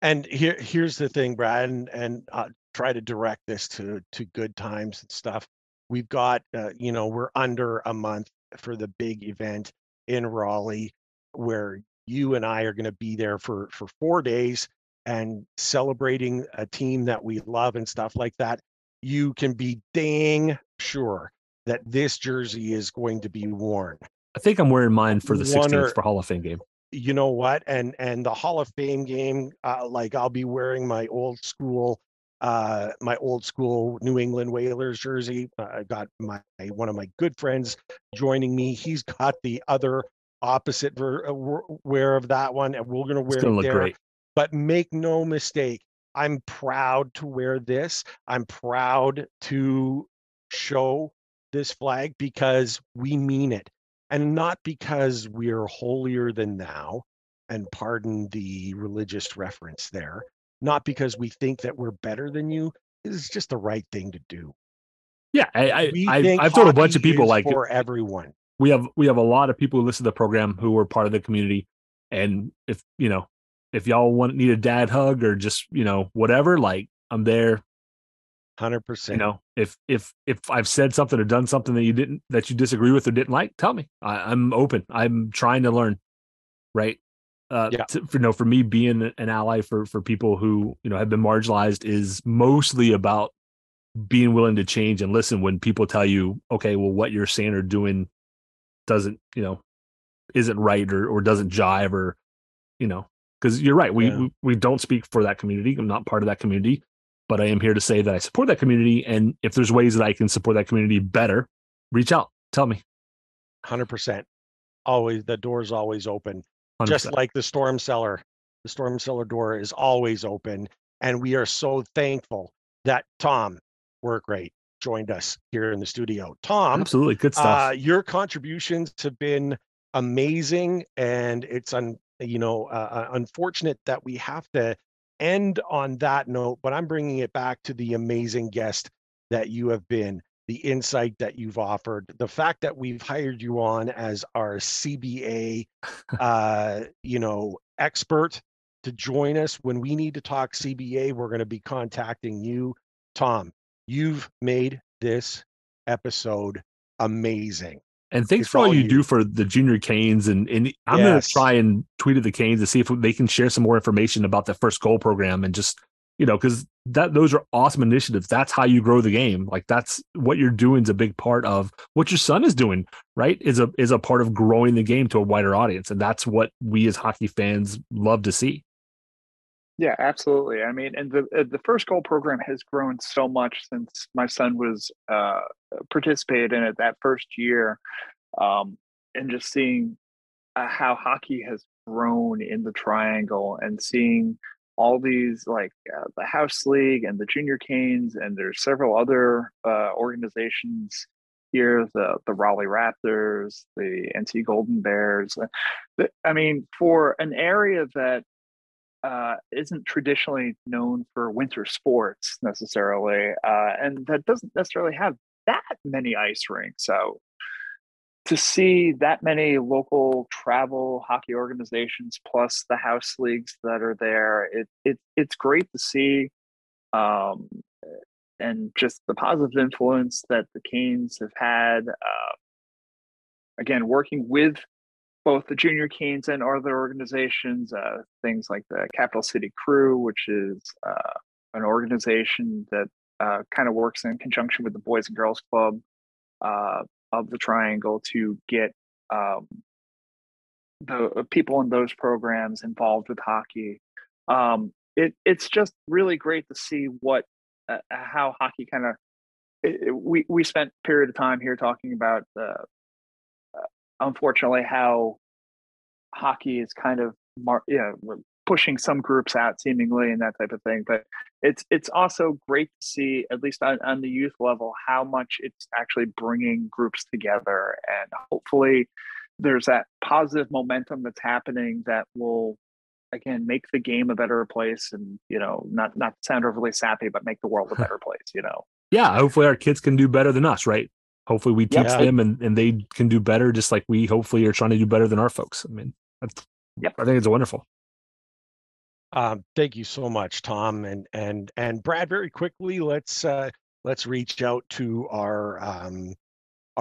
And here, here's the thing, Brad, and, and uh, try to direct this to to good times and stuff. We've got, uh, you know, we're under a month for the big event in Raleigh, where you and I are going to be there for for four days and celebrating a team that we love and stuff like that. You can be dang sure that this jersey is going to be worn. I think I'm wearing mine for the 16th or- for Hall of Fame game. You know what? And and the hall of fame game uh, like i'll be wearing my old school uh my old school new england whalers jersey. Uh, i got my one of my good friends joining me. He's got the other opposite ver- uh, wear of that one and we're gonna wear It's to it there. great. but make no mistake i'm proud to wear this. I'm proud to show this flag because we mean it and not because we're holier than thou and pardon the religious reference there not because we think that we're better than you it's just the right thing to do. Yeah, i, I, i've told a bunch of people like for everyone. we have we have a lot of people who listen to the program who are part of the community and if you know if y'all want need a dad hug or just you know whatever like i'm there 100% you know if if if i've said something or done something that you didn't that you disagree with or didn't like tell me. I, i'm open. I'm trying to learn right? Uh Yeah. to, for, you know for me being an ally for for people who you know have been marginalized is mostly about being willing to change and listen when people tell you okay well what you're saying or doing doesn't you know isn't right or or doesn't jive or you know? Because you're right we, Yeah. we we don't speak for that community. I'm not part of that community but I am here to say that I support that community. And if there's ways that I can support that community better, reach out, tell me. 100%. Always, the door is always open. 100%. Just like the storm cellar, the storm cellar door is always open. And we are so thankful that Tom Workrate joined us here in the studio. Tom, absolutely good stuff. Uh, your contributions have been amazing, and it's un, you know uh, uh, unfortunate that we have to end on that note. But I'm bringing it back to the amazing guest that you have been, the insight that you've offered, the fact that we've hired you on as our CBA, *laughs* uh, you know, expert to join us when we need to talk CBA. We're going to be contacting you, Tom You've made this episode amazing. And thanks for all, all you, you, do for the junior canes. And, and I'm yes. going to try and tweet at the canes to see if they can share some more information about the first goal program and just, you know, because that those are awesome initiatives. That's how you grow the game. Like that's what you're doing is a big part of what your son is doing, right? Is a is a part of growing the game to a wider audience. And that's what we as hockey fans love to see. Yeah, absolutely. I mean, and the uh, the first goal program has grown so much since my son was uh, participated in it that first year, um, and just seeing uh, how hockey has grown in the triangle and seeing all these like uh, the house league and the junior canes and there's several other uh, organizations here the the raleigh raptors the nc golden bears uh, i mean for an area that uh, isn't traditionally known for winter sports necessarily, uh, and that doesn't necessarily have that many ice rinks. So to see that many local travel hockey organizations plus the house leagues that are there, it, it it's great to see. Um, and just the positive influence that the Canes have had. Uh, again, working with both the junior canes and other organizations, uh, things like the Capital City Crew, which is uh, an organization that uh, kind of works in conjunction with the Boys and Girls Club uh, of the Triangle to get um, the uh, people in those programs involved with hockey. Um, it, it's just really great to see what uh, how hockey kind of we we spent period of time here talking about unfortunately how hockey is kind of mar- yeah pushing some groups out seemingly and that type of thing but it's it's also great to see at least on, on the youth level how much it's actually bringing groups together and hopefully there's that positive momentum that's happening that will again make the game a better place and you know not not sound overly sappy but make the world a *laughs* better place you know? Yeah hopefully our kids can do better than us right hopefully we teach yeah. them and, and they can do better just like we hopefully are trying to do better than our folks i mean yep. i think it's wonderful um, thank you so much tom and and and brad very quickly let's uh let's reach out to our um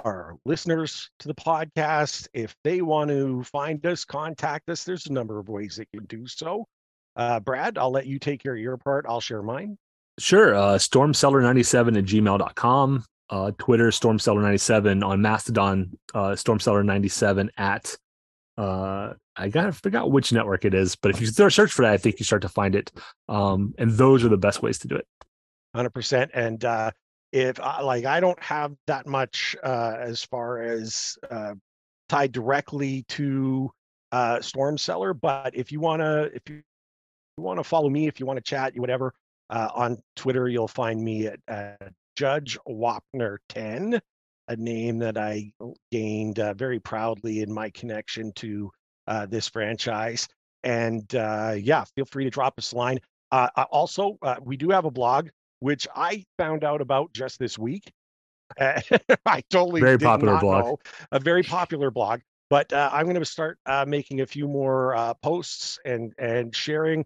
our listeners to the podcast if they want to find us contact us there's a number of ways they can do so uh brad i'll let you take care of your part i'll share mine Sure. Uh, stormcellar97 at gmail.com uh, Twitter, Stormcellar97 on Mastodon, uh, Stormcellar97 at uh, I got I forgot which network it is, but if you search for that, I think you start to find it. Um, and those are the best ways to do it. Hundred percent. And uh, if I, like I don't have that much uh, as far as uh, tied directly to uh, Storm Cellar, but if you wanna if you want to follow me, if you want to chat, you whatever, uh, on Twitter, you'll find me at, at Judge Wapner 10, a name that I gained uh, very proudly in my connection to uh, this franchise. And uh, yeah, feel free to drop us a line. Uh, also, uh, we do have a blog, which I found out about just this week. *laughs* I totally very popular blog, know. a very popular blog. But uh, I'm going to start making a few more posts and and sharing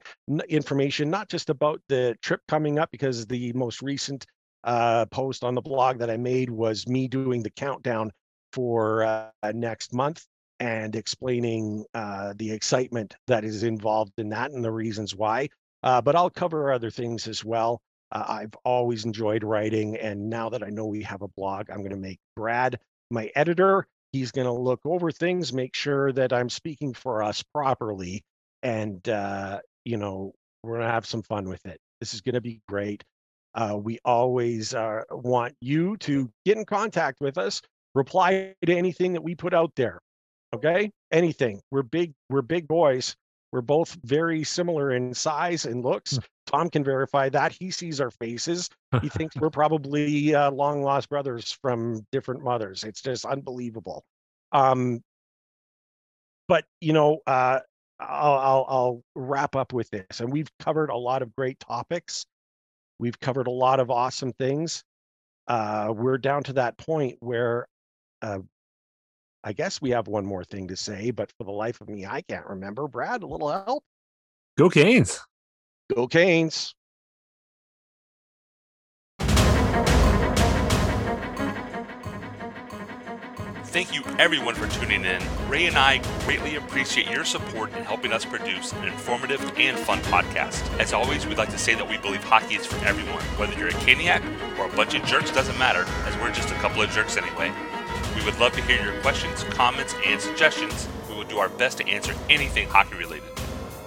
information, not just about the trip coming up, because the most recent uh, post on the blog that I made was me doing the countdown for uh, next month and explaining uh, the excitement that is involved in that and the reasons why. Uh, but I'll cover other things as well. Uh, I've always enjoyed writing, and now that I know we have a blog, I'm going to make Brad my editor. He's going to look over things, make sure that I'm speaking for us properly, and uh, you know we're going to have some fun with it. This is going to be great. Uh, we always uh, want you to get in contact with us, reply to anything that we put out there. Okay, anything. We're big. We're big boys. We're both very similar in size and looks. Tom can verify that. He sees our faces. He thinks *laughs* we're probably uh, long lost brothers from different mothers. It's just unbelievable. Um, but you know, uh, I'll, I'll I'll wrap up with this. And we've covered a lot of great topics. We've covered a lot of awesome things. Uh, we're down to that point where uh, I guess we have one more thing to say, but for the life of me, I can't remember. Brad, a little help? Go Canes. Go Canes. Thank you everyone for tuning in. Ray and I greatly appreciate your support in helping us produce an informative and fun podcast. As always, we'd like to say that we believe hockey is for everyone. Whether you're a Caniac or a bunch of jerks doesn't matter, as we're just a couple of jerks anyway. We would love to hear your questions, comments, and suggestions. We will do our best to answer anything hockey related.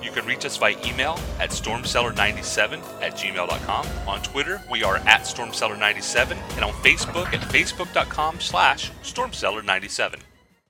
You can reach us by email at stormcellar97 at gmail.com. On Twitter, we are at stormcellar97, and on Facebook at facebook.com slash stormcellar97.